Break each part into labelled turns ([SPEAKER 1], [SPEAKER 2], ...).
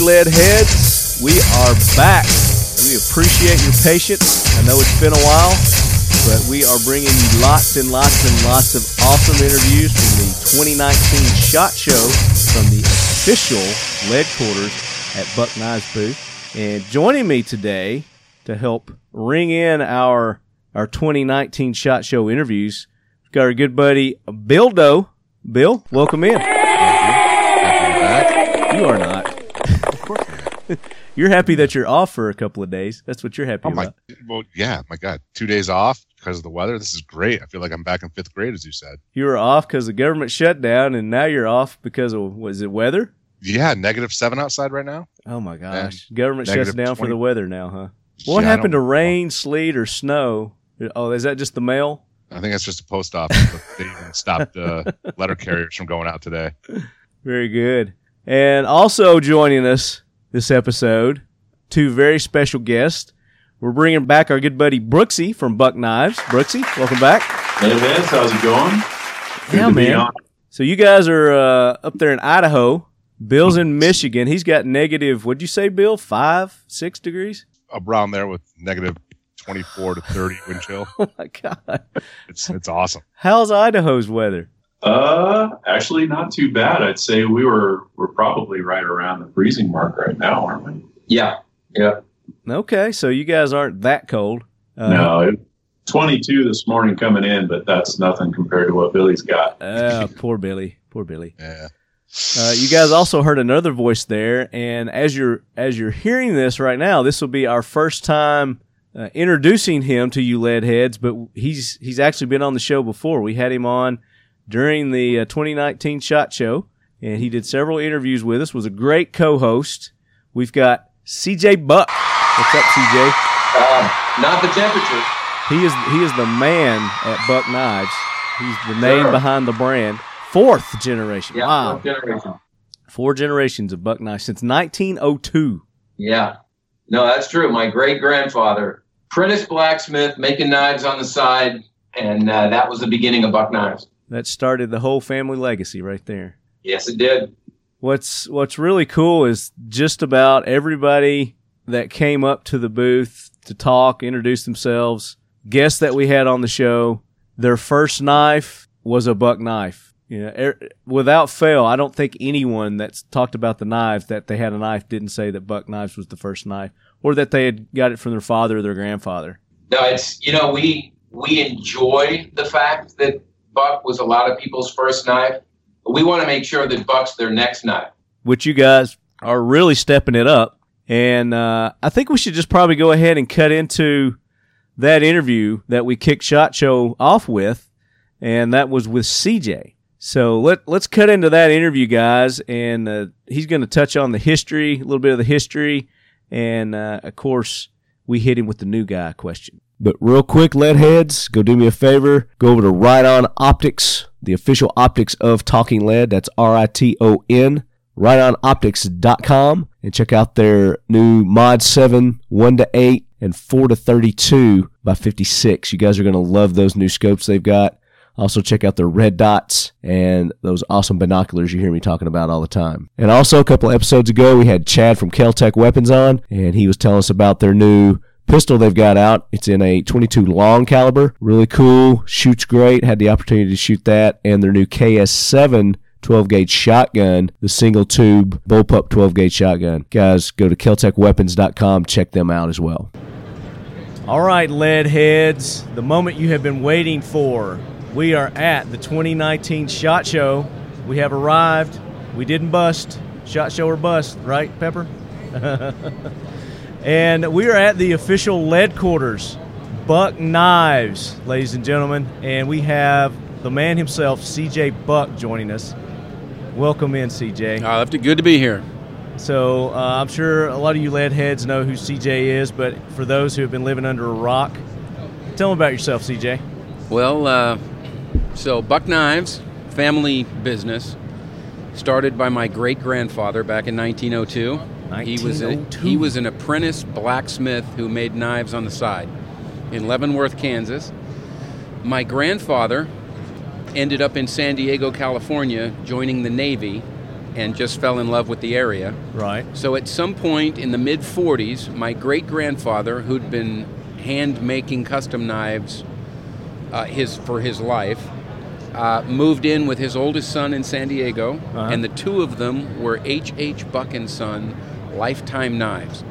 [SPEAKER 1] right, all right, all right, lead heads. We are back. We appreciate your patience. I know it's been a while, but we are bringing you lots and lots and lots of awesome interviews from the 2019 SHOT Show from the official lead quarters at Buck Knives booth. And joining me today to help ring in our our 2019 SHOT Show interviews, we've got our good buddy Bill Doe. Bill, welcome in. You are not.
[SPEAKER 2] Of course. I am.
[SPEAKER 1] You're happy that you're off for a couple of days. That's what you're happy
[SPEAKER 2] Oh my,
[SPEAKER 1] about.
[SPEAKER 2] well, yeah, my God, two days off because of the weather. This is great. I feel like I'm back in fifth grade, as you said.
[SPEAKER 1] You were off because the government shut down, and now you're off because of was it weather?
[SPEAKER 2] Yeah, negative seven outside right now.
[SPEAKER 1] Oh my gosh, government shuts down for the weather now, huh? What
[SPEAKER 2] Yeah,
[SPEAKER 1] happened to rain, sleet, or snow? Oh, is that just the mail?
[SPEAKER 2] I think that's just a post office. they even stopped uh, letter carriers from going out today.
[SPEAKER 1] Very good. And also joining us this episode, two very special guests. We're bringing back our good buddy Brooksy from Buck Knives. Brooksy, welcome back.
[SPEAKER 3] Hey Vince, how's it going? Good
[SPEAKER 1] Yeah,
[SPEAKER 3] to be
[SPEAKER 1] man.
[SPEAKER 3] on.
[SPEAKER 1] So you guys are uh, up there in Idaho. Bill's in Michigan. He's got negative. What'd you say, Bill? Five, six degrees.
[SPEAKER 2] Around there with negative 24 to 30 wind chill.
[SPEAKER 1] Oh my god!
[SPEAKER 2] It's it's awesome.
[SPEAKER 1] How's Idaho's weather?
[SPEAKER 3] Uh, actually, not too bad. I'd say we were we're probably right around the freezing mark right now, aren't we?
[SPEAKER 4] Yeah, yeah.
[SPEAKER 1] Okay, so you guys aren't that cold. Uh,
[SPEAKER 3] no, it, 22 this morning coming in, but that's nothing compared to what Billy's got.
[SPEAKER 1] Uh, poor Billy. Poor Billy.
[SPEAKER 2] Yeah.
[SPEAKER 1] Uh, you guys also heard another voice there, and as you're as you're hearing this right now, this will be our first time uh, introducing him to you, lead heads. But he's he's actually been on the show before. We had him on during the uh, 2019 Shot Show, and he did several interviews with us. Was a great co-host. We've got CJ Buck. What's up, CJ?
[SPEAKER 4] Uh, not the temperature.
[SPEAKER 1] He is he is the man at Buck Knives. He's the name
[SPEAKER 4] Sure.
[SPEAKER 1] behind the brand. Fourth generation.
[SPEAKER 4] Yeah,
[SPEAKER 1] wow.
[SPEAKER 4] fourth generation.
[SPEAKER 1] Four generations of Buck Knives since 1902.
[SPEAKER 4] Yeah. No, that's true. My great grandfather, apprentice blacksmith, making knives on the side, and uh, that was the beginning of Buck Knives.
[SPEAKER 1] That started the whole family legacy right there.
[SPEAKER 4] Yes, it did.
[SPEAKER 1] What's what's really cool is just about everybody that came up to the booth to talk, introduce themselves, guests that we had on the show, their first knife was a buck knife. You know, er, without fail, I don't think anyone that's talked about the knives that they had a knife didn't say that buck knives was the first knife or that they had got it from their father or their grandfather.
[SPEAKER 4] No, it's you know we we enjoy the fact that Buck was a lot of people's first knife. But we want to make sure that Buck's their next knife.
[SPEAKER 1] which you guys are really stepping it up. And uh, I think we should just probably go ahead and cut into that interview that we kicked Shot Show off with, and that was with CJ. So let let's cut into that interview, guys, and uh, he's going to touch on the history, a little bit of the history, and uh, of course we hit him with the new guy question. But real quick, lead heads, go do me a favor. Go over to Riton Optics, the official optics of Talking Lead. That's R I T O N ritonoptics.com and check out their new Mod 7 1 to 8 and 4 to 32 by 56. You guys are going to love those new scopes they've got. Also check out their red dots and those awesome binoculars you hear me talking about all the time. And also a couple episodes ago we had Chad from Keltec Weapons on and he was telling us about their new pistol they've got out. It's in a 22 long caliber, really cool, shoots great. Had the opportunity to shoot that, and their new KS7 12 gauge shotgun, the single tube bullpup 12 gauge shotgun. Guys, go to KeltecWeapons.com, check them out as well. All right, lead heads, the moment you have been waiting for. We are at the 2019 Shot Show. We have arrived. We didn't bust. Shot Show or bust, right, Pepper? And we are at the official lead quarters, Buck Knives, ladies and gentlemen. And we have the man himself, CJ Buck, joining us. Welcome in, CJ.
[SPEAKER 5] Uh, good to be here.
[SPEAKER 1] So uh, I'm sure a lot of you lead heads know who CJ is, but for those who have been living under a rock, tell them about yourself, CJ.
[SPEAKER 5] Well, uh, so Buck Knives, family business, started by my great grandfather back in 1902. He was a, he was an apprentice blacksmith who made knives on the side in Leavenworth, Kansas. My grandfather ended up in San Diego, California, joining the Navy,
[SPEAKER 4] and just fell in love with the area.
[SPEAKER 1] Right.
[SPEAKER 4] So at some point in the mid 40s, my great grandfather, who'd been hand making custom knives uh, his for his life, uh, moved in with his oldest son in San Diego,
[SPEAKER 1] Uh-huh.
[SPEAKER 4] and the two of them were H. H. Buck and Son lifetime knives.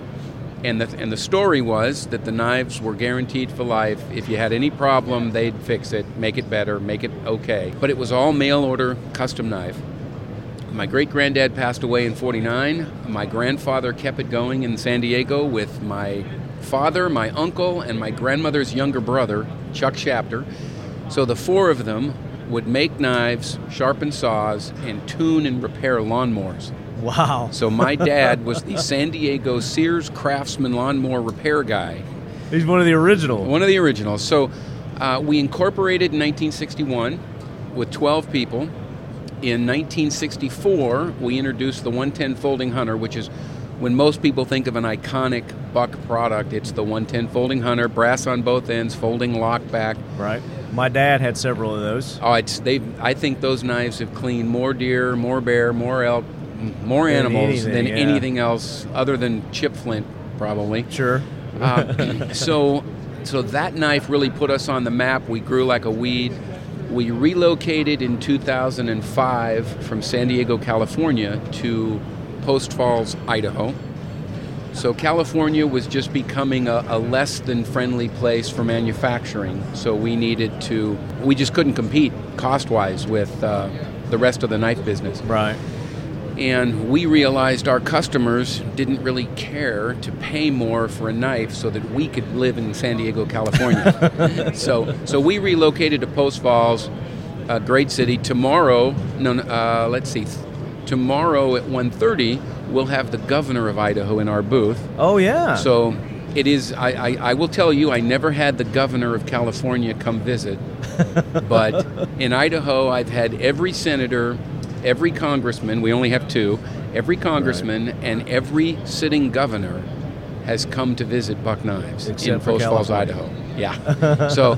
[SPEAKER 4] And the, and the story was that the knives were guaranteed for life. If you had any problem, they'd fix it, make it better, make it okay. But it was all mail order custom knife. My great granddad passed away in 49. My grandfather kept it going in San Diego with my father, my uncle, and my grandmother's younger brother, Chuck Shapter. So the four of them would make knives, sharpen saws, and tune and repair lawnmowers.
[SPEAKER 1] Wow.
[SPEAKER 4] So my dad was the San Diego Sears Craftsman lawnmower repair guy,
[SPEAKER 1] He's one of the original.
[SPEAKER 4] one of the originals. So uh, we incorporated in 1961 with 12 people. In 1964, we introduced the 110 Folding Hunter, which is when most people think of an iconic Buck product, it's the 110 Folding Hunter, brass on both ends, folding lock back.
[SPEAKER 1] Right. My dad had several of those.
[SPEAKER 4] Oh, it's they. I think those knives have cleaned more deer, more bear, more elk, more
[SPEAKER 1] Than
[SPEAKER 4] animals
[SPEAKER 1] anything,
[SPEAKER 4] than
[SPEAKER 1] yeah.
[SPEAKER 4] anything else other than chip flint, probably.
[SPEAKER 1] Sure.
[SPEAKER 4] Uh, so, so that knife really put us on the map. We grew like a weed. We relocated in 2005 from San Diego, California, to Post Falls, Idaho. So California was just becoming a, a less than friendly place for manufacturing. So we needed to. We just couldn't compete cost-wise with uh, the rest of the knife business
[SPEAKER 1] Right.
[SPEAKER 4] And we realized our customers didn't really care to pay more for a knife so that we could live in San Diego, California. so, so we relocated to Post Falls, a great city. Tomorrow, no, uh, let's see, tomorrow at 1.30, we'll have the governor of Idaho in our booth.
[SPEAKER 1] Oh yeah.
[SPEAKER 4] So it is, I, I, I will tell you, I never had the governor of California come visit, but in Idaho, I've had every senator, every congressman, we only have two, every congressman, and every sitting governor has come to visit Buck Knives
[SPEAKER 1] Except
[SPEAKER 4] in Post Falls, Idaho. Yeah. so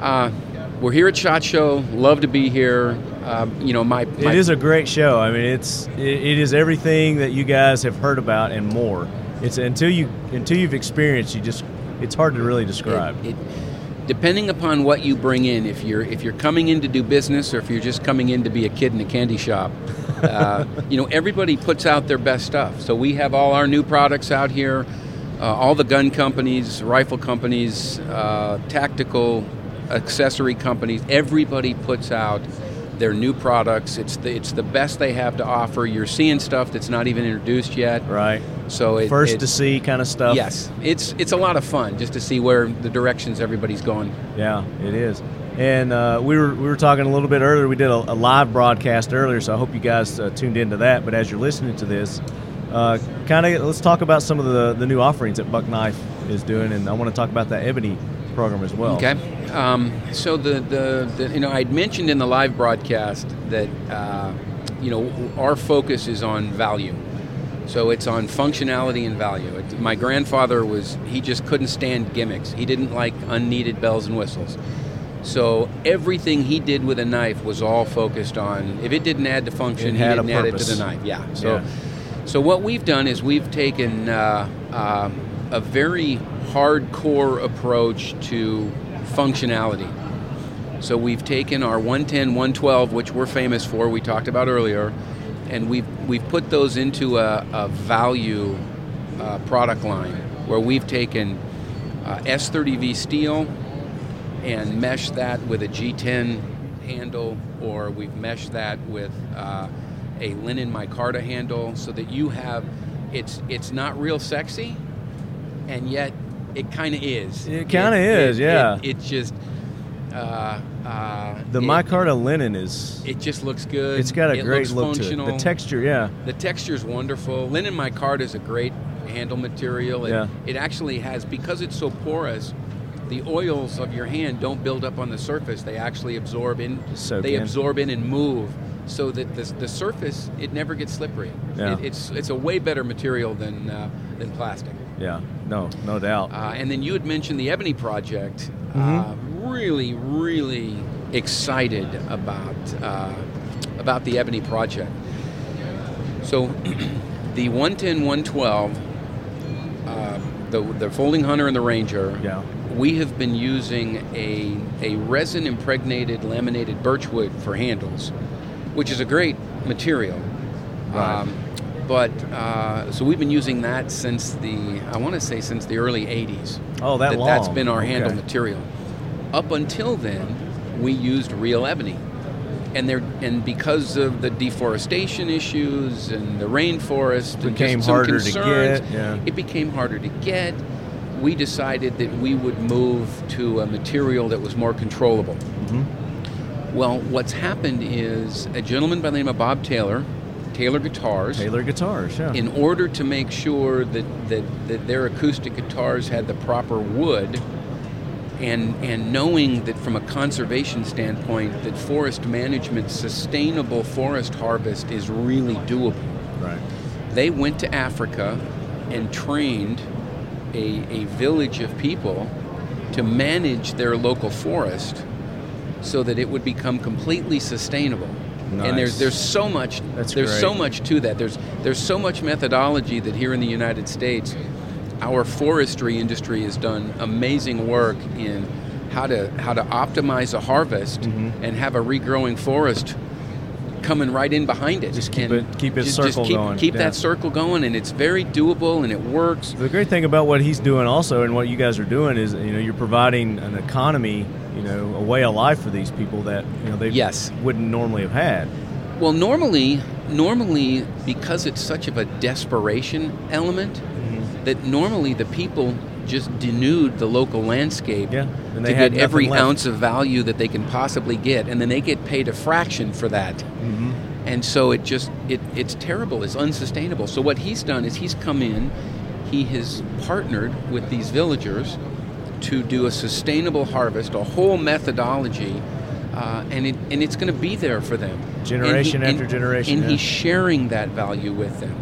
[SPEAKER 4] uh, we're here at SHOT Show. Love to be here. Um, you know, my, my
[SPEAKER 1] It is a great show. I mean, it's it, it is everything that you guys have heard about and more. It's until you until you've experienced, you just it's hard to really describe.
[SPEAKER 4] It, it, depending upon what you bring in, if you're if you're coming in to do business or if you're just coming in to be a kid in a candy shop, uh, you know everybody puts out their best stuff. So we have all our new products out here. Uh, all the gun companies, rifle companies, uh, tactical accessory companies, everybody puts out their new products. It's the it's the best they have to offer. You're seeing stuff that's not even introduced yet.
[SPEAKER 1] right.
[SPEAKER 4] So it,
[SPEAKER 1] First
[SPEAKER 4] it-
[SPEAKER 1] to see kind of stuff.
[SPEAKER 4] Yes, it's it's a lot of fun just to see where the directions everybody's going.
[SPEAKER 1] Yeah, it is. And uh, we were we were talking a little bit earlier. We did a, a live broadcast earlier, so I hope you guys uh, tuned into that. But as you're listening to this, uh, kind of let's talk about some of the the new offerings that Buck Knife is doing, and I want to talk about that Ebony program as well.
[SPEAKER 4] Okay. Um, so the, the the you know I'd mentioned in the live broadcast that uh, you know our focus is on value. So it's on functionality and value. It, my grandfather was he just couldn't stand gimmicks. He didn't like unneeded bells and whistles. So everything he did with a knife was all focused on if it didn't add to function,
[SPEAKER 1] It
[SPEAKER 4] he didn't add it to the knife. Yeah. So
[SPEAKER 1] Yeah.
[SPEAKER 4] so what we've done is we've taken uh, uh, a very hardcore approach to functionality. So we've taken our 110, 112, which we're famous for, we talked about earlier, and we've we've put those into a, a value uh, product line where we've taken uh, S30V steel and meshed that with a G10 handle, or we've meshed that with uh, a linen micarta handle, so that you have it's it's not real sexy, and yet it kind of is.
[SPEAKER 1] It kinda is, yeah.
[SPEAKER 4] It, it just uh, uh,
[SPEAKER 1] The
[SPEAKER 4] it,
[SPEAKER 1] micarta linen is
[SPEAKER 4] It just looks good.
[SPEAKER 1] it's got a
[SPEAKER 4] It
[SPEAKER 1] great look to it.
[SPEAKER 4] functional.
[SPEAKER 1] The texture, yeah.
[SPEAKER 4] The texture is wonderful. Linen micarta is a great handle material. It,
[SPEAKER 1] Yeah.
[SPEAKER 4] it actually has because it's so porous. The oils of your hand don't build up on the surface. They actually absorb in.
[SPEAKER 1] soak
[SPEAKER 4] they
[SPEAKER 1] in.
[SPEAKER 4] absorb in and move, so that the, the surface it never gets slippery.
[SPEAKER 1] Yeah.
[SPEAKER 4] It, it's it's a way better material than uh, than plastic.
[SPEAKER 1] Yeah, no, no doubt.
[SPEAKER 4] Uh, and then you had mentioned the Ebony Project. Uh,
[SPEAKER 1] Mm-hmm.
[SPEAKER 4] really, really excited about uh, about the Ebony Project. So the 110, 112, uh, the, the Folding Hunter and the Ranger,
[SPEAKER 1] Yeah.
[SPEAKER 4] we have been using a, a resin impregnated laminated birchwood for handles, which is a great material.
[SPEAKER 1] Right.
[SPEAKER 4] Um, but uh, so we've been using that since the I want to say since the early 80s.
[SPEAKER 1] Oh, that
[SPEAKER 4] That's
[SPEAKER 1] long.
[SPEAKER 4] That's been our handle material. Up until then, we used real ebony. And there, and because of the deforestation issues and the rainforest, and
[SPEAKER 1] Became harder to
[SPEAKER 4] concerns,
[SPEAKER 1] get, yeah.
[SPEAKER 4] it became harder to get. We decided that we would move to a material that was more controllable.
[SPEAKER 1] Mm-hmm.
[SPEAKER 4] Well, what's happened is a gentleman by the name of Bob Taylor, Taylor Guitars,
[SPEAKER 1] Taylor guitars. Yeah.
[SPEAKER 4] in order to make sure that, that, that their acoustic guitars had the proper wood and and knowing that from a conservation standpoint that forest management sustainable forest harvest is really doable
[SPEAKER 1] right.
[SPEAKER 4] they went to africa and trained a, a village of people to manage their local forest so that it would become completely sustainable and there's there's so much
[SPEAKER 1] That's
[SPEAKER 4] there's so much to that. There's there's so much methodology that here in the United States our forestry industry has done amazing work in how to how to optimize a harvest
[SPEAKER 1] Mm-hmm.
[SPEAKER 4] and have a regrowing forest coming right in behind it
[SPEAKER 1] Just keep
[SPEAKER 4] And
[SPEAKER 1] it- keep its
[SPEAKER 4] just- just keep,
[SPEAKER 1] going,
[SPEAKER 4] keep
[SPEAKER 1] yeah.
[SPEAKER 4] that circle going and it's very doable and it works
[SPEAKER 1] The great thing about what he's doing also and what you guys are doing is you know you're providing an economy, you know, a way of life for these people that you know they
[SPEAKER 4] Yes.
[SPEAKER 1] wouldn't normally have had.
[SPEAKER 4] Well, normally, normally because it's such of a desperation element,
[SPEAKER 1] Mm-hmm.
[SPEAKER 4] that normally the people just denude the local landscape
[SPEAKER 1] Yeah, and
[SPEAKER 4] to get every
[SPEAKER 1] left.
[SPEAKER 4] ounce of value that they can possibly get, and then they get paid a fraction for that.
[SPEAKER 1] Mm-hmm.
[SPEAKER 4] And so it just it, it's terrible. It's unsustainable. So what he's done is he's come in, he has partnered with these villagers to do a sustainable harvest, a whole methodology, uh, and it, and it's going to be there for them,
[SPEAKER 1] Generation
[SPEAKER 4] he-
[SPEAKER 1] after
[SPEAKER 4] and-
[SPEAKER 1] generation,
[SPEAKER 4] And
[SPEAKER 1] yeah.
[SPEAKER 4] he's sharing that value with them,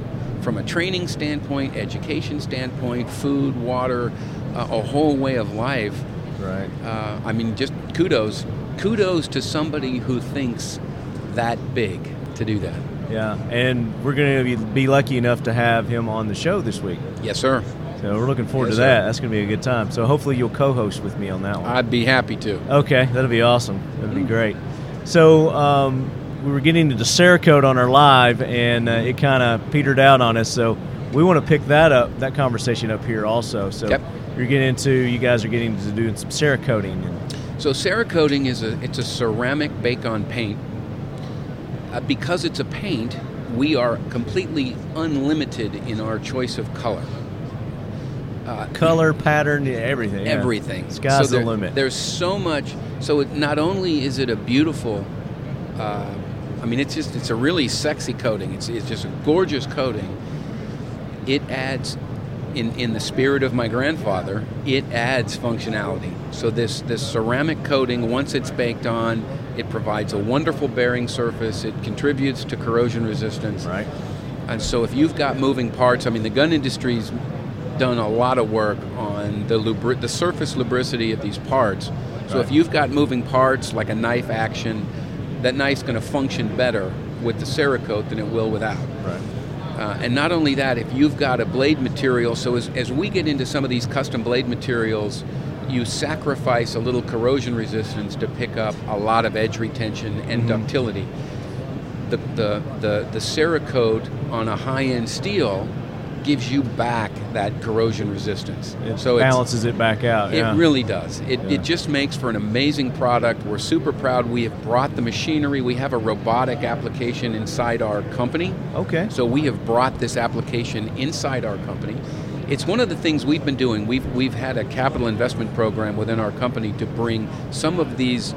[SPEAKER 4] from a training standpoint, education standpoint, food, water, uh, a whole way of life.
[SPEAKER 1] Right.
[SPEAKER 4] Uh, I mean, just kudos, kudos to somebody who thinks that big to do that.
[SPEAKER 1] Yeah, and we're going to be, be lucky enough to have him on the show this week.
[SPEAKER 4] Yes, sir.
[SPEAKER 1] So we're looking forward
[SPEAKER 4] Yes,
[SPEAKER 1] to
[SPEAKER 4] sir.
[SPEAKER 1] that. That's going to be a good time. So hopefully you'll co-host with me on that one.
[SPEAKER 4] I'd be happy to.
[SPEAKER 1] Okay, that'll be awesome. That'd be great. So um, we were getting into Cerakote on our live, and uh, it kind of petered out on us. So we want to pick that up, that conversation up here also. So
[SPEAKER 4] Yep.
[SPEAKER 1] you're getting into, you guys are getting into doing some Cerakoting. And,
[SPEAKER 4] So Cerakoting is a it's a ceramic bake-on paint. Uh, because it's a paint, we are completely unlimited in our choice of color. Uh,
[SPEAKER 1] color, pattern, everything. yeah.
[SPEAKER 4] everything.
[SPEAKER 1] Sky's
[SPEAKER 4] so there-
[SPEAKER 1] the limit.
[SPEAKER 4] There's so much. So it, not only is it a beautiful, uh, I mean, it's just it's a really sexy coating. It's it's just a gorgeous coating. It adds, in in the spirit of my grandfather, it adds functionality. So this this ceramic coating, once it's baked on, it provides a wonderful bearing surface. It contributes to corrosion resistance.
[SPEAKER 1] Right.
[SPEAKER 4] And so if you've got moving parts, I mean, the gun industry's done a lot of work on the lubri- the surface lubricity of these parts. So if you've got moving parts like a knife action, that knife's going to function better with the Cerakote than it will without.
[SPEAKER 1] Right.
[SPEAKER 4] Uh, and not only that, if you've got a blade material, so as, as we get into some of these custom blade materials, you sacrifice a little corrosion resistance to pick up a lot of edge retention and ductility. The, the, the, the Cerakote on a high end steel gives you back that corrosion resistance.
[SPEAKER 1] It
[SPEAKER 4] so
[SPEAKER 1] balances it back out.
[SPEAKER 4] it
[SPEAKER 1] yeah.
[SPEAKER 4] really does. It,
[SPEAKER 1] Yeah.
[SPEAKER 4] it just makes for an amazing product. We're super proud. We have brought the machinery. We have a robotic application inside our company.
[SPEAKER 1] Okay.
[SPEAKER 4] So we have brought this application inside our company. It's one of the things we've been doing. We've we've had a capital investment program within our company to bring some of these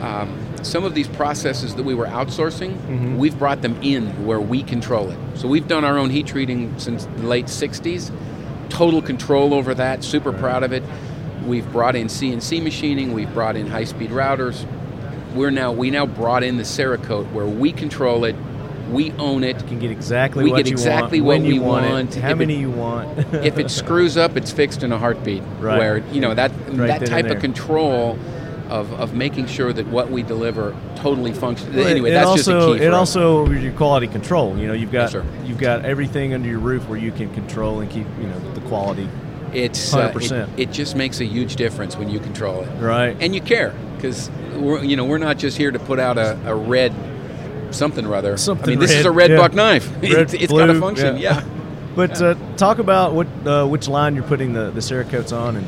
[SPEAKER 4] um, some of these processes that we were outsourcing.
[SPEAKER 1] Mm-hmm.
[SPEAKER 4] We've brought them in where we control it. So we've done our own heat treating since the late '60s. Total control over that. Super proud of it. We've brought in CNC machining. We've brought in high-speed routers. We're now we now brought in the Cerakote where we control it. We own it.
[SPEAKER 1] You can get exactly
[SPEAKER 4] We
[SPEAKER 1] what
[SPEAKER 4] get
[SPEAKER 1] you
[SPEAKER 4] exactly
[SPEAKER 1] want,
[SPEAKER 4] what
[SPEAKER 1] when
[SPEAKER 4] we
[SPEAKER 1] want,
[SPEAKER 4] want.
[SPEAKER 1] how
[SPEAKER 4] If it-
[SPEAKER 1] many you want.
[SPEAKER 4] if it screws up, it's fixed in a heartbeat.
[SPEAKER 1] Right.
[SPEAKER 4] Where you know that
[SPEAKER 1] Right
[SPEAKER 4] that type of control of, of making sure that what we deliver totally functions. Anyway,
[SPEAKER 1] it
[SPEAKER 4] that's
[SPEAKER 1] also,
[SPEAKER 4] just a key
[SPEAKER 1] It
[SPEAKER 4] us.
[SPEAKER 1] also your quality control. You know, you've got
[SPEAKER 4] Yes,
[SPEAKER 1] you've got everything under your roof where you can control and keep you know the quality.
[SPEAKER 4] it's uh,
[SPEAKER 1] 100%.
[SPEAKER 4] it, it just makes a huge difference when you control it,
[SPEAKER 1] Right.
[SPEAKER 4] and you care because we're you know we're not just here to put out a, a red something or other.
[SPEAKER 1] Something
[SPEAKER 4] I mean, this is a red
[SPEAKER 1] yeah.
[SPEAKER 4] buck knife.
[SPEAKER 1] Red,
[SPEAKER 4] it's it's got a function.
[SPEAKER 1] yeah.
[SPEAKER 4] Yeah.
[SPEAKER 1] But uh, talk about what uh, which line you're putting the the Cerakotes on and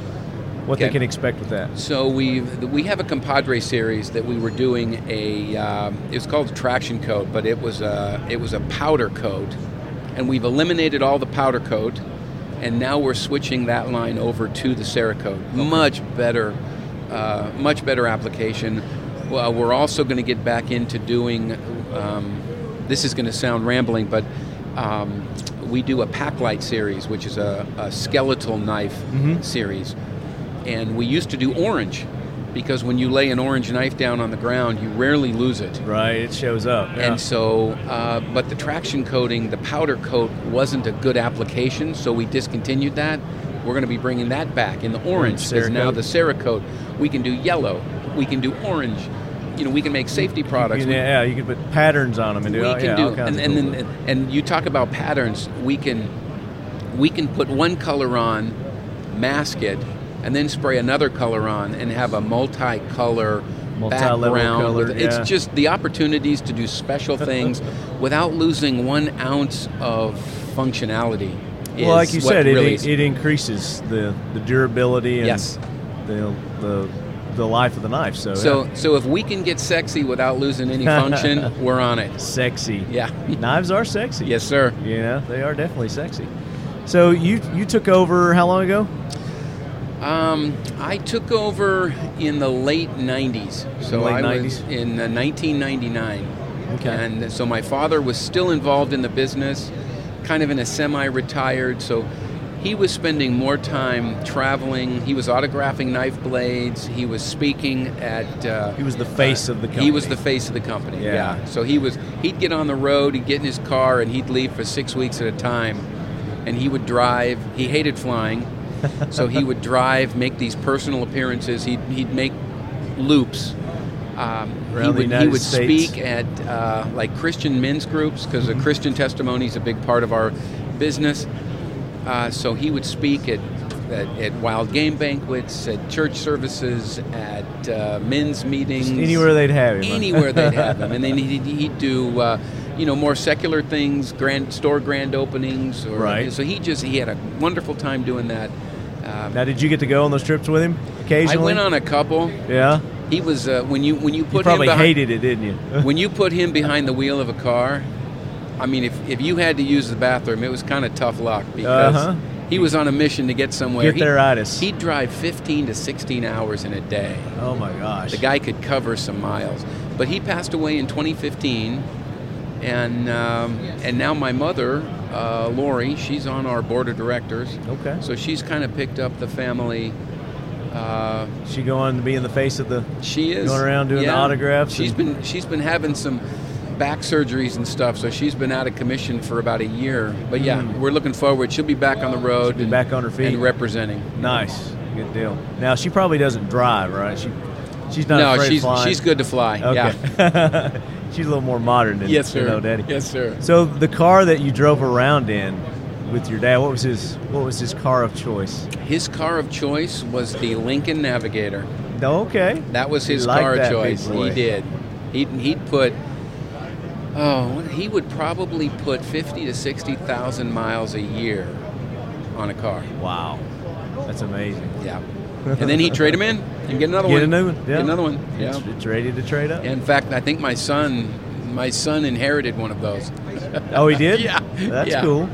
[SPEAKER 1] what they can expect with that.
[SPEAKER 4] So we we have a compadre series that we were doing a um, it's called a traction coat, but it was a it was a powder coat, and we've eliminated all the powder coat, and now we're switching that line over to the Cerakote. Much better, uh, much better application. Well, we're also going to get back into doing. Um, this is going to sound rambling, but. Um, we do a pack light series, which is a, a skeletal knife series and we used to do orange because when you lay an orange knife down on the ground, you rarely lose it.
[SPEAKER 1] Right. It shows up. Yeah.
[SPEAKER 4] And so, uh, but the traction coating, the powder coat, wasn't a good application, so we discontinued that. We're going to be bringing that back in the orange because now the Cerakote, we can do yellow, we can do orange. You know, we can make safety products.
[SPEAKER 1] You can-
[SPEAKER 4] We-
[SPEAKER 1] yeah, you can put patterns on them and do
[SPEAKER 4] we
[SPEAKER 1] all-
[SPEAKER 4] can
[SPEAKER 1] yeah,
[SPEAKER 4] do and,
[SPEAKER 1] of
[SPEAKER 4] and
[SPEAKER 1] cool
[SPEAKER 4] then and you talk about patterns we can we can put one color on mask it and then spray another color on and have a multicolor background
[SPEAKER 1] color,
[SPEAKER 4] with-
[SPEAKER 1] yeah.
[SPEAKER 4] it's just the opportunities to do special things without losing one ounce of functionality is
[SPEAKER 1] well, like you said, it,
[SPEAKER 4] really
[SPEAKER 1] it increases the, the durability and
[SPEAKER 4] Yes.
[SPEAKER 1] the, the the life of the knife. So,
[SPEAKER 4] so
[SPEAKER 1] yeah.
[SPEAKER 4] so if we can get sexy without losing any function we're on it
[SPEAKER 1] sexy.
[SPEAKER 4] yeah
[SPEAKER 1] Knives are sexy.
[SPEAKER 4] yes sir
[SPEAKER 1] Yeah, they are definitely sexy. So you you took over how long ago?
[SPEAKER 4] Um, I took over in the late 90s. So
[SPEAKER 1] Late
[SPEAKER 4] I was in uh, 1999.
[SPEAKER 1] Okay.
[SPEAKER 4] And so my father was still involved in the business, kind of in a semi retired. So he was spending more time traveling. He was autographing knife blades. He was speaking at. Uh,
[SPEAKER 1] He was the face of the company.
[SPEAKER 4] He was the face of the company.
[SPEAKER 1] Yeah.
[SPEAKER 4] Yeah. So he was. He'd get on the road. He'd get in his car, and he'd leave for six weeks at a time. And he would drive. He hated flying, so he would drive, make these personal appearances. He'd he'd make loops. Um, he would he would speak at uh, like Christian men's groups because the Christian testimony is a big part of our business. Uh, so he would speak at, at, at wild game banquets, at church services, at uh, men's meetings,
[SPEAKER 1] anywhere they'd have him.
[SPEAKER 4] anywhere they'd have him, and then he'd, he'd do uh, you know more secular things, grand store grand openings, or,
[SPEAKER 1] Right.
[SPEAKER 4] So he just he had a wonderful time doing that. Um,
[SPEAKER 1] Now, did you get to go on those trips with him occasionally?
[SPEAKER 4] I went on a couple.
[SPEAKER 1] Yeah.
[SPEAKER 4] He was uh, when you when you put You
[SPEAKER 1] probably
[SPEAKER 4] him behind,
[SPEAKER 1] hated it, didn't you?
[SPEAKER 4] when you put him behind the wheel of a car. I mean, if, if you had to use the bathroom, it was kind of tough luck because
[SPEAKER 1] Uh-huh.
[SPEAKER 4] he was on a mission to get somewhere.
[SPEAKER 1] Get
[SPEAKER 4] He-
[SPEAKER 1] there itis.
[SPEAKER 4] He'd drive 15 to 16 hours in a day.
[SPEAKER 1] oh my gosh.
[SPEAKER 4] The guy could cover some miles. But he passed away in 2015, and um, and now my mother, uh, Lori, she's on our board of directors.
[SPEAKER 1] Okay.
[SPEAKER 4] So she's kind of picked up the family. Uh,
[SPEAKER 1] she going to be in the face of the.
[SPEAKER 4] she is
[SPEAKER 1] Going around doing the autographs
[SPEAKER 4] She's
[SPEAKER 1] and-
[SPEAKER 4] been she's been having some back surgeries and stuff, so she's been out of commission for about a year. But yeah,
[SPEAKER 1] Mm.
[SPEAKER 4] we're looking forward. She'll be back on the road
[SPEAKER 1] be
[SPEAKER 4] and
[SPEAKER 1] back on her feet.
[SPEAKER 4] and representing.
[SPEAKER 1] Nice. Good deal. Now she probably doesn't drive, right? She she's not
[SPEAKER 4] no,
[SPEAKER 1] afraid
[SPEAKER 4] she's she's good to fly.
[SPEAKER 1] Okay.
[SPEAKER 4] Yeah.
[SPEAKER 1] she's a little more modern than
[SPEAKER 4] Yes, sir.
[SPEAKER 1] old daddy.
[SPEAKER 4] Yes, sir.
[SPEAKER 1] So the car that you drove around in with your dad, what was his what was his car of choice?
[SPEAKER 4] His car of choice was the Lincoln Navigator.
[SPEAKER 1] Okay.
[SPEAKER 4] That was his car
[SPEAKER 1] big
[SPEAKER 4] choice. He did. He'd, he'd put. Oh, he would probably put fifty to sixty thousand miles a year on a car.
[SPEAKER 1] Wow. That's amazing.
[SPEAKER 4] Yeah, and then he'd trade him in and get another
[SPEAKER 1] Get
[SPEAKER 4] one.
[SPEAKER 1] a new one. Yeah.
[SPEAKER 4] Get another one. Yeah.
[SPEAKER 1] It's, it's ready to trade up.
[SPEAKER 4] In fact, I think my son, my son inherited one of those.
[SPEAKER 1] Oh, he did?
[SPEAKER 4] Yeah.
[SPEAKER 1] That's
[SPEAKER 4] Yeah.
[SPEAKER 1] cool.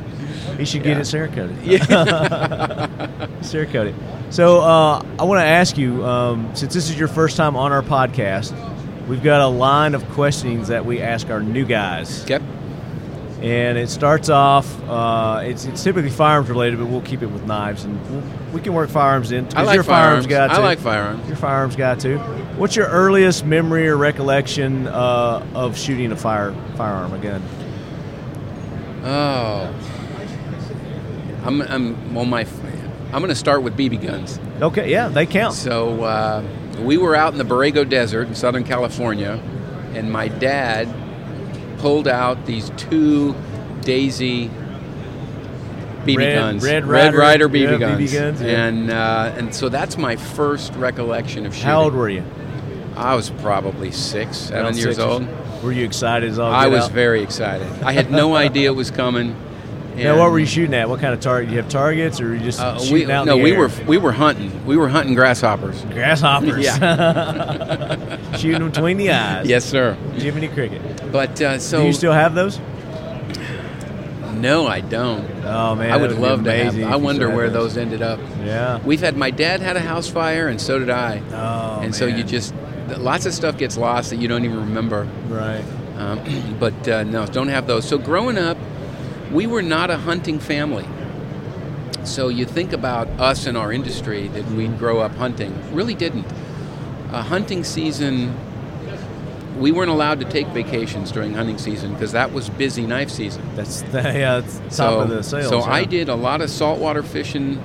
[SPEAKER 1] He should get
[SPEAKER 4] Yeah.
[SPEAKER 1] it Cerakoted.
[SPEAKER 4] Yeah.
[SPEAKER 1] Cerakoted. So uh, I want to ask you, um, since this is your first time on our podcast, we've got a line of questions that we ask our new guys.
[SPEAKER 4] okay.
[SPEAKER 1] And it starts off, uh, it's, it's typically firearms related, but we'll keep it with knives. And we'll, we can work firearms in.
[SPEAKER 4] I like
[SPEAKER 1] you're firearms
[SPEAKER 4] firearms.
[SPEAKER 1] guy, too.
[SPEAKER 4] I like firearms.
[SPEAKER 1] You're firearms guy, too. What's your earliest memory or recollection uh, of shooting a fire firearm, a gun?
[SPEAKER 4] Oh. I'm, I'm well. My, I'm going to start with BB guns.
[SPEAKER 1] Okay, yeah, they count.
[SPEAKER 4] So uh, we were out in the Borrego Desert in Southern California, and my dad pulled out these two Daisy BB
[SPEAKER 1] Red-
[SPEAKER 4] guns,
[SPEAKER 1] Red
[SPEAKER 4] Red
[SPEAKER 1] Ryder-
[SPEAKER 4] Rider BB
[SPEAKER 1] yeah, BB
[SPEAKER 4] guns,
[SPEAKER 1] guns, yeah.
[SPEAKER 4] and uh, and so that's my first recollection of shooting.
[SPEAKER 1] How old were you?
[SPEAKER 4] I was probably six, seven
[SPEAKER 1] Around
[SPEAKER 4] years
[SPEAKER 1] six
[SPEAKER 4] old.
[SPEAKER 1] Were you excited as all
[SPEAKER 4] I was
[SPEAKER 1] out?
[SPEAKER 4] very excited. I had no idea it was coming.
[SPEAKER 1] Now, what were you shooting at? What kind of target? You have targets, or you just
[SPEAKER 4] Uh,
[SPEAKER 1] shooting
[SPEAKER 4] we,
[SPEAKER 1] out? in
[SPEAKER 4] no,
[SPEAKER 1] the
[SPEAKER 4] we were we were hunting. We were hunting grasshoppers.
[SPEAKER 1] grasshoppers. shooting them between the eyes.
[SPEAKER 4] Yes, sir.
[SPEAKER 1] Jiminy Cricket.
[SPEAKER 4] But uh, so
[SPEAKER 1] Do you still have those?
[SPEAKER 4] no, I don't.
[SPEAKER 1] Oh man,
[SPEAKER 4] I
[SPEAKER 1] that
[SPEAKER 4] would love to have.
[SPEAKER 1] amazing
[SPEAKER 4] I wonder where those ended up.
[SPEAKER 1] Yeah.
[SPEAKER 4] We've had my dad had a house fire, and so did I.
[SPEAKER 1] Oh
[SPEAKER 4] and so you just lots of stuff gets lost that you don't even remember.
[SPEAKER 1] right.
[SPEAKER 4] Um, but uh, no, don't have those. So growing up, we were not a hunting family. So you think about us in our industry that we'd grow up hunting. Really didn't. A hunting season, we weren't allowed to take vacations during hunting season because that was busy knife season.
[SPEAKER 1] That's the, yeah, it's top
[SPEAKER 4] so,
[SPEAKER 1] of the sales.
[SPEAKER 4] so
[SPEAKER 1] huh?
[SPEAKER 4] I did a lot of saltwater fishing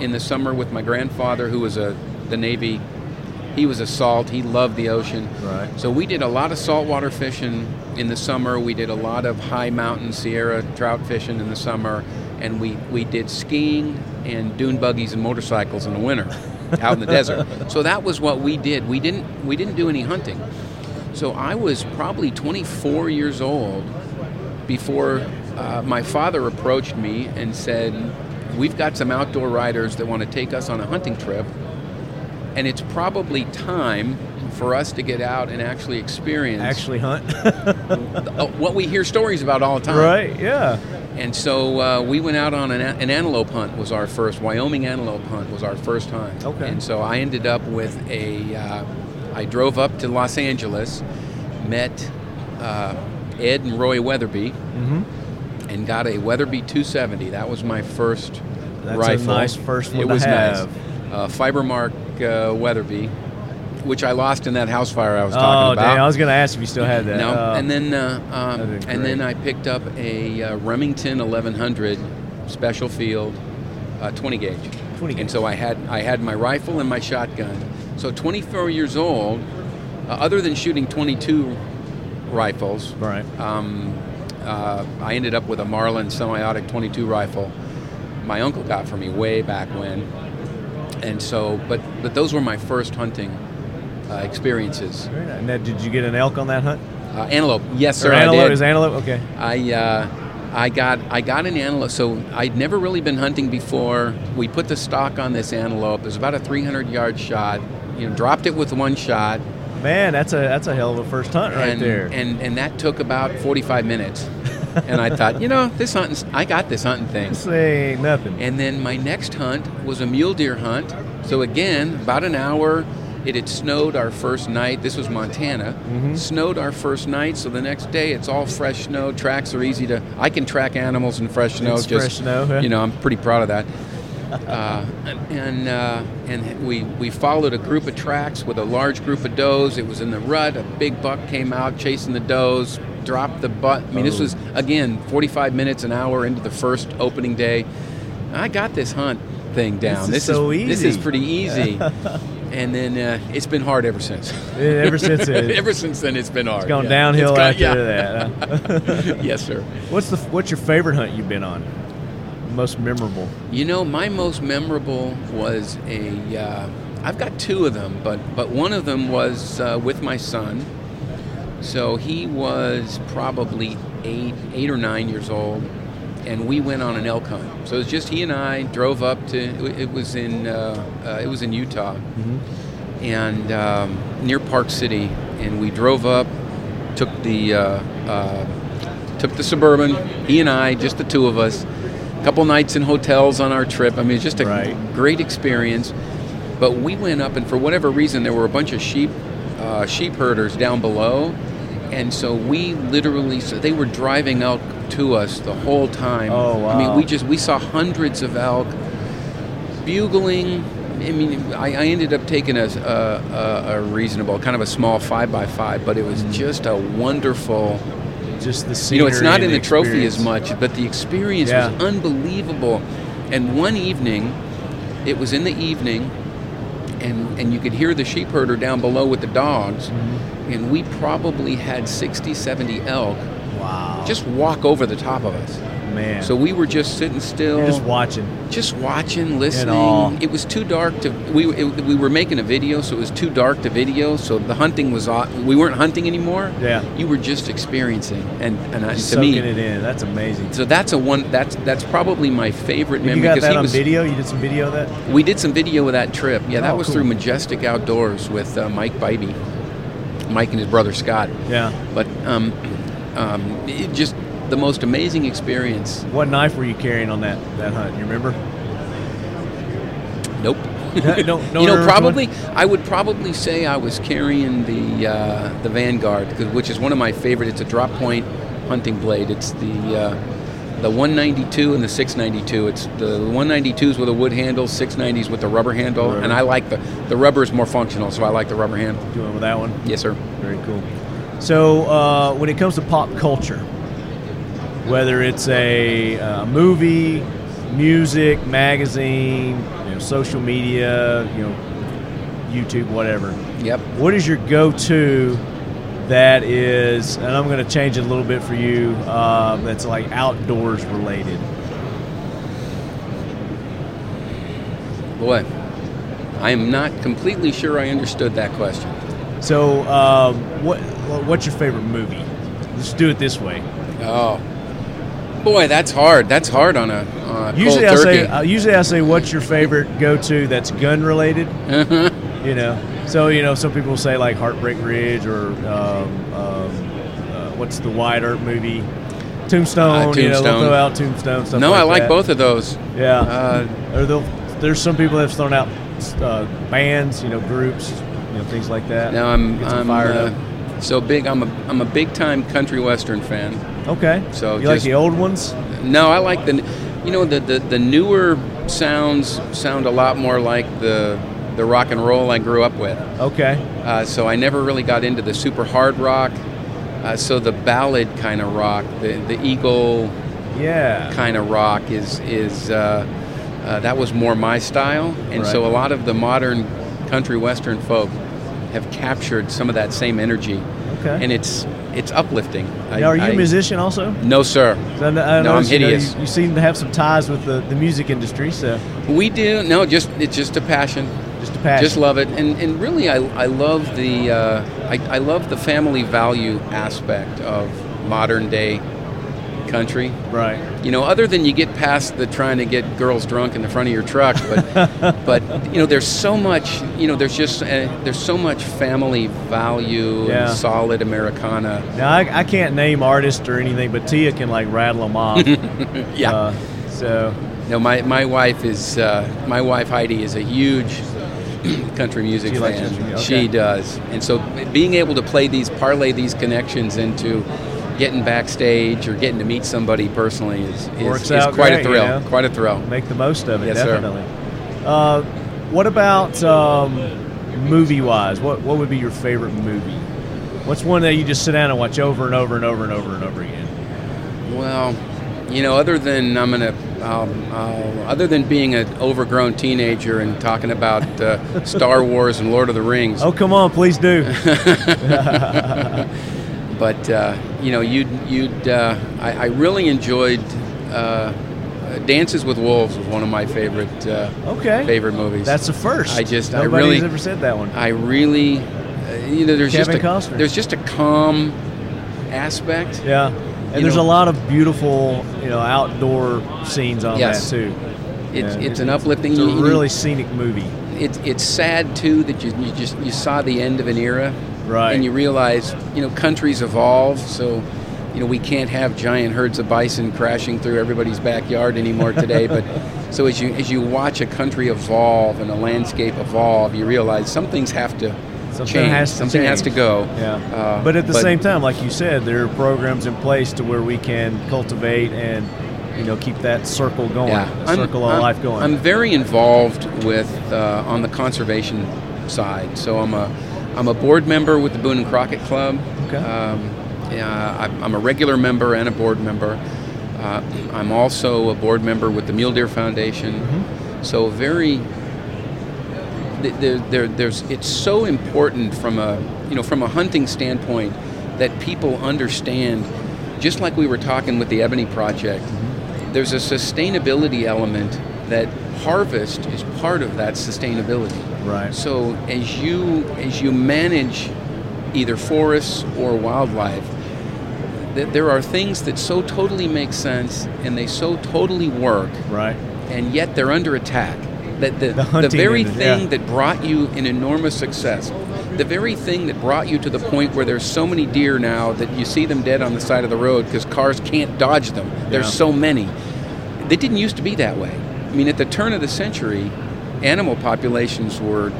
[SPEAKER 4] in the summer with my grandfather, who was a the Navy. He was a salt. He loved the ocean.
[SPEAKER 1] Right.
[SPEAKER 4] So we did a lot of saltwater fishing in the summer. We did a lot of high mountain Sierra trout fishing in the summer, and we, we did skiing and dune buggies and motorcycles in the winter, out in the desert. So that was what we did. We didn't we didn't do any hunting. So I was probably 24 years old before uh, my father approached me and said, "We've got some outdoor riders that want to take us on a hunting trip." and it's probably time for us to get out and actually experience
[SPEAKER 1] actually hunt.
[SPEAKER 4] what we hear stories about all the time.
[SPEAKER 1] right. Yeah.
[SPEAKER 4] And so uh, we went out on an, an antelope hunt. Was our first Wyoming antelope hunt. Was our first hunt.
[SPEAKER 1] Okay.
[SPEAKER 4] And so I ended up with a. Uh, I drove up to Los Angeles, met uh, Ed and Roy Weatherby,
[SPEAKER 1] Mm-hmm.
[SPEAKER 4] and got a Weatherby 270. That was my first
[SPEAKER 1] That's
[SPEAKER 4] rifle.
[SPEAKER 1] a nice first one
[SPEAKER 4] It
[SPEAKER 1] to
[SPEAKER 4] was
[SPEAKER 1] have.
[SPEAKER 4] nice. Uh, Fibermark uh, Weatherby, which I lost in that house fire I was
[SPEAKER 1] Oh,
[SPEAKER 4] talking about.
[SPEAKER 1] dang! I was going to ask if you still had that.
[SPEAKER 4] No,
[SPEAKER 1] Uh,
[SPEAKER 4] and then uh, um, and then. I picked up a uh, Remington 1100 special field uh, 20 gauge.
[SPEAKER 1] 20 gauge.
[SPEAKER 4] And so I had I had my rifle and my shotgun. So 24 years old, uh, other than shooting 22 rifles,
[SPEAKER 1] right.
[SPEAKER 4] um, uh, I ended up with a Marlin semi-automatic 22 rifle. My uncle got for me way back when, and so but but those were my first hunting uh, experiences.
[SPEAKER 1] Very nice. Now, did you get an elk on that hunt?
[SPEAKER 4] Uh, antelope, yes, sir,
[SPEAKER 1] Or antelope?
[SPEAKER 4] I did.
[SPEAKER 1] Is antelope okay?
[SPEAKER 4] I uh, I got I got an antelope. So I'd never really been hunting before. We put the stock on this antelope. It was about a 300 yard shot. You know, dropped it with one shot,
[SPEAKER 1] Man, that's a that's a hell of a first hunt right
[SPEAKER 4] and,
[SPEAKER 1] there.
[SPEAKER 4] and and that took about 45 minutes. and I thought, you know, this hunting, I got this hunting thing.
[SPEAKER 1] this ain't nothing.
[SPEAKER 4] And then my next hunt was a mule deer hunt. So again, about an hour. It had snowed our first night. This was Montana.
[SPEAKER 1] Mhm.
[SPEAKER 4] Snowed our first night, so the next day it's all fresh snow. Tracks are easy to. I can track animals in fresh snow.
[SPEAKER 1] It's
[SPEAKER 4] just
[SPEAKER 1] fresh snow, yeah.
[SPEAKER 4] you know, I'm pretty proud of that. Uh, and uh, and we we followed a group of tracks with a large group of does. It was in the rut. A big buck came out chasing the does, dropped the butt. I mean, this
[SPEAKER 1] Oh.
[SPEAKER 4] was again 45 minutes an hour into the first opening day. I got this hunt thing down.
[SPEAKER 1] This is so easy.
[SPEAKER 4] This is pretty easy. and then uh, it's been hard ever since.
[SPEAKER 1] ever since it,
[SPEAKER 4] ever since then, it's been hard.
[SPEAKER 1] it's gone
[SPEAKER 4] Yeah.
[SPEAKER 1] downhill
[SPEAKER 4] It's gone-
[SPEAKER 1] after
[SPEAKER 4] yeah.
[SPEAKER 1] that. huh?
[SPEAKER 4] yes, sir.
[SPEAKER 1] what's the what's your favorite hunt you've been on? Most memorable.
[SPEAKER 4] You know, my most memorable was a. Uh, I've got two of them, but but one of them was uh, with my son. So he was probably eight, eight or nine years old, and we went on an elk hunt. So it was just he and I drove up to. It was in uh, uh, it was in Utah, and um, near Park City, and we drove up, took the uh, uh, took the suburban. He and I, just the two of us. A couple nights in hotels on our trip. I mean, just a
[SPEAKER 1] Right.
[SPEAKER 4] great experience. But we went up, and for whatever reason, there were a bunch of sheep uh, sheep herders down below, and so we literally so they were driving elk to us the whole time.
[SPEAKER 1] Oh, wow!
[SPEAKER 4] I mean, we just we saw hundreds of elk bugling. I mean, I, I ended up taking a, a, a, reasonable, kind of a small five by five, but it was just a wonderful.
[SPEAKER 1] Just the
[SPEAKER 4] You know, it's not in the trophy as much, but the experience
[SPEAKER 1] Yeah.
[SPEAKER 4] was unbelievable. And one evening, it was in the evening, and and you could hear the sheep herder down below with the dogs,
[SPEAKER 1] Mm-hmm.
[SPEAKER 4] and we probably had 60, 70 elk
[SPEAKER 1] Wow.
[SPEAKER 4] just walk over the top of us.
[SPEAKER 1] man.
[SPEAKER 4] So we were just sitting still,
[SPEAKER 1] You're just watching.
[SPEAKER 4] just watching, listening. It was too dark to. We it, we were making a video, so it was too dark to video. So the hunting was. off. We weren't hunting anymore.
[SPEAKER 1] Yeah.
[SPEAKER 4] You were just experiencing, and and I, to
[SPEAKER 1] soaking
[SPEAKER 4] me,
[SPEAKER 1] it in. That's amazing.
[SPEAKER 4] so that's a one. That's that's probably my favorite
[SPEAKER 1] You
[SPEAKER 4] memory
[SPEAKER 1] got
[SPEAKER 4] because
[SPEAKER 1] that on
[SPEAKER 4] was.
[SPEAKER 1] video? You did some video of that?
[SPEAKER 4] We did some video of that trip. Yeah, that
[SPEAKER 1] Oh,
[SPEAKER 4] was
[SPEAKER 1] cool.
[SPEAKER 4] through Majestic Outdoors with uh, Mike Bybee, Mike and his brother Scott.
[SPEAKER 1] Yeah.
[SPEAKER 4] But um, um, it just the most amazing experience.
[SPEAKER 1] What knife were you carrying on that, that hunt? You remember?
[SPEAKER 4] Nope.
[SPEAKER 1] No- no-
[SPEAKER 4] you know, probably I would probably say I was carrying the uh, the Vanguard, which is one of my favorite. It's a drop point hunting blade. It's the uh, the 192 and the 692. It's the 192s with a wood handle, 690s with a rubber handle,
[SPEAKER 1] Rubber.
[SPEAKER 4] and I like the the rubber is more functional, so I like the rubber handle.
[SPEAKER 1] Doing with that one?
[SPEAKER 4] Yes, sir.
[SPEAKER 1] Very cool. So, uh, when it comes to pop culture, whether it's a uh, movie, music, magazine, you know, social media, you know, YouTube, whatever,
[SPEAKER 4] Yep.
[SPEAKER 1] what is your go-to that is, and I'm going to change it a little bit for you, uh, that's like outdoors related?
[SPEAKER 4] Boy, I am not completely sure I understood that question.
[SPEAKER 1] So, um, what what's your favorite movie? Let's do it this way.
[SPEAKER 4] Oh, boy, that's hard. That's hard on a,
[SPEAKER 1] Usually, I say uh, usually I say what's your favorite go-to that's gun related.
[SPEAKER 4] Uh-huh.
[SPEAKER 1] You know, so you know some people say like Heartbreak Ridge or um, um, uh, what's the Wyatt Earp movie, Tombstone.
[SPEAKER 4] Uh,
[SPEAKER 1] You know, they'll
[SPEAKER 4] Tombstone.
[SPEAKER 1] throw out Tombstone. Stuff
[SPEAKER 4] no,
[SPEAKER 1] like
[SPEAKER 4] I like
[SPEAKER 1] that.
[SPEAKER 4] both of those.
[SPEAKER 1] Yeah,
[SPEAKER 4] Uh,
[SPEAKER 1] or they'll, there's some people that have thrown out uh, bands, you know, groups, you know, things like that.
[SPEAKER 4] now I'm, I'm
[SPEAKER 1] fired up.
[SPEAKER 4] So big. I'm a I'm a big time country western fan.
[SPEAKER 1] Okay,
[SPEAKER 4] so
[SPEAKER 1] you like
[SPEAKER 4] just-
[SPEAKER 1] the old ones?
[SPEAKER 4] No, I like the, you know, the, the, the newer sounds sound a lot more like the the rock and roll I grew up with.
[SPEAKER 1] Okay,
[SPEAKER 4] Uh, so I never really got into the super hard rock. Uh, so the ballad kind of rock, the the Eagle
[SPEAKER 1] yeah,
[SPEAKER 4] kind of rock is is uh, uh, that was more my style, and so a lot of the modern country western folk have captured some of that same energy,
[SPEAKER 1] okay.
[SPEAKER 4] and it's it's uplifting. I-
[SPEAKER 1] now, are you
[SPEAKER 4] I-
[SPEAKER 1] a musician also?
[SPEAKER 4] No, sir.
[SPEAKER 1] I, kn- I
[SPEAKER 4] No, I'm
[SPEAKER 1] noticed, you know,
[SPEAKER 4] hideous.
[SPEAKER 1] You, you seem to have some ties with the, the music industry, so
[SPEAKER 4] We do no, just it's just a passion.
[SPEAKER 1] just a passion.
[SPEAKER 4] Just love it, and and really, I, I love the uh, I, I love the family value aspect of modern day country.
[SPEAKER 1] right.
[SPEAKER 4] You know, other than you get past the trying to get girls drunk in the front of your truck, but but you know, there's so much. You know, there's just uh, there's so much family value
[SPEAKER 1] Yeah.
[SPEAKER 4] and solid Americana.
[SPEAKER 1] Now I, I can't name artists or anything, but Tia can like rattle them off.
[SPEAKER 4] Yeah.
[SPEAKER 1] Uh, so
[SPEAKER 4] no, my my wife is uh, my wife Heidi is a huge country music
[SPEAKER 1] She
[SPEAKER 4] fan.
[SPEAKER 1] music,
[SPEAKER 4] She does, and so being able to play these parlay these connections into getting backstage or getting to meet somebody personally is is, is quite
[SPEAKER 1] great,
[SPEAKER 4] a thrill.
[SPEAKER 1] you know?
[SPEAKER 4] Quite a thrill.
[SPEAKER 1] make the most of it,
[SPEAKER 4] Yes, sir.
[SPEAKER 1] definitely. Uh, what about um, movie wise? What what would be your favorite movie? What's one that you just sit down and watch over and over and over and over and over again?
[SPEAKER 4] Well, you know, other than I'm gonna, um, uh, other than being an overgrown teenager and talking about uh, Star Wars and Lord of the Rings,
[SPEAKER 1] Oh, come on, please do.
[SPEAKER 4] but uh, you know, you'd, you'd, uh, I, I really enjoyed uh, Dances with Wolves was one of my favorite uh,
[SPEAKER 1] Okay,
[SPEAKER 4] favorite movies.
[SPEAKER 1] that's the first.
[SPEAKER 4] I just- I really-
[SPEAKER 1] ever said that one.
[SPEAKER 4] I really, uh, you know, there's
[SPEAKER 1] Kevin
[SPEAKER 4] just a,
[SPEAKER 1] Costner.
[SPEAKER 4] there's just a calm aspect.
[SPEAKER 1] Yeah, and there's
[SPEAKER 4] know-
[SPEAKER 1] a lot of beautiful, you know, outdoor scenes on
[SPEAKER 4] Yes.
[SPEAKER 1] that too.
[SPEAKER 4] It's,
[SPEAKER 1] Yeah,
[SPEAKER 4] it's an uplifting.
[SPEAKER 1] It's a really scenic movie.
[SPEAKER 4] it's it's sad too that you, you just you saw the end of an era
[SPEAKER 1] Right.
[SPEAKER 4] and you realize you know countries evolve so you know we can't have giant herds of bison crashing through everybody's backyard anymore today but so as you as you watch a country evolve and a landscape evolve you realize some things have to
[SPEAKER 1] Something
[SPEAKER 4] change
[SPEAKER 1] has to
[SPEAKER 4] something has to go
[SPEAKER 1] Yeah.
[SPEAKER 4] Uh,
[SPEAKER 1] but at the same time, like you said, there are programs in place to where we can cultivate and you know keep that circle going,
[SPEAKER 4] yeah,
[SPEAKER 1] circle of
[SPEAKER 4] I'm-
[SPEAKER 1] life going.
[SPEAKER 4] I'm very involved with uh, on the conservation side. So I'm a I'm a board member with the Boone and Crockett Club.
[SPEAKER 1] Okay.
[SPEAKER 4] Um, yeah, I'm I'm a regular member and a board member. Uh, I'm also a board member with the Mule Deer Foundation.
[SPEAKER 1] Mm-hmm.
[SPEAKER 4] So very there, there, there's it's so important from a you know from a hunting standpoint that people understand. Just like we were talking with the Ebony Project, there's a sustainability element that harvest is part of that sustainability.
[SPEAKER 1] Right.
[SPEAKER 4] So as you as you manage either forests or wildlife, th- there are things that so totally make sense and they so totally work,
[SPEAKER 1] Right.
[SPEAKER 4] and yet they're under attack. That the,
[SPEAKER 1] The hunting
[SPEAKER 4] very thing
[SPEAKER 1] yeah.
[SPEAKER 4] that brought you an enormous success, the very thing that brought you to the point where there's so many deer now that you see them dead on the side of the road because cars can't dodge them. There's
[SPEAKER 1] Yeah.
[SPEAKER 4] so many. They didn't used to be that way. I mean, at the turn of the century, animal populations were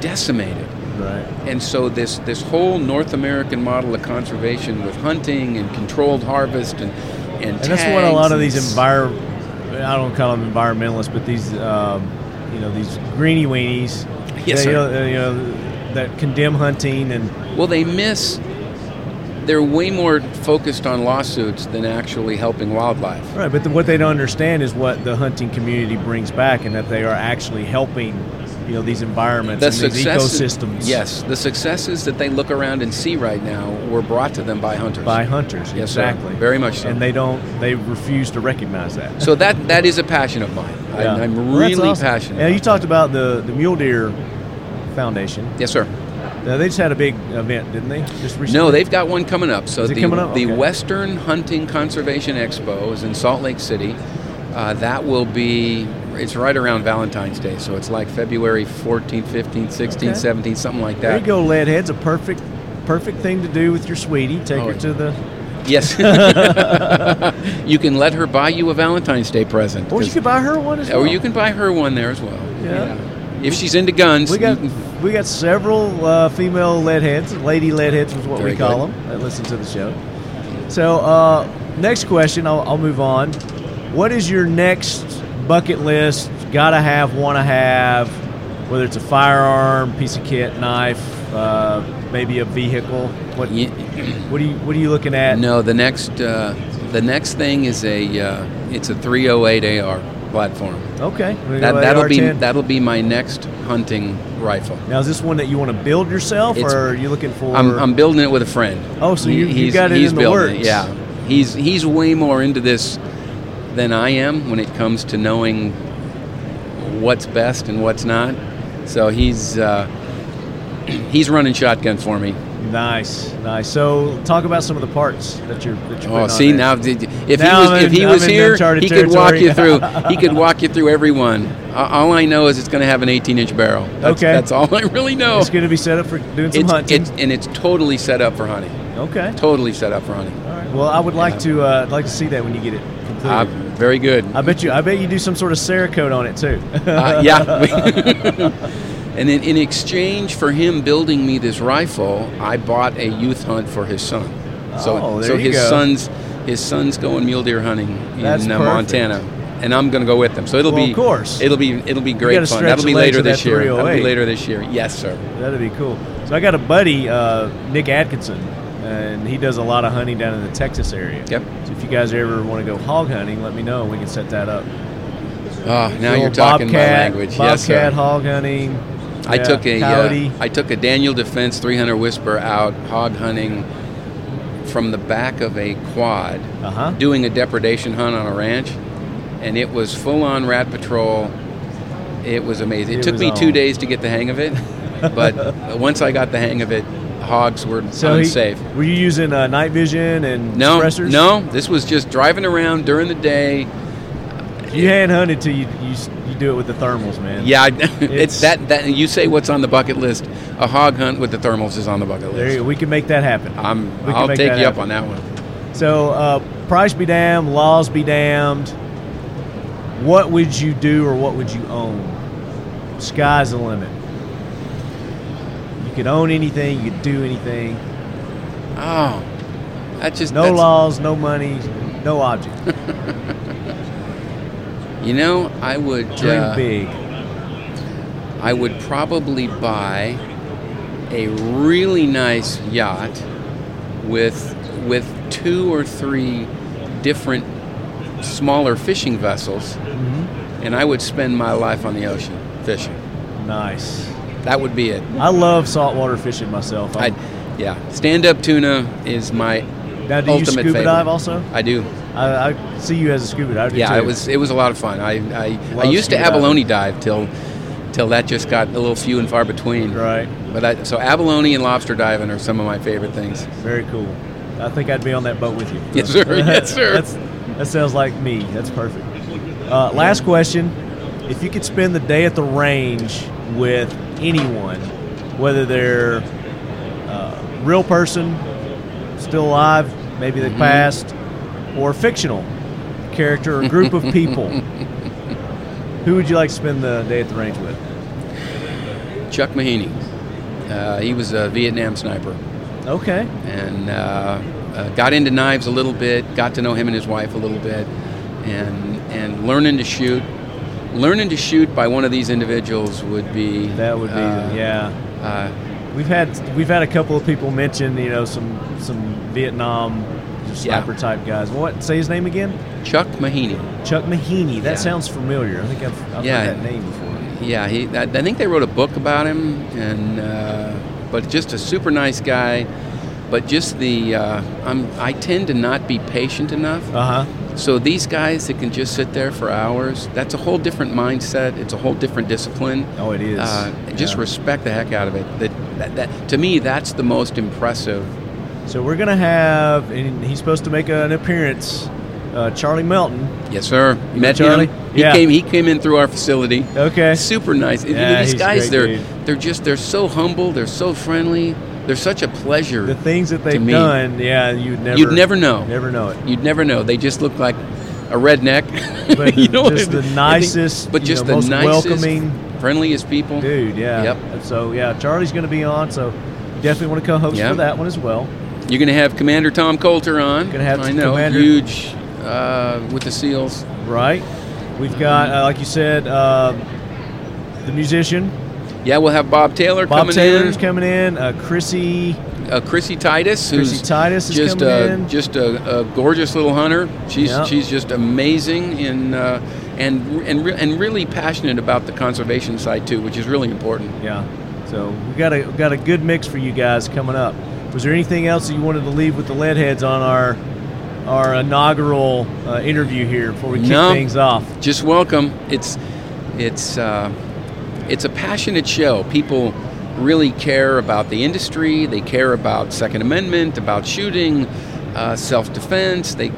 [SPEAKER 4] decimated.
[SPEAKER 1] Right.
[SPEAKER 4] And so this this whole North American model of conservation with hunting and controlled harvest and and,
[SPEAKER 1] And that's what a lot of these envir I don't call them environmentalists, but these um, you know these greeny weenies.
[SPEAKER 4] Yes,
[SPEAKER 1] they,
[SPEAKER 4] sir.
[SPEAKER 1] You know, uh, you know that condemn hunting and
[SPEAKER 4] well they miss they're way more focused on lawsuits than actually helping wildlife.
[SPEAKER 1] right, but the, what they don't understand is what the hunting community brings back, and that they are actually helping you know these environments
[SPEAKER 4] The
[SPEAKER 1] and these ecosystems.
[SPEAKER 4] Yes, the successes that they look around and see right now were brought to them by hunters.
[SPEAKER 1] by hunters.
[SPEAKER 4] Yes, sir.
[SPEAKER 1] exactly.
[SPEAKER 4] Very much so.
[SPEAKER 1] And they don't. They refuse to recognize that.
[SPEAKER 4] so that that is a passion of mine.
[SPEAKER 1] Yeah.
[SPEAKER 4] I, I'm
[SPEAKER 1] Well,
[SPEAKER 4] really
[SPEAKER 1] awesome.
[SPEAKER 4] passionate.
[SPEAKER 1] Yeah,
[SPEAKER 4] about
[SPEAKER 1] you talked about the the Mule Deer Foundation.
[SPEAKER 4] Yes, sir.
[SPEAKER 1] Uh, they just had a big event, didn't they? Just recently.
[SPEAKER 4] No, they've got one coming up. So the,
[SPEAKER 1] coming up?
[SPEAKER 4] the
[SPEAKER 1] Okay.
[SPEAKER 4] Western Hunting Conservation Expo is in Salt Lake City. Uh, that will be it's right around Valentine's Day, so it's like February 14th, 15th, 16th,
[SPEAKER 1] Okay.
[SPEAKER 4] 17th, something like that.
[SPEAKER 1] There you go, Leadhead's a perfect perfect thing to do with your sweetie. Take
[SPEAKER 4] Oh,
[SPEAKER 1] her to the.
[SPEAKER 4] Yes. you can let her buy you a Valentine's Day present.
[SPEAKER 1] Or you could buy her one as well.
[SPEAKER 4] or you can buy her one there as well.
[SPEAKER 1] Yeah.
[SPEAKER 4] If she's into guns,
[SPEAKER 1] We got
[SPEAKER 4] you can-
[SPEAKER 1] we got several uh, female leadheads, lady leadheads was what
[SPEAKER 4] Very
[SPEAKER 1] we call
[SPEAKER 4] good.
[SPEAKER 1] them. That listen to the show. So uh, next question, I'll, I'll move on. What is your next bucket list? Gotta have, wanna have, whether it's a firearm, piece of kit, knife, uh, maybe a vehicle. What
[SPEAKER 4] Ye-
[SPEAKER 1] what are you what are you looking at?
[SPEAKER 4] No, the next uh, the next thing is a uh, it's a 308 AR platform.
[SPEAKER 1] Okay,
[SPEAKER 4] That, that'll be that'll be my next hunting rifle.
[SPEAKER 1] Now, is this one that you want to build yourself,
[SPEAKER 4] It's-
[SPEAKER 1] or are you looking for?
[SPEAKER 4] I'm, I'm building it with a friend.
[SPEAKER 1] Oh, so you- you
[SPEAKER 4] he's,
[SPEAKER 1] got it in the works.
[SPEAKER 4] It. Yeah, he's he's way more into this than I am when it comes to knowing what's best and what's not. So he's uh, he's running shotgun for me.
[SPEAKER 1] Nice, nice. So, talk about some of the parts that you're. That you're
[SPEAKER 4] Oh, see now, did- if
[SPEAKER 1] Now
[SPEAKER 4] he was
[SPEAKER 1] I'm
[SPEAKER 4] if he was
[SPEAKER 1] I'm in
[SPEAKER 4] here, he could walk you through. he could walk you through every one. All I know is it's going to have an 18-inch barrel. That's,
[SPEAKER 1] Okay.
[SPEAKER 4] that's all I really know.
[SPEAKER 1] It's going to be set up for doing some
[SPEAKER 4] It's,
[SPEAKER 1] hunting.
[SPEAKER 4] it's and it's totally set up for hunting.
[SPEAKER 1] okay.
[SPEAKER 4] Totally set up for hunting.
[SPEAKER 1] All right. Well, I would like to. Uh, like to see that when you get it completed.
[SPEAKER 4] Uh, very good.
[SPEAKER 1] I bet you. I bet you do some sort of Cerakote on it too.
[SPEAKER 4] Uh, yeah. and in, in exchange for him building me this rifle, I bought a youth hunt for his son. So,
[SPEAKER 1] Oh, there
[SPEAKER 4] so
[SPEAKER 1] you
[SPEAKER 4] his
[SPEAKER 1] go.
[SPEAKER 4] son's his son's going mule deer hunting in uh. Montana, and I'm going to go with them. So it'll
[SPEAKER 1] Well,
[SPEAKER 4] be
[SPEAKER 1] of course.
[SPEAKER 4] it'll be it'll be great fun. That'll be later this
[SPEAKER 1] that
[SPEAKER 4] year. That'll be later this year. Yes, sir.
[SPEAKER 1] That'll be cool. So I got a buddy, uh, Nick Atkinson, and he does a lot of hunting down in the Texas area.
[SPEAKER 4] Yep.
[SPEAKER 1] So if you guys ever want to go hog hunting, let me know and we can set that up.
[SPEAKER 4] Oh, now you're talking
[SPEAKER 1] bobcat,
[SPEAKER 4] my language. yes, sir.
[SPEAKER 1] Bobcat hog hunting.
[SPEAKER 4] I
[SPEAKER 1] Yeah,
[SPEAKER 4] took a uh, I took a Daniel Defense 300 Whisper out hog hunting from the back of a quad,
[SPEAKER 1] Uh-huh.
[SPEAKER 4] doing a depredation hunt on a ranch, and it was full on rat patrol. It was amazing. It,
[SPEAKER 1] It
[SPEAKER 4] took me two days to get the hang of it, but once I got the hang of it, hogs were
[SPEAKER 1] So he-
[SPEAKER 4] unsafe.
[SPEAKER 1] were you using uh, night vision and
[SPEAKER 4] no,
[SPEAKER 1] suppressors?
[SPEAKER 4] no, this was just driving around during the day.
[SPEAKER 1] You hand hunted till you, you do it with the thermals, man.
[SPEAKER 4] Yeah, I,
[SPEAKER 1] It's-
[SPEAKER 4] it's that that you say what's on the bucket list. A hog hunt with the thermals is on the bucket
[SPEAKER 1] There
[SPEAKER 4] list.
[SPEAKER 1] you. We can make that happen.
[SPEAKER 4] I'm I'll take you up on that one.
[SPEAKER 1] So, uh, price be damned, laws be damned. What would you do or what would you own? Sky's the limit. You could own anything, you could do anything.
[SPEAKER 4] Oh, that just
[SPEAKER 1] No laws, no money, no object.
[SPEAKER 4] You know, I would
[SPEAKER 1] Dream
[SPEAKER 4] uh,
[SPEAKER 1] big.
[SPEAKER 4] I would probably buy a really nice yacht with with two or three different smaller fishing vessels,
[SPEAKER 1] Mm-hmm.
[SPEAKER 4] and I would spend my life on the ocean fishing.
[SPEAKER 1] Nice.
[SPEAKER 4] that would be it.
[SPEAKER 1] I love saltwater fishing myself.
[SPEAKER 4] I, yeah, stand up tuna is my
[SPEAKER 1] now, do you
[SPEAKER 4] ultimate
[SPEAKER 1] scuba
[SPEAKER 4] favorite.
[SPEAKER 1] dive also?
[SPEAKER 4] I do.
[SPEAKER 1] I, I see you as a scuba diver.
[SPEAKER 4] Yeah,
[SPEAKER 1] too.
[SPEAKER 4] it was it was a lot of fun. I I, I used to
[SPEAKER 1] diving.
[SPEAKER 4] abalone dive till till that just got a little few and far between.
[SPEAKER 1] right.
[SPEAKER 4] But I, so abalone and lobster diving are some of my favorite things.
[SPEAKER 1] Very cool. I think I'd be on that boat with you.
[SPEAKER 4] Yes, sir. Yes, sir.
[SPEAKER 1] That's, that sounds like me. That's perfect. Uh, last question: If you could spend the day at the range with anyone, whether they're uh, real person, still alive, maybe they
[SPEAKER 4] Mhm.
[SPEAKER 1] passed, or fictional character or group of people, who would you like to spend the day at the range with?
[SPEAKER 4] Chuck Mawhinney. Uh, he was a Vietnam sniper
[SPEAKER 1] Okay.
[SPEAKER 4] and uh, uh, got into knives a little bit. Got to know him and his wife a little bit, and and learning to shoot. Learning to shoot by one of these individuals would be
[SPEAKER 1] That would be
[SPEAKER 4] uh,
[SPEAKER 1] yeah.
[SPEAKER 4] Uh,
[SPEAKER 1] We've had we've had a couple of people mention you know some some Vietnam
[SPEAKER 4] Yeah.
[SPEAKER 1] sniper type guys. What say his name again?
[SPEAKER 4] Chuck Mawhinney.
[SPEAKER 1] Chuck Mawhinney. That
[SPEAKER 4] Yeah.
[SPEAKER 1] sounds familiar. I think I've, I've
[SPEAKER 4] Yeah.
[SPEAKER 1] heard that name before.
[SPEAKER 4] Yeah, he. I, I think they wrote a book about him, and uh, but just a super nice guy. But just the uh, I'm I tend to not be patient enough.
[SPEAKER 1] Uh huh.
[SPEAKER 4] So these guys that can just sit there for hours, that's a whole different mindset. It's a whole different discipline.
[SPEAKER 1] Oh, it is.
[SPEAKER 4] Uh, just respect the heck out of it. That, that, that to me, that's the most impressive.
[SPEAKER 1] So we're gonna have, and he's supposed to make an appearance. Uh, Charlie Melton.
[SPEAKER 4] Yes, sir.
[SPEAKER 1] You
[SPEAKER 4] Met
[SPEAKER 1] Charlie?
[SPEAKER 4] him. He
[SPEAKER 1] Yeah.
[SPEAKER 4] came. He came in through our facility.
[SPEAKER 1] Okay.
[SPEAKER 4] Super nice. You know,
[SPEAKER 1] Yeah,
[SPEAKER 4] these
[SPEAKER 1] he's
[SPEAKER 4] guys, they're
[SPEAKER 1] dude.
[SPEAKER 4] they're just they're so humble. They're so friendly. They're such a pleasure.
[SPEAKER 1] The things that they've done, yeah, you'd never
[SPEAKER 4] You'd never know.
[SPEAKER 1] never know it.
[SPEAKER 4] You'd never know. They just look like a redneck.
[SPEAKER 1] But
[SPEAKER 4] you know,
[SPEAKER 1] just the
[SPEAKER 4] I think-
[SPEAKER 1] nicest,
[SPEAKER 4] but just
[SPEAKER 1] know,
[SPEAKER 4] the
[SPEAKER 1] most
[SPEAKER 4] nicest,
[SPEAKER 1] welcoming
[SPEAKER 4] friendliest people.
[SPEAKER 1] dude. Yeah.
[SPEAKER 4] Yep.
[SPEAKER 1] So yeah, Charlie's gonna be on. So definitely want to co-host
[SPEAKER 4] Yeah.
[SPEAKER 1] for that one as well.
[SPEAKER 4] You're going to have Commander Tom Coulter on.
[SPEAKER 1] Gonna have
[SPEAKER 4] I know,
[SPEAKER 1] Commander-
[SPEAKER 4] huge uh, with the SEALs.
[SPEAKER 1] Right. We've got, uh, like you said, uh, the musician
[SPEAKER 4] Yeah, we'll have Bob Taylor coming in.
[SPEAKER 1] Bob
[SPEAKER 4] coming
[SPEAKER 1] Taylor's
[SPEAKER 4] in.
[SPEAKER 1] coming in. Uh, Chrissy
[SPEAKER 4] uh, Chrissy Titus,
[SPEAKER 1] Chrissy
[SPEAKER 4] who's
[SPEAKER 1] Titus is
[SPEAKER 4] just
[SPEAKER 1] coming
[SPEAKER 4] a,
[SPEAKER 1] in.
[SPEAKER 4] just a, a gorgeous little hunter. She's
[SPEAKER 1] Yeah.
[SPEAKER 4] she's just amazing and uh, and and re- and really passionate about the conservation side too, which is really important.
[SPEAKER 1] Yeah. So we got a got a good mix for you guys coming up. Was there anything else that you wanted to leave with the leadheads on our our inaugural uh, interview here before we kick
[SPEAKER 4] No.
[SPEAKER 1] things off?
[SPEAKER 4] Just welcome. It's it's uh, it's a passionate show. People really care about the industry. They care about Second Amendment, about shooting, uh, self-defense. They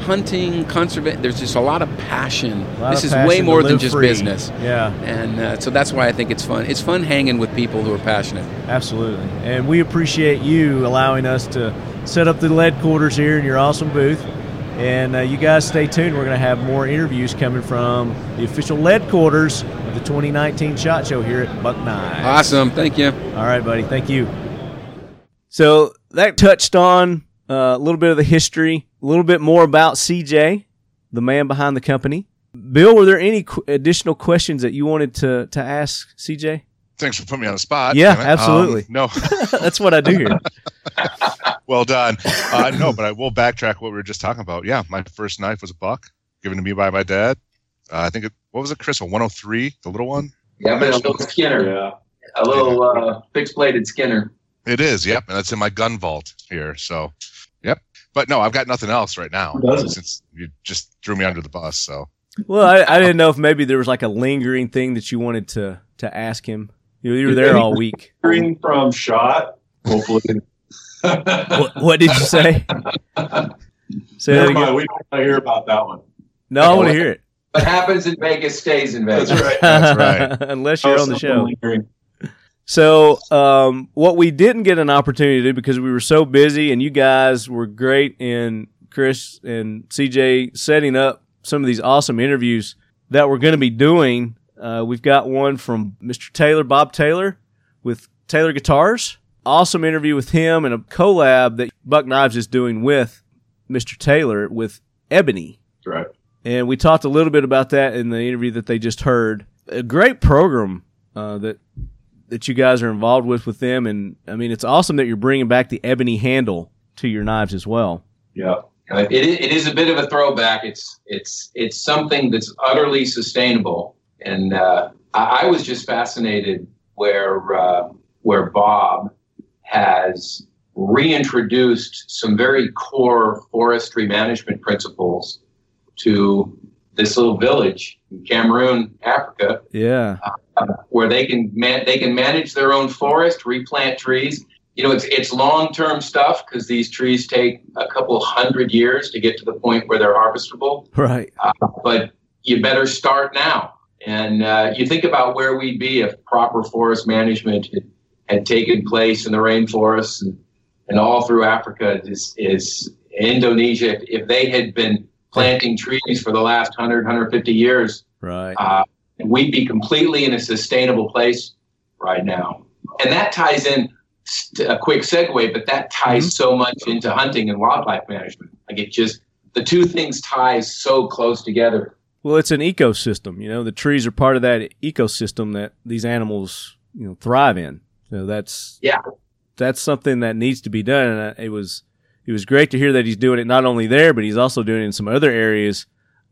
[SPEAKER 4] hunting, conservation. There's just a lot of passion.
[SPEAKER 1] Lot
[SPEAKER 4] this
[SPEAKER 1] of
[SPEAKER 4] is way
[SPEAKER 1] passion
[SPEAKER 4] more than just
[SPEAKER 1] free.
[SPEAKER 4] business.
[SPEAKER 1] Yeah,
[SPEAKER 4] And uh, so that's why I think it's fun. It's fun hanging with people who are passionate.
[SPEAKER 1] absolutely. And we appreciate you allowing us to set up the lead quarters here in your awesome booth. And uh, you guys stay tuned. We're going to have more interviews coming from the official lead quarters of the 2019 SHOT Show here at Buck Knives.
[SPEAKER 4] Awesome. Thank you.
[SPEAKER 1] All right, buddy. Thank you. So that touched on uh, a little bit of the history, a little bit more about CJ, the man behind the company. Bill, were there any qu- additional questions that you wanted to to ask CJ?
[SPEAKER 2] Thanks for putting me on the spot.
[SPEAKER 1] Yeah, absolutely.
[SPEAKER 2] Um, no,
[SPEAKER 1] That's what I do here.
[SPEAKER 2] well done. Uh, no, but I will backtrack what we were just talking about. Yeah, my first knife was a buck given to me by my dad. Uh, I think it, what was it, Chris? A 103, the little one.
[SPEAKER 6] Yeah, but a little Skinner,
[SPEAKER 3] Yeah.
[SPEAKER 6] a little uh, fixed-bladed Skinner.
[SPEAKER 2] It is. Yep, and that's in my gun vault here. So, yep. But no, I've got nothing else right now since you just threw me under the bus. So
[SPEAKER 1] Well, I, I didn't know if maybe there was like a lingering thing that you wanted to to ask him. You, you were there all week.
[SPEAKER 3] Hearing from shot, hopefully.
[SPEAKER 1] What, what did you say? Say
[SPEAKER 3] Never mind, we don't want to hear about that one.
[SPEAKER 1] No, I want to hear it.
[SPEAKER 6] What happens in Vegas stays in Vegas.
[SPEAKER 3] That's right.
[SPEAKER 2] That's right.
[SPEAKER 1] Unless you're on the
[SPEAKER 3] Oh,
[SPEAKER 1] show.
[SPEAKER 3] lingering.
[SPEAKER 1] So, um, what we didn't get an opportunity to do because we were so busy, and you guys were great in Chris and CJ setting up some of these awesome interviews that we're going to be doing. Uh, we've got one from Mr. Taylor, Bob Taylor, with Taylor Guitars. Awesome interview with him and a collab that Buck Knives is doing with Mr. Taylor with Ebony.
[SPEAKER 3] Right.
[SPEAKER 1] And we talked a little bit about that in the interview that they just heard. A great program uh, that that you guys are involved with with them, and I mean it's awesome that you're bringing back the ebony handle to your knives as well.
[SPEAKER 3] Yeah.
[SPEAKER 6] Uh, It, it is a bit of a throwback. It's it's it's something that's utterly sustainable, and uh, I, I was just fascinated
[SPEAKER 4] where uh, where Bob has reintroduced some very core forestry management principles to this little village in Cameroon, Africa,
[SPEAKER 1] Yeah.
[SPEAKER 4] uh, where they can man- they can manage their own forest, replant trees. You know, it's it's long term stuff because these trees take a couple hundred years to get to the point where they're harvestable.
[SPEAKER 1] Right.
[SPEAKER 4] But you better start now. And uh, you think about where we'd be if proper forest management had, had taken place in the rainforests and, and all through Africa. Is is Indonesia? If they had been planting trees for the last 100, 150 years,
[SPEAKER 1] Right.
[SPEAKER 4] uh, we'd be completely in a sustainable place right now. And that ties in a quick segue, but that ties so much into hunting and wildlife management. Like it just the two things tie so close together.
[SPEAKER 1] Well, it's an ecosystem. You know, the trees are part of that ecosystem that these animals, you know, thrive in. So that's
[SPEAKER 4] Yeah.
[SPEAKER 1] that's something that needs to be done. And uh, it was it was great to hear that he's doing it not only there, but he's also doing it in some other areas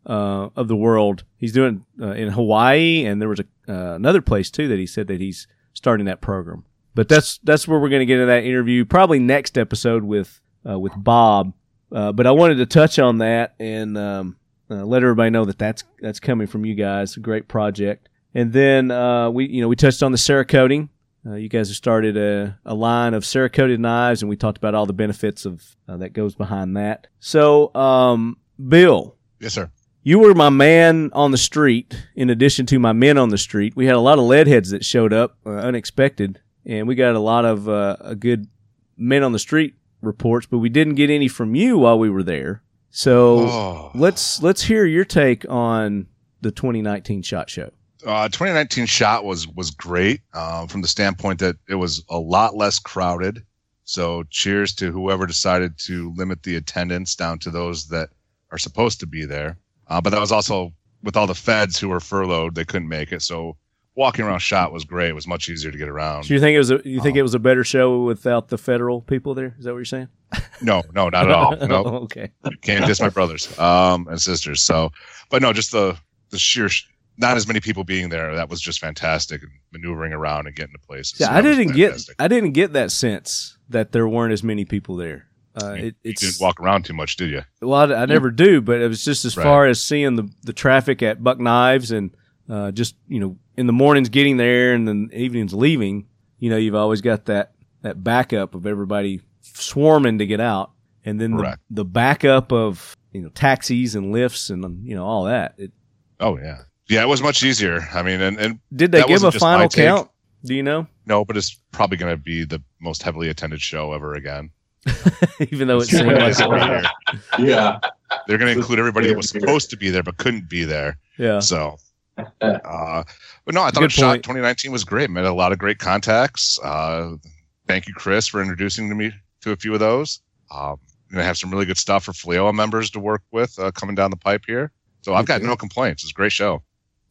[SPEAKER 1] uh, of the world. He's doing uh, in Hawaii, and there was a uh, another place too that he said that he's starting that program. But that's that's where we're going to get into that interview, probably next episode with uh, with Bob. Uh, but I wanted to touch on that and um, uh, let everybody know that that's that's coming from you guys. A great project. And then uh, we you know we touched on the Cerakoting. Uh, you guys have started a, a line of Cerakoted knives, and we talked about all the benefits of uh, that goes behind that. So, um, Bill,
[SPEAKER 2] Yes, sir.
[SPEAKER 1] You were my man on the street. In addition to my men on the street, we had a lot of leadheads that showed up uh, unexpected, and we got a lot of uh, a good men on the street reports. But we didn't get any from you while we were there. So
[SPEAKER 2] Oh.
[SPEAKER 1] let's let's hear your take on the 2019 Shot Show.
[SPEAKER 2] Uh, 2019 shot was was great um, from the standpoint that it was a lot less crowded. So cheers to whoever decided to limit the attendance down to those that are supposed to be there. Uh, but that was also with all the feds who were furloughed, they couldn't make it. So walking around shot was great. It was much easier to get around.
[SPEAKER 1] So you think it was a, you think
[SPEAKER 2] Oh.
[SPEAKER 1] it was a better show without the federal people there? Is that what you're saying?
[SPEAKER 2] No, no, not at all. No,
[SPEAKER 1] okay.
[SPEAKER 2] can't diss my brothers um, and sisters. So, but no, just the the sheer sh- not as many people being there. That was just fantastic and maneuvering around and getting to places.
[SPEAKER 1] Yeah,
[SPEAKER 2] So
[SPEAKER 1] I didn't get. I didn't get that sense that there weren't as many people there. Uh,
[SPEAKER 2] You-
[SPEAKER 1] it,
[SPEAKER 2] you didn't walk around too much, did you?
[SPEAKER 1] well, I, I never do, but it was just as
[SPEAKER 2] Right.
[SPEAKER 1] far as seeing the the traffic at Buck Knives and uh, just you know in the mornings getting there and then evenings leaving. You know, you've always got that that backup of everybody swarming to get out, and then the,
[SPEAKER 2] Correct.
[SPEAKER 1] the backup of you know taxis and lifts and you know all that. It,
[SPEAKER 2] Oh yeah, yeah. It was much easier. I mean, and, and
[SPEAKER 1] did they give a
[SPEAKER 2] wasn't just my
[SPEAKER 1] final count? Do you know?
[SPEAKER 2] no, but it's probably going to be the most heavily attended show ever again.
[SPEAKER 1] Even though it seemed like
[SPEAKER 2] Every year.
[SPEAKER 3] Yeah.
[SPEAKER 2] They're going to include everybody that was supposed to be there but couldn't be there.
[SPEAKER 1] yeah.
[SPEAKER 2] So, uh, but no, I thought Shot 2019 was great. Met a lot of great contacts. Uh, thank you, Chris, for introducing to me to a few of those. Um, going to have some really good stuff for FLEOA members to work with uh, coming down the pipe here. So I've got no complaints. It's a great show.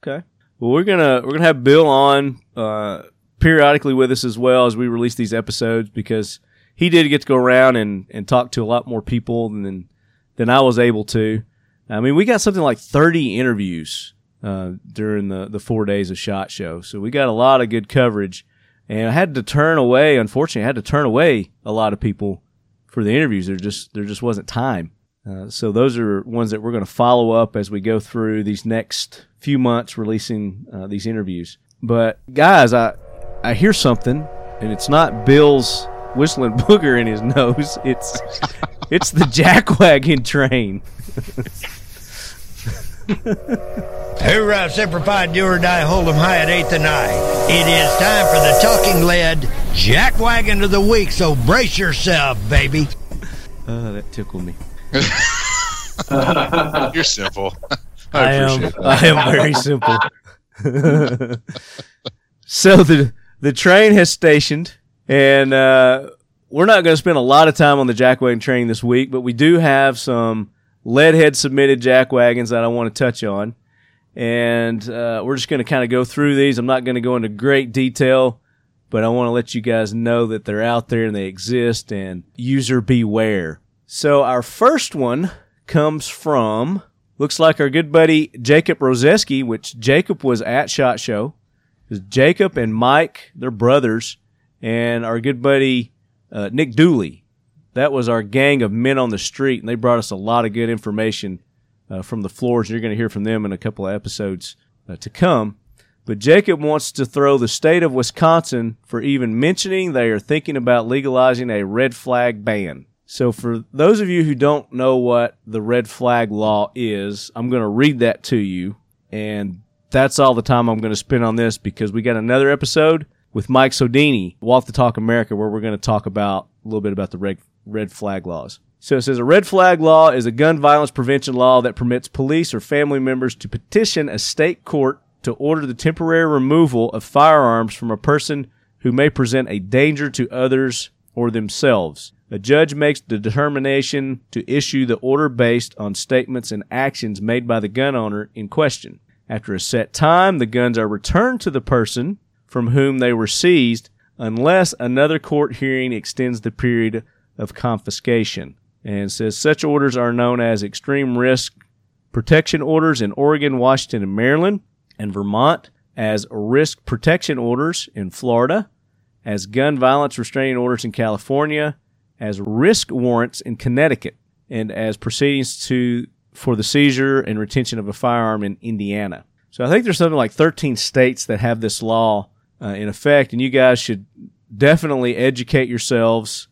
[SPEAKER 1] Okay. Well, we're gonna we're gonna have Bill on uh, periodically with us as well as we release these episodes because he did get to go around and, and talk to a lot more people than than I was able to. I mean, we got something like thirty interviews uh, during the the four days of Shot Show, so we got a lot of good coverage. And I had to turn away. Unfortunately, I had to turn away a lot of people for the interviews. There just there just wasn't time. Uh, so those are ones that we're going to follow up as we go through these next few months releasing uh, these interviews. But guys, I I hear something, and it's not Bill's whistling booger in his nose. It's it's the jackwagon train.
[SPEAKER 7] Hoorah, Semper Fi, do or die, hold 'em high at 8th and I. It is time for the talking lead jackwagon of the week, so brace yourself, baby.
[SPEAKER 1] Uh, that tickled me.
[SPEAKER 2] You're simple. I,
[SPEAKER 1] I am
[SPEAKER 2] that.
[SPEAKER 1] I am very simple. so the the train has stationed, and uh, we're not going to spend a lot of time on the jackwagon train this week, but we do have some leadhead submitted jackwagons that I want to touch on, and uh, we're just going to kind of go through these. I'm not going to go into great detail, but I want to let you guys know that they're out there and they exist, and user beware. So our first one comes from looks like our good buddy Jacob Roseski, which Jacob was at Shot Show, Jacob and Mike, they're brothers, and our good buddy uh, Nick Dooley. That was our gang of men on the street, and they brought us a lot of good information uh, from the floors. You're going to hear from them in a couple of episodes uh, to come. But Jacob wants to throw the state of Wisconsin for even mentioning they are thinking about legalizing a red flag ban. So, for those of you who don't know what the red flag law is, I'm going to read that to you. And that's all the time I'm going to spend on this because we got another episode with Mike Sodini, Walk the Talk America, where we're going to talk about a little bit about the red, red flag laws. So it says a red flag law is a gun violence prevention law that permits police or family members to petition a state court to order the temporary removal of firearms from a person who may present a danger to others or themselves. A judge makes the determination to issue the order based on statements and actions made by the gun owner in question. After a set time, the guns are returned to the person from whom they were seized unless another court hearing extends the period of confiscation. And says such orders are known as extreme risk protection orders in Oregon, Washington, and Maryland, and Vermont, as risk protection orders in Florida, as gun violence restraining orders in California, as risk warrants in Connecticut, and as proceedings to for the seizure and retention of a firearm in Indiana. So I think there's something like 13 states that have this law uh, in effect, and you guys should definitely educate yourselves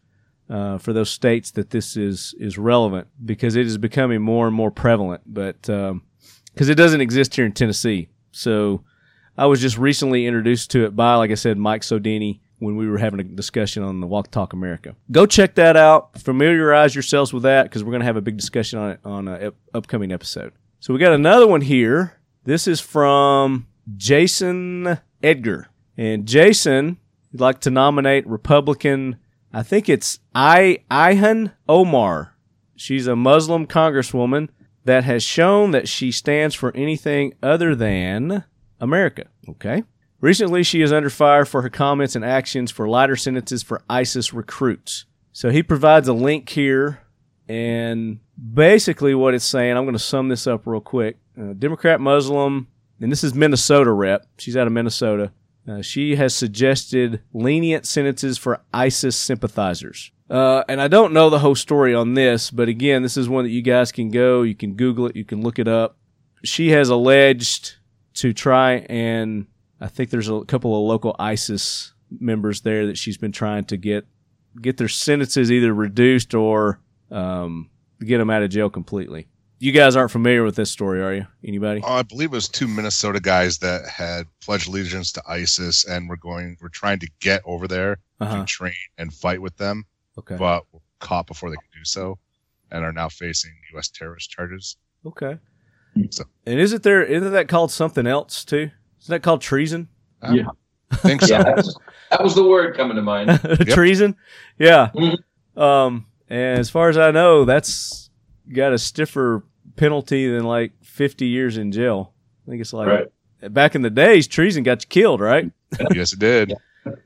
[SPEAKER 1] uh, for those states that this is is relevant because it is becoming more and more prevalent. But because um, it doesn't exist here in Tennessee, so I was just recently introduced to it by, like I said, Mike Sodini when we were having a discussion on the Walk Talk America. Go check that out. Familiarize yourselves with that because we're going to have a big discussion on it on an upcoming episode. So we got another one here. This is from Jason Edgar. And Jason would like to nominate Republican, I think it's I Ilhan Omar. She's a Muslim congresswoman that has shown that she stands for anything other than America. Okay. Recently, she is under fire for her comments and actions for lighter sentences for ISIS recruits. So he provides a link here, and basically what it's saying, I'm going to sum this up real quick. Uh, Democrat Muslim, and this is Minnesota rep. She's out of Minnesota. Uh, she has suggested lenient sentences for ISIS sympathizers. Uh, and I don't know the whole story on this, but again, this is one that you guys can go, you can Google it, you can look it up. She has alleged to try and I think there's a couple of local ISIS members there that she's been trying to get get their sentences either reduced or um, get them out of jail completely. You guys aren't familiar with this story, are you? Anybody?
[SPEAKER 2] Oh, I believe it was two Minnesota guys that had pledged allegiance to ISIS and were going, were trying to get over there uh-huh. to train and fight with them.
[SPEAKER 1] Okay.
[SPEAKER 2] But were caught before they could do so, and are now facing U.S. terrorist charges.
[SPEAKER 1] Okay. So. And isn't there isn't that called something else too? Isn't that called treason?
[SPEAKER 3] Yeah.
[SPEAKER 2] I think so.
[SPEAKER 6] yeah, that was, that was, the word coming to mind.
[SPEAKER 1] treason? Yeah.
[SPEAKER 6] Mm-hmm.
[SPEAKER 1] Um, and as far as I know, that's got a stiffer penalty than like 50 years in jail. I think it's like right. back in the days, treason got you killed, right?
[SPEAKER 2] yes, it did.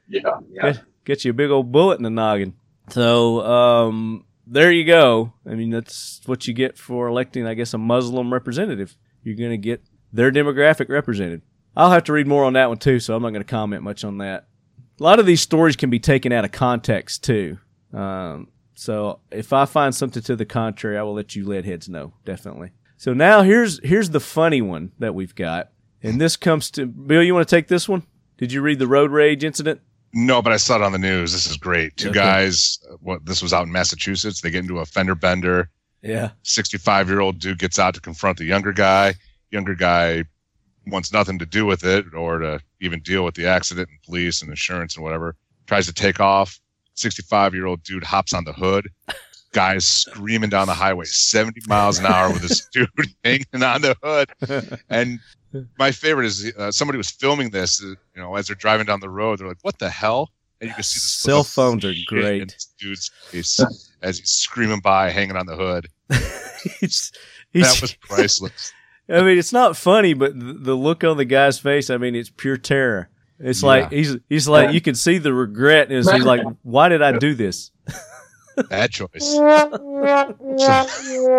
[SPEAKER 3] Yeah. yeah.
[SPEAKER 1] Get, get, you a big old bullet in the noggin. So, um, there you go. I mean, that's what you get for electing, I guess, a Muslim representative. You're going to get their demographic represented. I'll have to read more on that one too, so I'm not going to comment much on that. A lot of these stories can be taken out of context too. Um, so if I find something to the contrary, I will let you lead heads know, definitely. So now here's here's the funny one that we've got, and this comes to Bill. You want to take this one? Did you read the road rage incident?
[SPEAKER 2] No, but I saw it on the news. This is great. Two okay. guys. Uh, what this was out in Massachusetts. They get into a fender bender.
[SPEAKER 1] Yeah.
[SPEAKER 2] Sixty-five year old dude gets out to confront the younger guy. Younger guy wants nothing to do with it or to even deal with the accident and police and insurance and whatever. Tries to take off. 65 year old dude hops on the hood. Guys screaming down the highway 70 miles an hour with this dude hanging on the hood. And my favorite is uh, somebody was filming this, uh, you know, as they're driving down the road. They're like, what the hell? And you can see the
[SPEAKER 1] cell phones are great.
[SPEAKER 2] dude's face as he's screaming by, hanging on the hood.
[SPEAKER 1] he's, he's,
[SPEAKER 2] that was priceless.
[SPEAKER 1] I mean, it's not funny, but the look on the guy's face, I mean, it's pure terror. It's yeah. like he's he's like you can see the regret. Is he's like, why did I do this?
[SPEAKER 2] Bad choice.
[SPEAKER 6] Trying to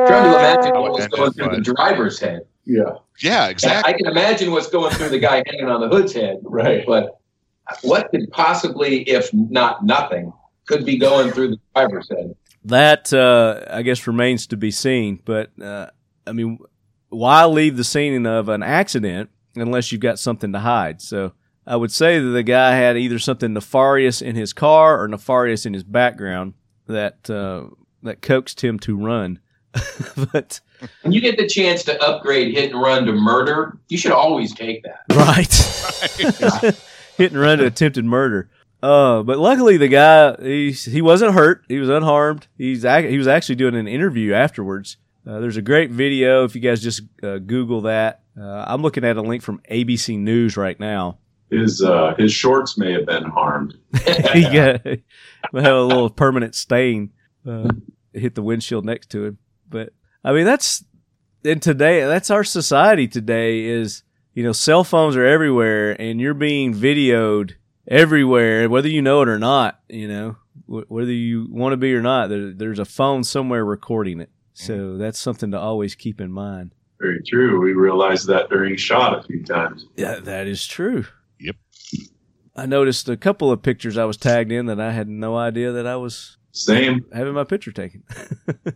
[SPEAKER 6] imagine what was going through the driver's head.
[SPEAKER 3] Yeah.
[SPEAKER 2] Yeah, exactly.
[SPEAKER 4] I can imagine what's going through the guy hanging on the hood's head,
[SPEAKER 3] Right.
[SPEAKER 4] but what could possibly, if not nothing, could be going through the driver's head?
[SPEAKER 1] That uh, I guess remains to be seen. But uh, I mean, why leave the scene of an accident unless you've got something to hide? So I would say that the guy had either something nefarious in his car or nefarious in his background that uh, that coaxed him to run. but
[SPEAKER 4] When you get the chance to upgrade hit and run to murder, you should always take that.
[SPEAKER 1] right, hit and run to attempted murder. Uh, but luckily the guy he he wasn't hurt. He was unharmed. He's he was actually doing an interview afterwards. Uh, there's a great video if you guys just uh, Google that. Uh, I'm looking at a link from ABC News right now.
[SPEAKER 3] His uh, his shorts may have been harmed.
[SPEAKER 1] might have a little permanent stain uh, hit the windshield next to him. But I mean, that's in today. That's our society today. Is you know, cell phones are everywhere, and you're being videoed everywhere, whether you know it or not. You know, wh- whether you want to be or not, there, there's a phone somewhere recording it. So that's something to always keep in mind.
[SPEAKER 3] Very true. We realized that during shot a few times.
[SPEAKER 1] Yeah, that is true. I noticed a couple of pictures I was tagged in that I had no idea that I was
[SPEAKER 3] Same.
[SPEAKER 1] having my picture taken.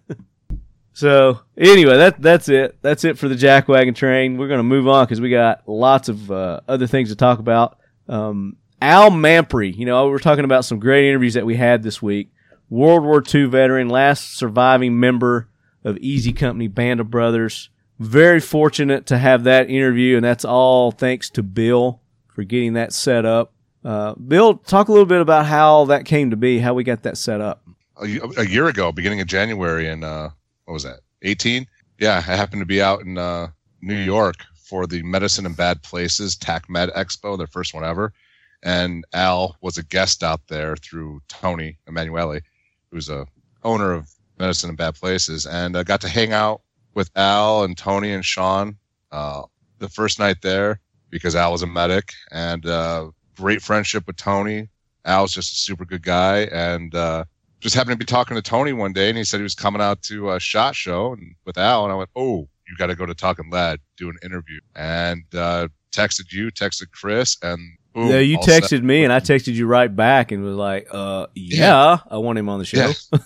[SPEAKER 1] so anyway, that that's it. That's it for the Jack Wagon Train. We're gonna move on because we got lots of uh, other things to talk about. Um, Al Mampre, you know, we're talking about some great interviews that we had this week. World War II veteran, last surviving member of Easy Company Band of Brothers. Very fortunate to have that interview, and that's all thanks to Bill for getting that set up. Uh, Bill, talk a little bit about how that came to be, how we got that set up.
[SPEAKER 2] a, year ago, beginning of January, in uh, what was that? 18. Yeah, I happened to be out in uh, New York for the Medicine in Bad Places TAC Med Expo, their first one ever, and Al was a guest out there through Tony Emanuele, who's a owner of Medicine in Bad Places, and uh, got to hang out with Al and Tony and Sean uh, the first night there because Al was a medic, and uh, great friendship with Tony. Al's just a super good guy, and uh, just happened to be talking to Tony one day, and he said he was coming out to a shot show and with Al, and I went, "Oh, you got to go to Talking Lead, do an interview." And uh, texted you, texted Chris, and boom,
[SPEAKER 1] yeah, you
[SPEAKER 2] all set.
[SPEAKER 1] texted me, and I texted you right back, and was like, "Uh, yeah, I want him on the show."
[SPEAKER 2] Yeah.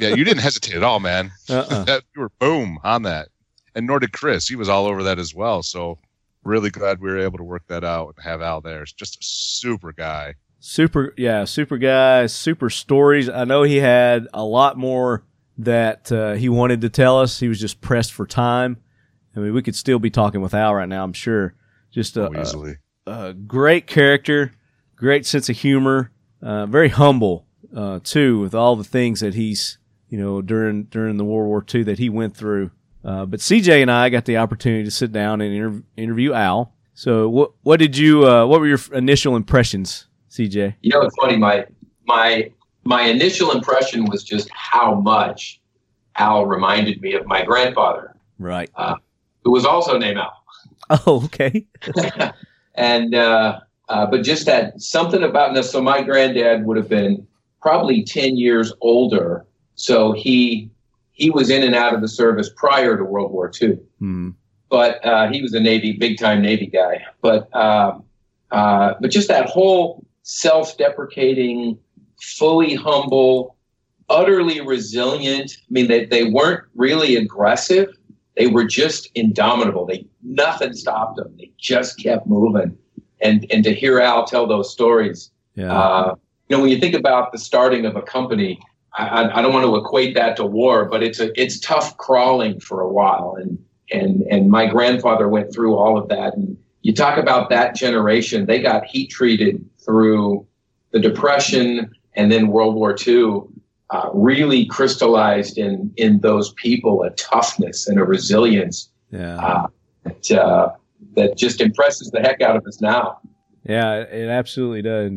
[SPEAKER 2] yeah, you didn't hesitate at all, man.
[SPEAKER 1] Uh-uh.
[SPEAKER 2] You were boom on that, and nor did Chris. He was all over that as well. So really glad we were able to work that out and have Al there. It's just a super guy.
[SPEAKER 1] Super, yeah, super guy, super stories. I know he had a lot more that uh, he wanted to tell us. He was just pressed for time. I mean, we could still be talking with Al right now. I'm sure. Just a,
[SPEAKER 2] Oh, easily.
[SPEAKER 1] a, a great character, great sense of humor, uh, very humble uh, too, with all the things that he's you know during during the World War II that he went through. Uh, but CJ and I got the opportunity to sit down and inter- interview Al. So what what did you uh, what were your initial impressions, CJ?
[SPEAKER 4] You know, it's funny. My my my initial impression was just how much Al reminded me of my grandfather,
[SPEAKER 1] Right.
[SPEAKER 4] who was also named Al.
[SPEAKER 1] Oh, okay.
[SPEAKER 4] and uh, uh, but just that something about this. So my granddad would have been probably ten years older, so he he was in and out of the service prior to World War II.
[SPEAKER 1] Hmm.
[SPEAKER 4] But uh, he was a Navy, big time Navy guy. But um, uh, but just that whole self-deprecating, fully humble, utterly resilient. I mean, they, they weren't really aggressive. They were just indomitable. They nothing stopped them. They just kept moving. And and to hear Al tell those stories,
[SPEAKER 1] Yeah.
[SPEAKER 4] uh, you know, when you think about the starting of a company, I, I- don't want to equate that to war, but it's a it's tough crawling for a while. And and and my grandfather went through all of that. And you talk about that generation; they got heat treated through the Depression and then World War II. Uh, really crystallized in in those people a toughness and a resilience
[SPEAKER 1] yeah.
[SPEAKER 4] uh, that uh, that just impresses the heck out of us now.
[SPEAKER 1] Yeah, it absolutely does.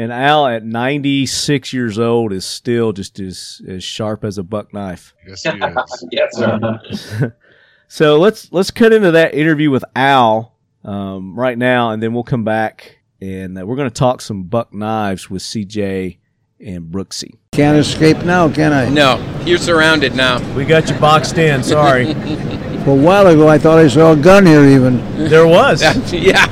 [SPEAKER 1] And, and Al at 96 years old is still just as, as sharp as a buck knife.
[SPEAKER 2] Yes, he is.
[SPEAKER 4] yes, sir.
[SPEAKER 1] So let's let's cut into that interview with Al um, right now, and then we'll come back and uh, we're going to talk some buck knives with CJ and Brooksy.
[SPEAKER 8] Can't escape now, can I?
[SPEAKER 9] No, you're surrounded now.
[SPEAKER 1] We got you boxed in. Sorry.
[SPEAKER 8] For a while ago, I thought I saw a gun here even.
[SPEAKER 1] There was.
[SPEAKER 4] yeah.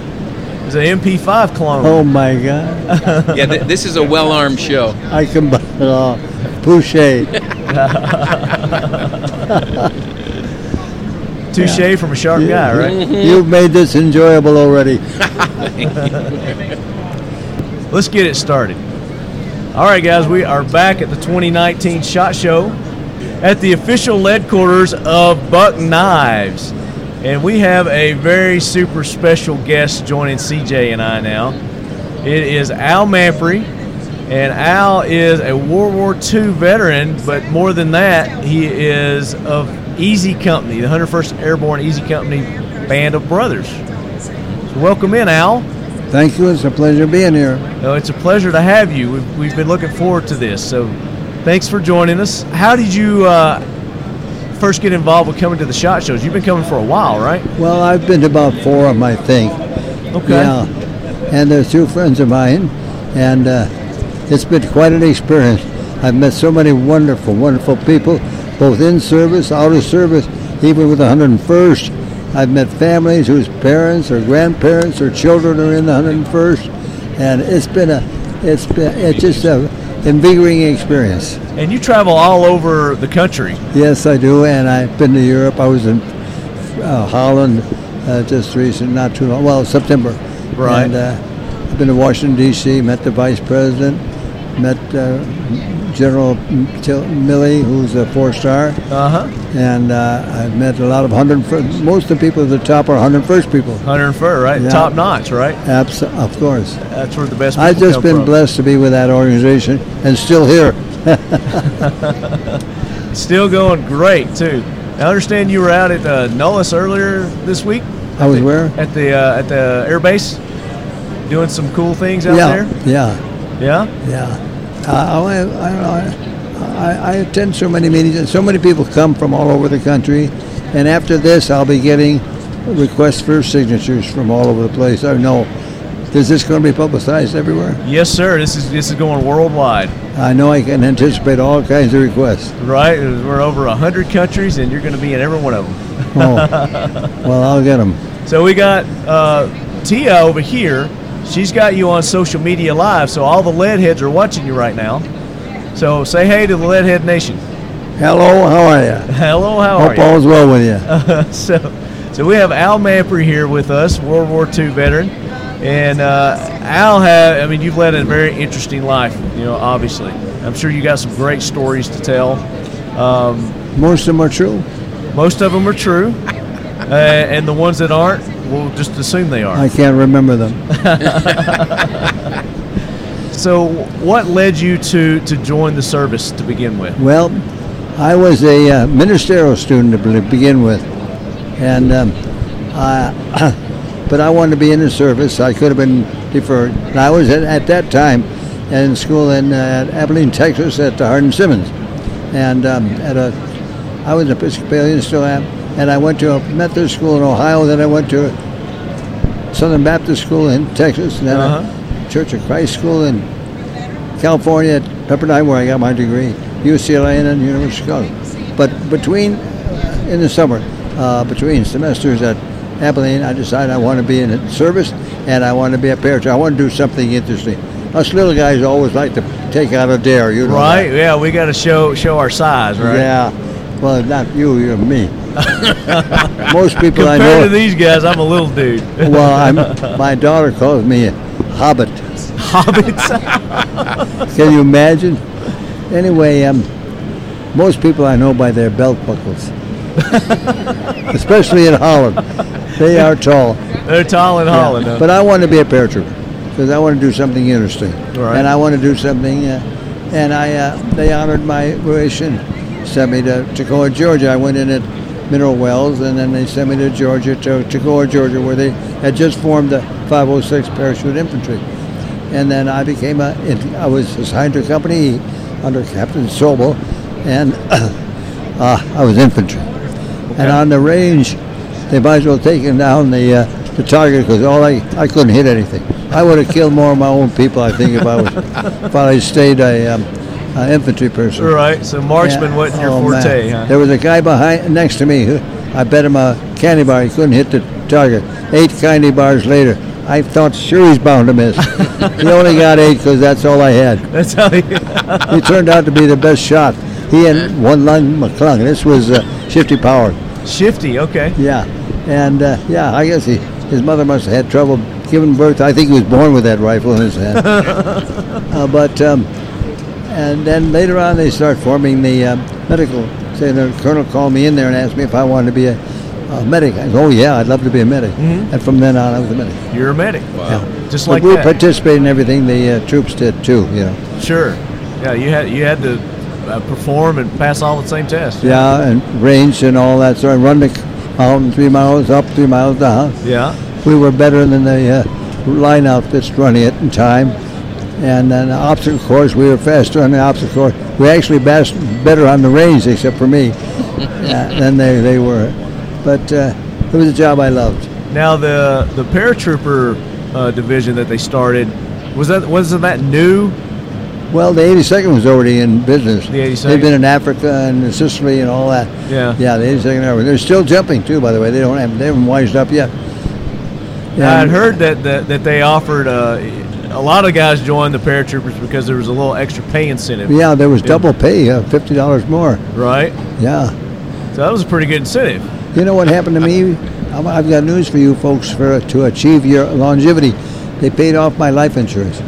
[SPEAKER 1] It's an MP5 clone.
[SPEAKER 8] Oh my God.
[SPEAKER 4] Yeah, th- this is a well armed show.
[SPEAKER 8] I can buy it all. Pouche.
[SPEAKER 1] Touche from a sharp guy, right? Mm-hmm.
[SPEAKER 8] You've made this enjoyable already.
[SPEAKER 1] Let's get it started. All right, guys, we are back at the 2019 SHOT Show at the official lead quarters of Buck Knives. And we have a very super special guest joining CJ and I now. It is Al Mampre. And Al is a World War II veteran, but more than that, he is of Easy Company, the 101st Airborne Easy Company Band of Brothers. So welcome in, Al.
[SPEAKER 8] Thank you. It's a pleasure being here.
[SPEAKER 1] No, it's a pleasure to have you. We've, we've been looking forward to this. So thanks for joining us. How did you uh, first get involved with coming to the SHOT Shows? You've been coming for a while, right?
[SPEAKER 8] Well, I've been to about four of them, I think.
[SPEAKER 1] Okay.
[SPEAKER 8] Yeah. And they're two friends of mine, and uh, it's been quite an experience. I've met so many wonderful, wonderful people, both in service, out of service, even with the 101st. I've met families whose parents or grandparents or children are in the 101st, and it's been a, it's been, it's just a invigorating experience.
[SPEAKER 1] And you travel all over the country.
[SPEAKER 8] Yes, I do, and I've been to Europe. I was in uh, Holland uh, just recent, not too long. Well, September.
[SPEAKER 1] Right.
[SPEAKER 8] And uh, I've been to Washington D.C. Met the vice president. Met uh, General Milley, who's a four-star,
[SPEAKER 1] Uh huh.
[SPEAKER 8] and uh, I've met a lot of hundred. Most of the people at the top are 101st people.
[SPEAKER 1] Hundred and First, right?
[SPEAKER 8] Yeah.
[SPEAKER 1] Top notch, right?
[SPEAKER 8] Abs- of course.
[SPEAKER 1] That's where the best people
[SPEAKER 8] I've just been
[SPEAKER 1] from.
[SPEAKER 8] blessed to be with that organization and still here.
[SPEAKER 1] Still going great, too. I understand you were out at uh, Nellis earlier this week
[SPEAKER 8] I was where?
[SPEAKER 1] at the uh, at the air base, doing some cool things out
[SPEAKER 8] yeah,
[SPEAKER 1] there.
[SPEAKER 8] yeah.
[SPEAKER 1] Yeah.
[SPEAKER 8] Yeah, uh, I, I don't know. I, I attend so many meetings, and so many people come from all over the country. And after this, I'll be getting requests for signatures from all over the place. I know. Is this going to be publicized everywhere?
[SPEAKER 1] Yes, sir. This is this is going worldwide,
[SPEAKER 8] I know I can anticipate all kinds of requests.
[SPEAKER 1] right? We're over hundred countries, and you're going to be in every one of them.
[SPEAKER 8] Oh, well, I'll get them.
[SPEAKER 1] So we got uh, Tia over here. She's got you on social media live, so all the lead heads are watching you right now. So say hey to the Leadhead Nation.
[SPEAKER 8] Hello, how are you?
[SPEAKER 1] Hello, how are you?
[SPEAKER 8] Hope all's well with you.
[SPEAKER 1] so, so we have Al Mampre here with us, World War II veteran, and uh, Al had. I mean, you've led a very interesting life. You know, obviously, I'm sure you got some great stories to tell. Um,
[SPEAKER 8] Most of them are true.
[SPEAKER 1] most of them are true, uh, and the ones that aren't, we'll just assume they are.
[SPEAKER 8] I can't remember them.
[SPEAKER 1] So, what led you to to join the service to begin with?
[SPEAKER 8] Well, I was a uh, ministerial student to begin with, and um, I, but I wanted to be in the service. I could have been deferred. And I was at, at that time in school in uh, Abilene, Texas, at the Hardin Simmons, and um, at a I was an Episcopalian, still am, and I went to a Methodist school in Ohio. Then I went to a Southern Baptist school in Texas, and then
[SPEAKER 1] Uh-huh.
[SPEAKER 8] a Church of Christ school in California at Pepperdine, where I got my degree, UCLA, and then University of Chicago. But between, in the summer, uh, between semesters at Abilene, I decided I want to be in service and I want to be a paratrooper. I want to do something interesting. Us little guys always like to take out a dare, you know.
[SPEAKER 1] Right?
[SPEAKER 8] that.
[SPEAKER 1] Yeah, we got to show show our size, right?
[SPEAKER 8] Yeah. Well, not you, you're me. Most people I
[SPEAKER 1] Compared
[SPEAKER 8] know.
[SPEAKER 1] to these guys, I'm a little dude.
[SPEAKER 8] well, I'm, my daughter calls me a hobbit.
[SPEAKER 1] Hobbits.
[SPEAKER 8] Can you imagine? Anyway, um, most people I know by their belt buckles, especially in Holland. They are tall.
[SPEAKER 1] They're tall in Holland. huh?
[SPEAKER 8] But I want to be a paratrooper because I want to do something interesting,
[SPEAKER 1] Right.
[SPEAKER 8] and I want to do something. Uh, and I, uh, they honored my relation, sent me to Toccoa, Georgia. I went in at Mineral Wells, and then they sent me to Georgia, to Toccoa, Georgia, where they had just formed the 506 Parachute Infantry. And then I became a, it, I was assigned to a company under Captain Sobel, and uh, I was infantry. And on the range, they might as well taken down the uh, the target because all I I couldn't hit anything. I would have killed more of my own people, I think, if I was if I stayed a, um, a infantry person.
[SPEAKER 1] right. So marksman
[SPEAKER 8] Yeah.
[SPEAKER 1] wasn't your
[SPEAKER 8] Oh,
[SPEAKER 1] forte, huh?
[SPEAKER 8] There was a guy behind next to me. Who, I bet him a candy bar. He couldn't hit the target. Eight candy bars later, I thought sure he's bound to miss. he only got eight because that's all I had.
[SPEAKER 1] That's how he.
[SPEAKER 8] He turned out to be the best shot. He and one Lung McClung. This was uh, Shifty Power.
[SPEAKER 1] Shifty. Okay.
[SPEAKER 8] Yeah, and uh, yeah, I guess he, his mother must have had trouble giving birth. I think he was born with that rifle in his hand. uh, but um, and then later on, they start forming the uh, medical. Say the colonel called me in there and asked me if I wanted to be a, a medic. I said, "Oh yeah, I'd love to be a medic."
[SPEAKER 1] Mhm.
[SPEAKER 8] And from then on, I was a medic.
[SPEAKER 1] You're a medic.
[SPEAKER 8] Yeah.
[SPEAKER 1] Just
[SPEAKER 8] But
[SPEAKER 1] like
[SPEAKER 8] we
[SPEAKER 1] that.
[SPEAKER 8] participated in everything the uh, troops did too. You know.
[SPEAKER 1] Sure. Yeah, you had you had to uh, perform and pass all the same tests.
[SPEAKER 8] Yeah, and range and all that. So I run the mountain three miles up, three miles down.
[SPEAKER 1] Yeah.
[SPEAKER 8] We were better than the uh, line outfits running it in time. And then the obstacle course, we were faster on the obstacle course. We actually best better on the range, except for me, yeah, than they, they were. But uh, it was a job I loved.
[SPEAKER 1] Now the the paratrooper uh, division that they started was that wasn't that new?
[SPEAKER 8] Well, the 82nd was already in business.
[SPEAKER 1] The 82nd?
[SPEAKER 8] They've been in Africa and Sicily and all that.
[SPEAKER 1] Yeah.
[SPEAKER 8] Yeah, the 82nd Airborne. They're still jumping too, by the way. They don't have they haven't wised up yet.
[SPEAKER 1] I'd heard that that, that they offered uh, a lot of guys joined the paratroopers because there was a little extra pay incentive.
[SPEAKER 8] Yeah, there was double pay, uh, fifty dollars more.
[SPEAKER 1] Right.
[SPEAKER 8] Yeah.
[SPEAKER 1] So that was a pretty good incentive.
[SPEAKER 8] You know what happened to me? I've got news for you folks. For to achieve your longevity, they paid off my life insurance.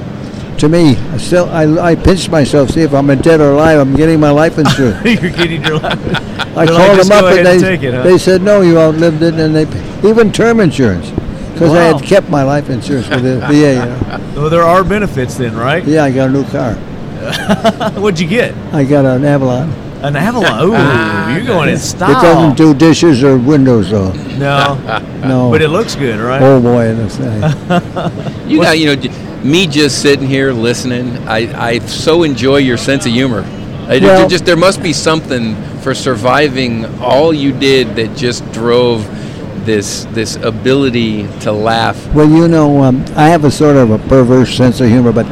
[SPEAKER 8] To me, I still I, I pinched myself. See if I'm dead or alive. I'm getting my life insurance.
[SPEAKER 1] You're getting your life.
[SPEAKER 8] I
[SPEAKER 1] They're like,
[SPEAKER 8] called
[SPEAKER 1] "Just
[SPEAKER 8] them up
[SPEAKER 1] go
[SPEAKER 8] and they,
[SPEAKER 1] and it, huh?"
[SPEAKER 8] they said no, you outlived it, and they even term insurance because I had kept my life insurance with the VA. You know.
[SPEAKER 1] Well, there are benefits then, right?
[SPEAKER 8] Yeah, I got a new car.
[SPEAKER 1] What'd you get?
[SPEAKER 8] I got an Avalon.
[SPEAKER 1] An Avalon. Ooh, ah, you're going in style.
[SPEAKER 8] It
[SPEAKER 1] style.
[SPEAKER 8] doesn't do dishes or windows though.
[SPEAKER 1] No,
[SPEAKER 8] No.
[SPEAKER 1] but it looks good, right?
[SPEAKER 8] Oh boy, it looks nice.
[SPEAKER 4] You got, you know, me just sitting here listening. I, I so enjoy your sense of humor. I ju-
[SPEAKER 8] Well-
[SPEAKER 4] just there must be something for surviving all you did that just drove this this ability to laugh.
[SPEAKER 8] Well, you know, um, I have a sort of a perverse sense of humor, but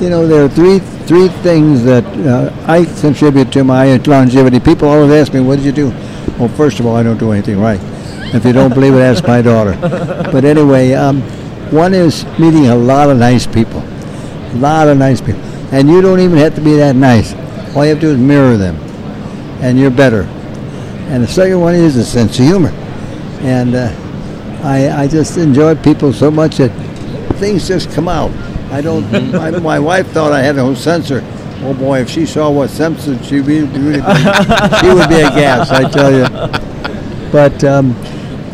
[SPEAKER 8] you know, there are three three things that uh, I contribute to my longevity. People always ask me, "What did you do?" Well, first of all, I don't do anything right. If you don't believe it, ask my daughter. But anyway, um, one is meeting a lot of nice people, a lot of nice people, and you don't even have to be that nice. All you have to do is mirror them, and you're better. And the second one is a sense of humor, and uh, I, I just enjoy people so much that things just come out. I don't. I, my wife thought I had no censor. Oh boy, if she saw what Simpson, she would really, she would be aghast. I tell you. But um,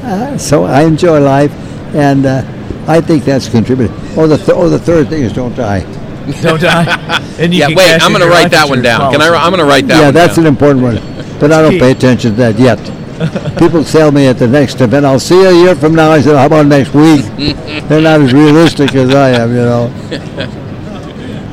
[SPEAKER 8] uh, so I enjoy life, and uh, I think that's contributed. Oh, the th- oh, the third thing is don't die.
[SPEAKER 1] Don't die. And you
[SPEAKER 4] yeah, wait, I'm going to write that one
[SPEAKER 1] insurance
[SPEAKER 4] down. Can I? I'm going to write that
[SPEAKER 8] yeah,
[SPEAKER 4] one
[SPEAKER 8] that's
[SPEAKER 4] down.
[SPEAKER 8] an important one. But I don't pay attention to that yet. People tell me at the next event, "I'll see you a year from now." I said, "How about next week?" They're not as realistic as I am, you know.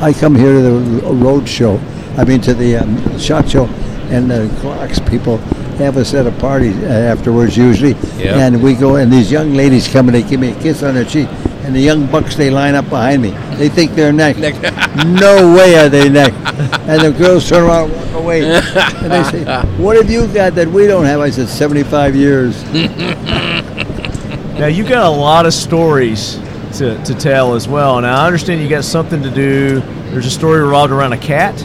[SPEAKER 8] I come here to the road show. I mean, to the um, shot show, and the Glock people have a set of parties uh, afterwards usually,
[SPEAKER 4] Yeah.
[SPEAKER 8] and we go. And these young ladies come and they give me a kiss on the cheek, and the young bucks they line up behind me. They think they're next. no way are they next. And the girls turn around and walk away, and they say, "What have you got that we don't have?" I said, "75 years."
[SPEAKER 1] Now you've got a lot of stories to, to tell as well. Now I understand you got something to do. There's a story revolved around a cat.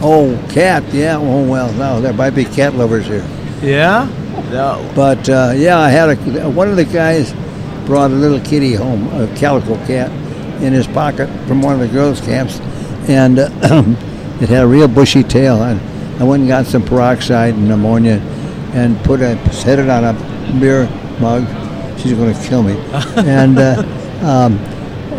[SPEAKER 8] Oh, cat, yeah. Oh well, no, there might be cat lovers here.
[SPEAKER 1] Yeah. No.
[SPEAKER 8] But uh, yeah, I had a one of the guys brought a little kitty home, a calico cat, in his pocket from one of the girls' camps, and uh, it had a real bushy tail. And I went and got some peroxide and ammonia, and put a set it on a beer mug. She's going to kill me, and uh, um,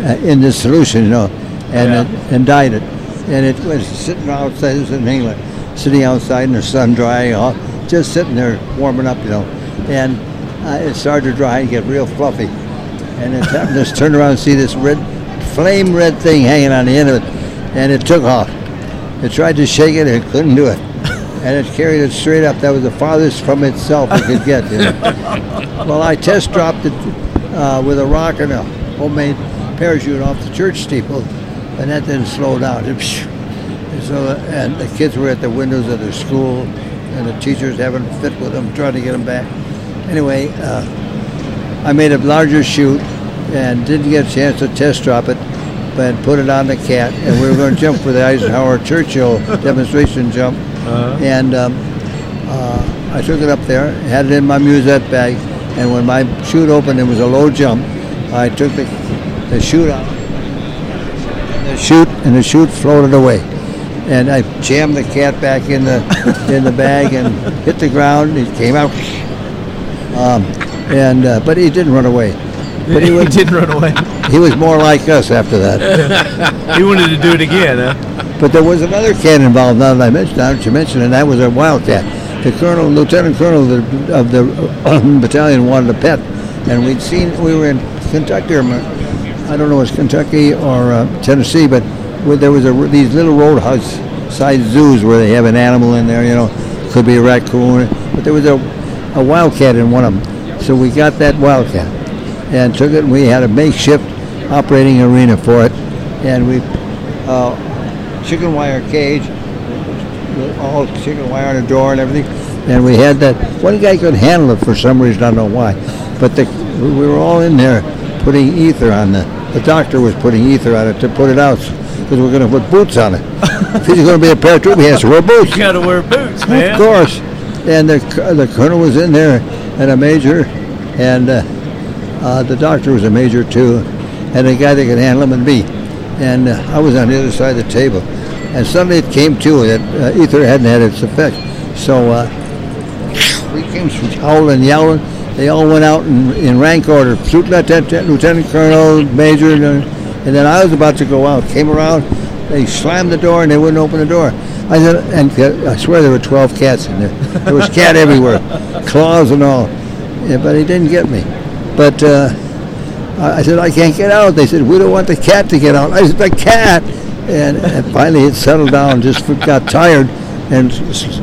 [SPEAKER 8] uh, in this solution, you know, and
[SPEAKER 1] Yeah.
[SPEAKER 8] it, and dyed it, and it was sitting outside. This was in England, sitting outside in the sun, drying off, just sitting there warming up, you know, and uh, it started to dry and get real fluffy, and it happened just turn around and see this red, flame red thing hanging on the end of it, and it took off. It tried to shake it and it couldn't do it. And it carried it straight up. That was the farthest from itself it could get. You know? well, I test dropped it uh, with a rock and a homemade parachute off the church steeple, and that didn't slow down. It, and so, and the kids were at the windows of their school, and the teachers having a fit with them, trying to get them back. Anyway, uh, I made a larger chute and didn't get a chance to test drop it, but put it on the cat, and we were going to jump for the Eisenhower Churchill demonstration jump, and um, uh, I took it up there, had it in my musette bag, and when my chute opened, it was a low jump. I took the, the chute out, and the chute, and the chute floated away. And I jammed the cat back in the in the bag and hit the ground. He came out, um, and uh, but he didn't run away. But he was
[SPEAKER 1] didn't run away.
[SPEAKER 8] he was more like us after that.
[SPEAKER 1] he wanted to do it again, huh?
[SPEAKER 8] But there was another cat involved. Now that I mentioned, now that you mentioned, and that was a wildcat. The colonel, lieutenant colonel of the, of the battalion wanted a pet, and we'd seen we were in Kentucky, or I don't know, it was Kentucky or uh, Tennessee, but where there was a, these little roadhouse-sized zoos where they have an animal in there. You know, could be a raccoon, but there was a, a wildcat in one of them. So we got that wildcat and took it, and we had a makeshift operating arena for it, and we. Uh, chicken wire cage, all chicken wire and a door and everything. And we had that. One guy could handle it for some reason, I don't know why. But the, we were all in there putting ether on the. The doctor was putting ether on it to put it out because we're going to put boots on it. if he's going to be a paratrooper, he has to wear boots.
[SPEAKER 1] You got to wear boots, man.
[SPEAKER 8] Of course. And the the colonel was in there, and a major, and uh, uh, the doctor was a major too, and a guy that could handle him and me. And uh, I was on the other side of the table, and suddenly it came to that uh, ether hadn't had its effect. So uh, we came howling and yelling. They all went out in, in rank order: lieutenant, lieutenant colonel, major, and then I was about to go out. Came around, they slammed the door and they wouldn't open the door. I said, and I swear there were 12 cats in there. There was cat everywhere, claws and all. Yeah, but he didn't get me. But uh, I I said, I can't get out. They said, we don't want the cat to get out. I said, the cat. And, and finally it settled down, just got tired. And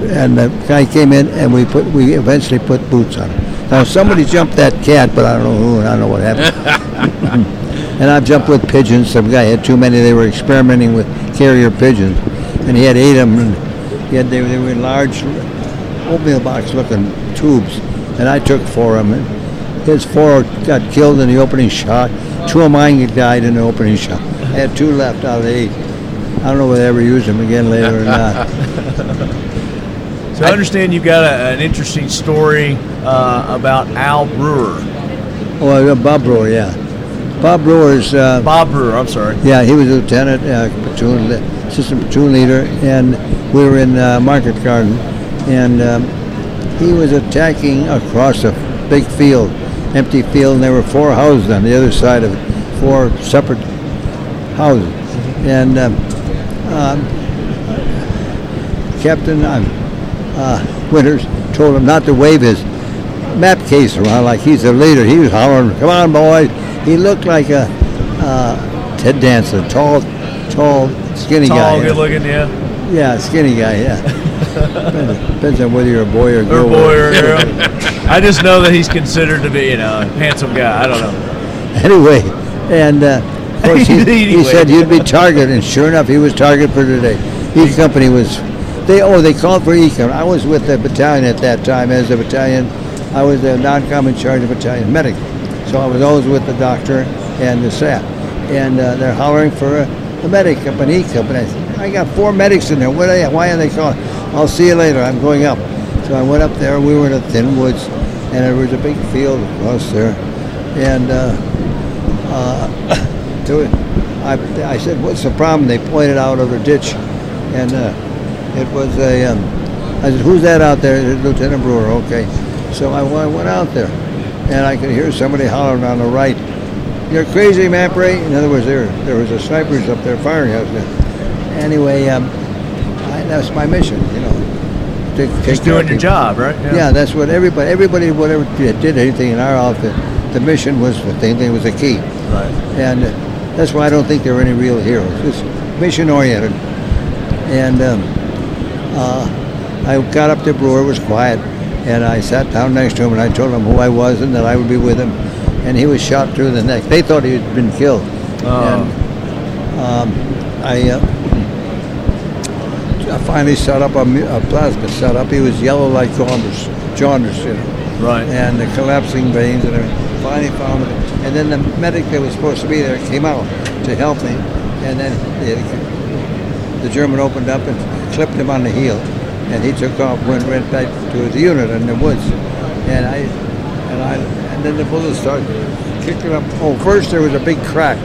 [SPEAKER 8] and the guy came in and we put we eventually put boots on him. Now somebody jumped that cat, but I don't know who and I don't know what happened. and I've jumped with pigeons. Some guy had too many. They were experimenting with carrier pigeons, and he had eight of them. And he had they, they were in large oatmeal box looking tubes, and I took four of them. And his four got killed in the opening shot. Two of mine died in the opening shot. I had two left out of the eight. I don't know whether I ever used them again later or not.
[SPEAKER 1] So I understand you've got a, an interesting story uh, about Al Brewer.
[SPEAKER 8] Oh, uh, Bob Brewer, yeah. Bob Brewer's. Uh,
[SPEAKER 1] Bob Brewer, I'm sorry.
[SPEAKER 8] Yeah, he was a lieutenant, uh, platoon, li- assistant platoon leader, and we were in uh, Market Garden, and um, he was attacking across a big field, empty field, and there were four houses on the other side of four separate houses, and um, um, Captain um, uh, Winters told him not to wave his map case around like he's the leader. He was hollering, "Come on, boys!" He looked like a uh, Ted Danson, tall, tall, skinny guy.
[SPEAKER 1] Tall,
[SPEAKER 8] you
[SPEAKER 1] good looking, yeah.
[SPEAKER 8] Yeah, skinny guy. Yeah. depends, depends on whether you're a boy or a
[SPEAKER 1] Or
[SPEAKER 8] girl.
[SPEAKER 1] boy or girl. I just know that he's considered to be, you know, a handsome guy. I don't know.
[SPEAKER 8] Anyway, and uh, of course he, he said you'd be target, and sure enough, he was target for today. E Company was. They oh they called for E Company. I was with the battalion at that time as a battalion. I was a non-com in charge of battalion medic, so I was always with the doctor and the staff, and uh, they're hollering for a, a medic up an E Company. I said, I got four medics in there. What are they, why are they calling? I'll see you later. I'm going up. So I went up there. We were in the thin woods, and there was a big field across there, and. Uh, uh, to it. I, I said, "What's the problem?" They pointed out of the ditch, and uh, it was a. Um, I said, "Who's that out there?" Lieutenant Brewer. Okay, so I, I went out there, and I could hear somebody hollering on the right. You're crazy, Mampre. In other words, there there was a snipers up there firing us. Anyway, um, I, that's my mission. You know, to take
[SPEAKER 1] Just doing your job, right?
[SPEAKER 8] Yeah, that's what everybody, everybody, whatever did anything in our outfit, the mission was the thing, thing was the key.
[SPEAKER 1] Right.
[SPEAKER 8] And uh, that's why I don't think there are any real heroes. Just mission oriented. And um, uh, I got up to Brewer, it was quiet, and I sat down next to him and I told him who I was and that I would be with him. And he was shot through the neck. They thought he had been killed.
[SPEAKER 1] Oh.
[SPEAKER 8] And um, I, uh, I finally set up a, a plasma setup. He was yellow like jaundice, jaundice, you know.
[SPEAKER 1] Right.
[SPEAKER 8] and the collapsing veins, and I finally found it. And then the medic that was supposed to be there came out to help me, and then the, the German opened up and clipped him on the heel, and he took off, went right back to his unit in the woods, and I, and I, then the bullets started kicking up. Oh, first there was a big crack,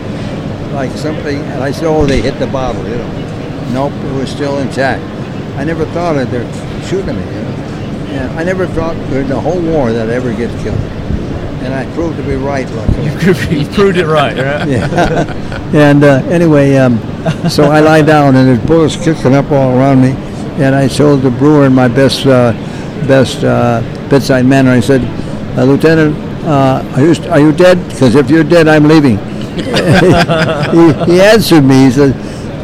[SPEAKER 8] like something, and I said, oh, they hit the bottle, you know. Nope, it was still intact. I never thought of they're shooting me, you know. Yeah, I never thought during the whole war that I'd ever get killed. And I proved to be right, luckily.
[SPEAKER 1] you proved it right, right?
[SPEAKER 8] Yeah. and uh, anyway, um, so I lie down and there's bullets kicking up all around me. And I told the brewer in my best uh, best uh, bedside manner, I said, uh, Lieutenant, uh, are, you, are you dead? Because if you're dead, I'm leaving. he, he answered me. He said,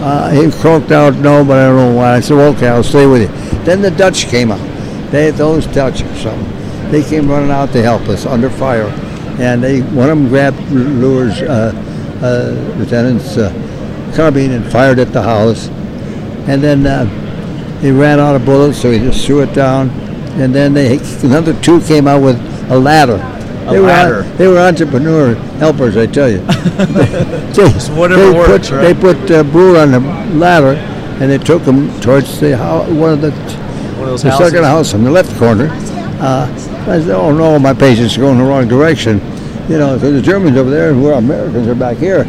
[SPEAKER 8] uh, he croaked out, no, but I don't know why. I said, okay, I'll stay with you. Then the Dutch came out. They those Dutch or something. They came running out to help us under fire, and they one of them grabbed Lure's uh, uh, lieutenant's uh, carbine and fired at the house, and then uh, he ran out of bullets, so he just threw it down, and then they another two came out with a ladder.
[SPEAKER 1] A
[SPEAKER 8] they
[SPEAKER 1] ladder.
[SPEAKER 8] Were, they were entrepreneur helpers, I tell you. they,
[SPEAKER 1] whatever
[SPEAKER 8] they
[SPEAKER 1] works,
[SPEAKER 8] put,
[SPEAKER 1] right?
[SPEAKER 8] They put uh, Brewer on the ladder, and they took him towards the house, one of the
[SPEAKER 1] One of those
[SPEAKER 8] the
[SPEAKER 1] houses.
[SPEAKER 8] second house on the left corner. Uh, I said, oh no, my patient's are going the wrong direction. You know, so the Germans over there and we're Americans are back here.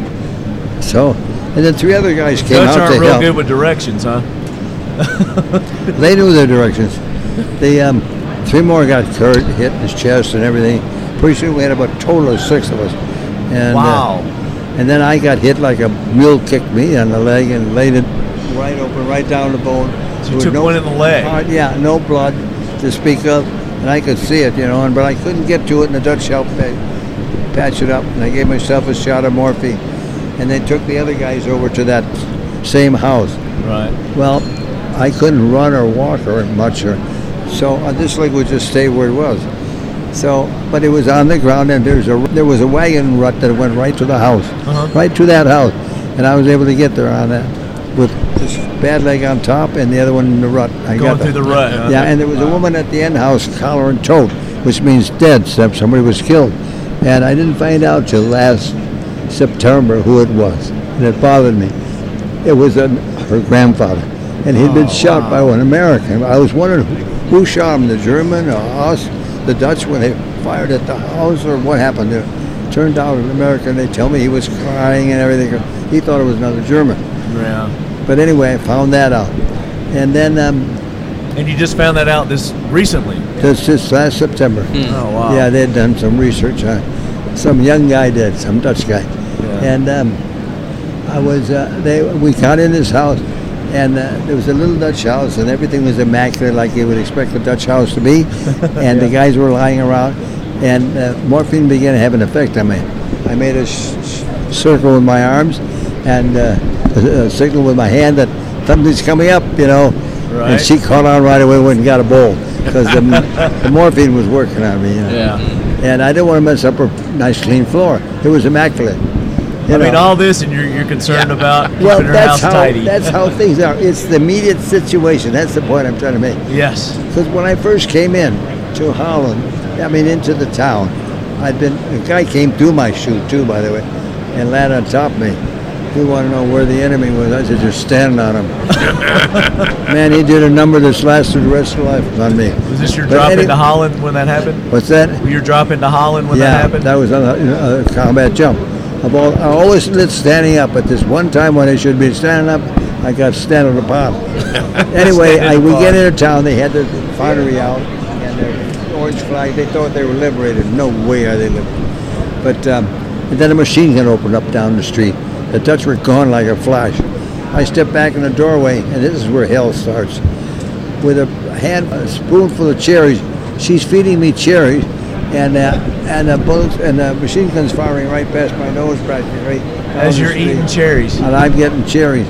[SPEAKER 8] So, and then three other guys came
[SPEAKER 1] Dutch
[SPEAKER 8] out
[SPEAKER 1] aren't
[SPEAKER 8] to
[SPEAKER 1] real
[SPEAKER 8] help.
[SPEAKER 1] good with directions, huh?
[SPEAKER 8] They knew their directions. The um, three more got hurt, hit in his chest and everything. Pretty soon we had about a total of six of us. And, uh, and then I got hit like a mule kicked me on the leg and laid it right open, right down the bone.
[SPEAKER 1] So you took one in the leg.
[SPEAKER 8] Uh, yeah, no blood to speak of, and I could see it, you know, and but I couldn't get to it, and the Dutch helped me patch it up, and I gave myself a shot of morphine, and they took the other guys over to that same house.
[SPEAKER 1] Right.
[SPEAKER 8] Well, I couldn't run or walk or much, or so uh, this leg would just stay where it was. So, but it was on the ground, and there's a there was a wagon rut that went right to the house,
[SPEAKER 1] Uh-huh.
[SPEAKER 8] right to that house, and I was able to get there on that with this bad leg on top and the other one in the rut. I
[SPEAKER 1] Going
[SPEAKER 8] got
[SPEAKER 1] through the rut. huh?
[SPEAKER 8] yeah, and there was a woman at the end house, collar and tote, which means dead. So somebody was killed, and I didn't find out till last September who it was, and it bothered me. It was an, her grandfather, and he'd been
[SPEAKER 1] Oh,
[SPEAKER 8] shot
[SPEAKER 1] wow.
[SPEAKER 8] by an American. I was wondering who, who shot him, the German or us, the Dutch when they fired at the house, or what happened there. Turned out an American. They tell me he was crying and everything. He thought it was another German.
[SPEAKER 1] Yeah.
[SPEAKER 8] But anyway, I found that out, and then um,
[SPEAKER 1] And you just found that out this recently.
[SPEAKER 8] this this last September.
[SPEAKER 1] Oh wow.
[SPEAKER 8] Yeah, they'd done some research. Uh, some young guy did, some Dutch guy,
[SPEAKER 1] Yeah.
[SPEAKER 8] and um, I was. Uh, they we got in his house, and uh, there was a little Dutch house, and everything was immaculate, like you would expect a Dutch house to be. And the guys were lying around, and uh, morphine began to have an effect on me. I made a sh- sh- circle with my arms, and uh, a, a signal with my hand that something's coming up, you know.
[SPEAKER 1] Right.
[SPEAKER 8] And she caught on right away, went and got a bowl because the, the morphine was working on me. You know?
[SPEAKER 1] Yeah.
[SPEAKER 8] and I didn't want to mess up her nice clean floor. It was immaculate.
[SPEAKER 1] I mean, all this, and you're, you're concerned about keeping
[SPEAKER 8] well,
[SPEAKER 1] her
[SPEAKER 8] that's
[SPEAKER 1] house
[SPEAKER 8] how
[SPEAKER 1] tidy.
[SPEAKER 8] that's how things are. It's the immediate situation. That's the point I'm trying to make.
[SPEAKER 1] yes.
[SPEAKER 8] Because when I first came in to Holland, I mean into the town, I'd been a guy came through my chute too, by the way, and landed on top of me. He wanted to know where the enemy was. I said, just stand on him. Man, he did a number that's lasted the rest of life on me.
[SPEAKER 1] Was this your
[SPEAKER 8] But
[SPEAKER 1] drop
[SPEAKER 8] any-
[SPEAKER 1] into Holland when that happened?
[SPEAKER 8] What's that?
[SPEAKER 1] Your drop into Holland when
[SPEAKER 8] yeah,
[SPEAKER 1] that happened?
[SPEAKER 8] that was a, a combat jump. I've al- I always lit standing up, but this one time when I should be standing up, I got standing upon. anyway, I, we get into town. They had the finery out and their orange flag. They thought they were liberated. No way are they liberated. But um, then a machine gun opened up down the street. The Dutch were gone like a flash. I stepped back in the doorway, and this is where hell starts. With a hand, a spoonful of cherries, she's feeding me cherries, and uh, and the bullets and the machine guns firing right past my nose, practically. Right
[SPEAKER 1] As you're
[SPEAKER 8] street.
[SPEAKER 1] eating cherries.
[SPEAKER 8] and I'm getting cherries.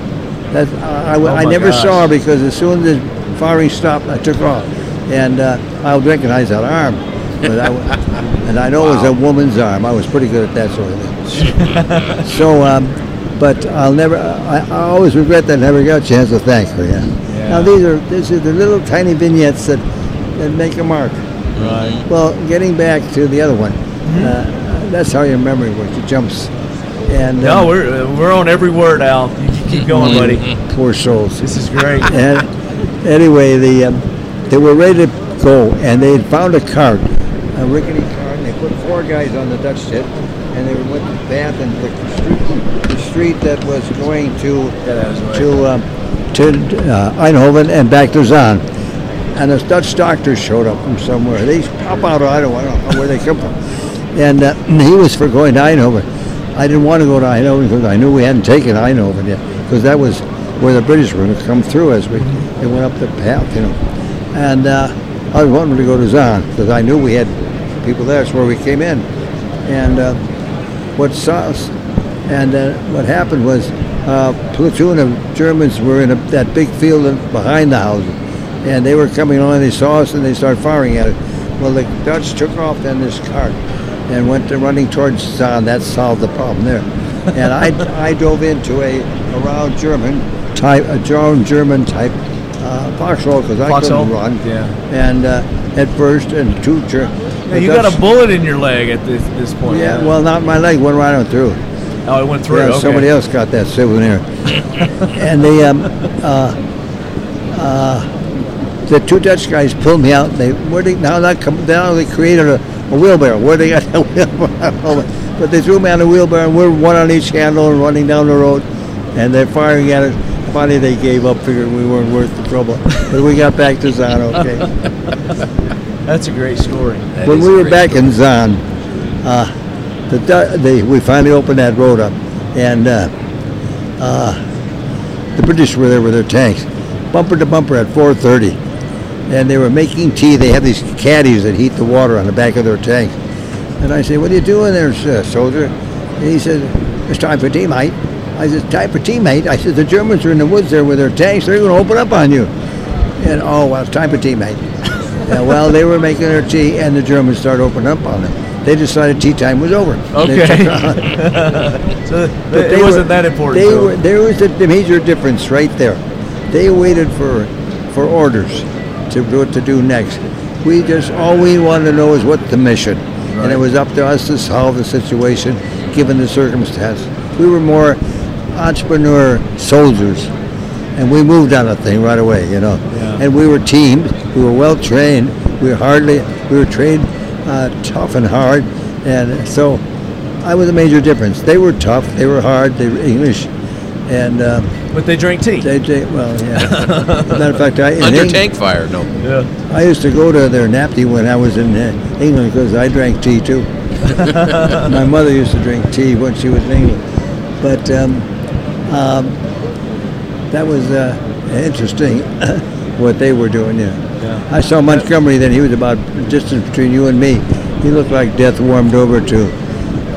[SPEAKER 8] That I, I,
[SPEAKER 1] Oh
[SPEAKER 8] I never
[SPEAKER 1] gosh.
[SPEAKER 8] saw her because as soon as the firing stopped, I took off, and uh, I would recognize that arm. But I, and I know it was a woman's arm. I was pretty good at that sort of thing. so, um, but I'll never. I, I always regret that I never got a chance to thank her. Yeah.
[SPEAKER 1] Yeah.
[SPEAKER 8] Now these are these are the little tiny vignettes that that make a mark.
[SPEAKER 1] Right.
[SPEAKER 8] Well, getting back to the other one, uh, that's how your memory works. It jumps. And
[SPEAKER 1] No,
[SPEAKER 8] um,
[SPEAKER 1] we're uh, we're on every word, Al. You keep going, buddy.
[SPEAKER 8] poor souls.
[SPEAKER 1] This is great.
[SPEAKER 8] And anyway, the um, they were ready to go, and they had found a cart, a rickety cart, and they put four guys on the Dutch tip, and they went to Bath and the street, the street that was going to to um, to uh, Eindhoven and back to Son. And this Dutch doctor showed up from somewhere. They pop out of I don't, I don't know where they come from. And uh, he was for going to Eindhoven. I didn't want to go to Eindhoven because I knew we hadn't taken Eindhoven yet, because that was where the British were going to come through as we they went up the path, you know. And uh, I was wanting to go to Son because I knew we had people there. That's where we came in. And uh, what saw us, and uh, what happened was uh, a platoon of Germans were in a, that big field behind the houses, and they were coming on. They saw us and they started firing at it. Well, the Dutch took off in this cart and went to running towards Son. That solved the problem there. And I, I drove into a, a round German type, a round German type uh, foxhole because I
[SPEAKER 1] Foxhole?
[SPEAKER 8] couldn't run.
[SPEAKER 1] Yeah.
[SPEAKER 8] And uh, at first, and two Ger-
[SPEAKER 1] Yeah, you got a bullet in your leg at this this point.
[SPEAKER 8] yeah, well, not my leg, went right on through.
[SPEAKER 1] Oh, it went through.
[SPEAKER 8] Yeah,
[SPEAKER 1] okay.
[SPEAKER 8] somebody else got that souvenir. and the um, uh, uh, the two Dutch guys pulled me out. They where they now that come now they created a, a wheelbarrow. Where they got that wheelbarrow? I don't know. But they threw me on the wheelbarrow. and We're one on each handle and running down the road, and they're firing at us. Finally, they gave up, figuring we weren't worth the trouble. But we got back to Son okay.
[SPEAKER 1] That's a great story.
[SPEAKER 8] when we were back in Son, uh, the, the we finally opened that road up, and uh, uh, the British were there with their tanks, bumper to bumper at 4:30, and they were making tea. They have these caddies that heat the water on the back of their tanks. And I said, "What are you doing there, uh, soldier?" And he said, "It's time for tea, mate." I said, "Time for tea, mate." I said, "The Germans are in the woods there with their tanks. They're going to open up on you." And oh, well, it's time for tea, mate. Yeah, well, they were making their tea, and the Germans started opening up on them. They decided tea time was over.
[SPEAKER 1] Okay. so
[SPEAKER 8] But
[SPEAKER 1] it wasn't
[SPEAKER 8] were-
[SPEAKER 1] that important.
[SPEAKER 8] They
[SPEAKER 1] so-
[SPEAKER 8] were, there was the major difference right there. They waited for for orders to do what to do next. We just all we wanted to know is what the mission, and it was up to us to solve the situation given the circumstance. We were more entrepreneur soldiers, and we moved on a thing right away, you know.
[SPEAKER 1] Yeah.
[SPEAKER 8] And we were teamed. We were well trained. We were hardly we were trained uh, tough and hard, and so I was a major difference. They were tough. They were hard. They were English, and um,
[SPEAKER 1] but they drink tea.
[SPEAKER 8] they, they well, yeah. Matter of fact, I in
[SPEAKER 10] Under
[SPEAKER 8] Eng-
[SPEAKER 10] tank fire, no.
[SPEAKER 1] Yeah.
[SPEAKER 8] I used to go to their NAAFI when I was in uh, England because I drank tea too. My mother used to drink tea when she was in England, but um, um, that was uh, interesting what they were doing. Yeah.
[SPEAKER 1] Yeah.
[SPEAKER 8] I saw Montgomery. Then he was about distance between you and me. He looked like death warmed over too.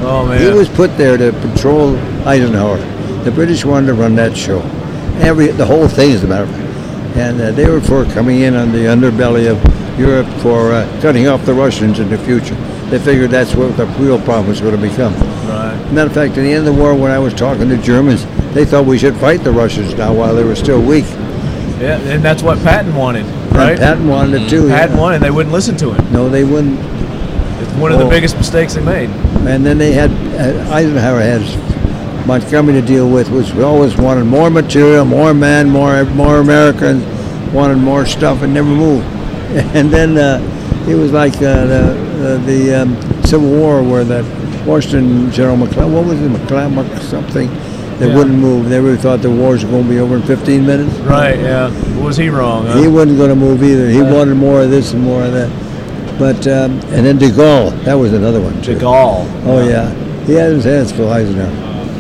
[SPEAKER 1] Oh man.
[SPEAKER 8] He was put there to patrol Eisenhower. The British wanted to run that show. Every the whole thing, as a matter of fact. And uh, they were for coming in on the underbelly of Europe for uh, cutting off the Russians in the future. They figured that's what the real problem was going to become.
[SPEAKER 1] right.
[SPEAKER 8] Matter of fact, at the end of the war, when I was talking to Germans, they thought we should fight the Russians now while they were still weak.
[SPEAKER 1] Yeah, and that's what Patton wanted, right?
[SPEAKER 8] And Patton wanted it too.
[SPEAKER 1] Patton
[SPEAKER 8] yeah.
[SPEAKER 1] wanted. They wouldn't listen to him.
[SPEAKER 8] No, they wouldn't.
[SPEAKER 1] It's one of the
[SPEAKER 8] Oh.
[SPEAKER 1] biggest mistakes they made.
[SPEAKER 8] And then they had uh, Eisenhower had Montgomery to deal with, which we always wanted more material, more men, more more Americans, wanted more stuff, and never moved. And then uh, it was like uh, the uh, the um, Civil War, where that Washington General McClellan, what was it, McClellan, Mc- something, they
[SPEAKER 1] Yeah.
[SPEAKER 8] wouldn't move. They really thought the wars were going to be over in 15 minutes.
[SPEAKER 1] Right. Yeah. Was he wrong? Huh?
[SPEAKER 8] He wasn't going to move either. He
[SPEAKER 1] Yeah.
[SPEAKER 8] wanted more of this and more of that. But um, and then De Gaulle, that was another one
[SPEAKER 1] De. Gaulle.
[SPEAKER 8] Oh yeah, he had his hands full, Eisenhower.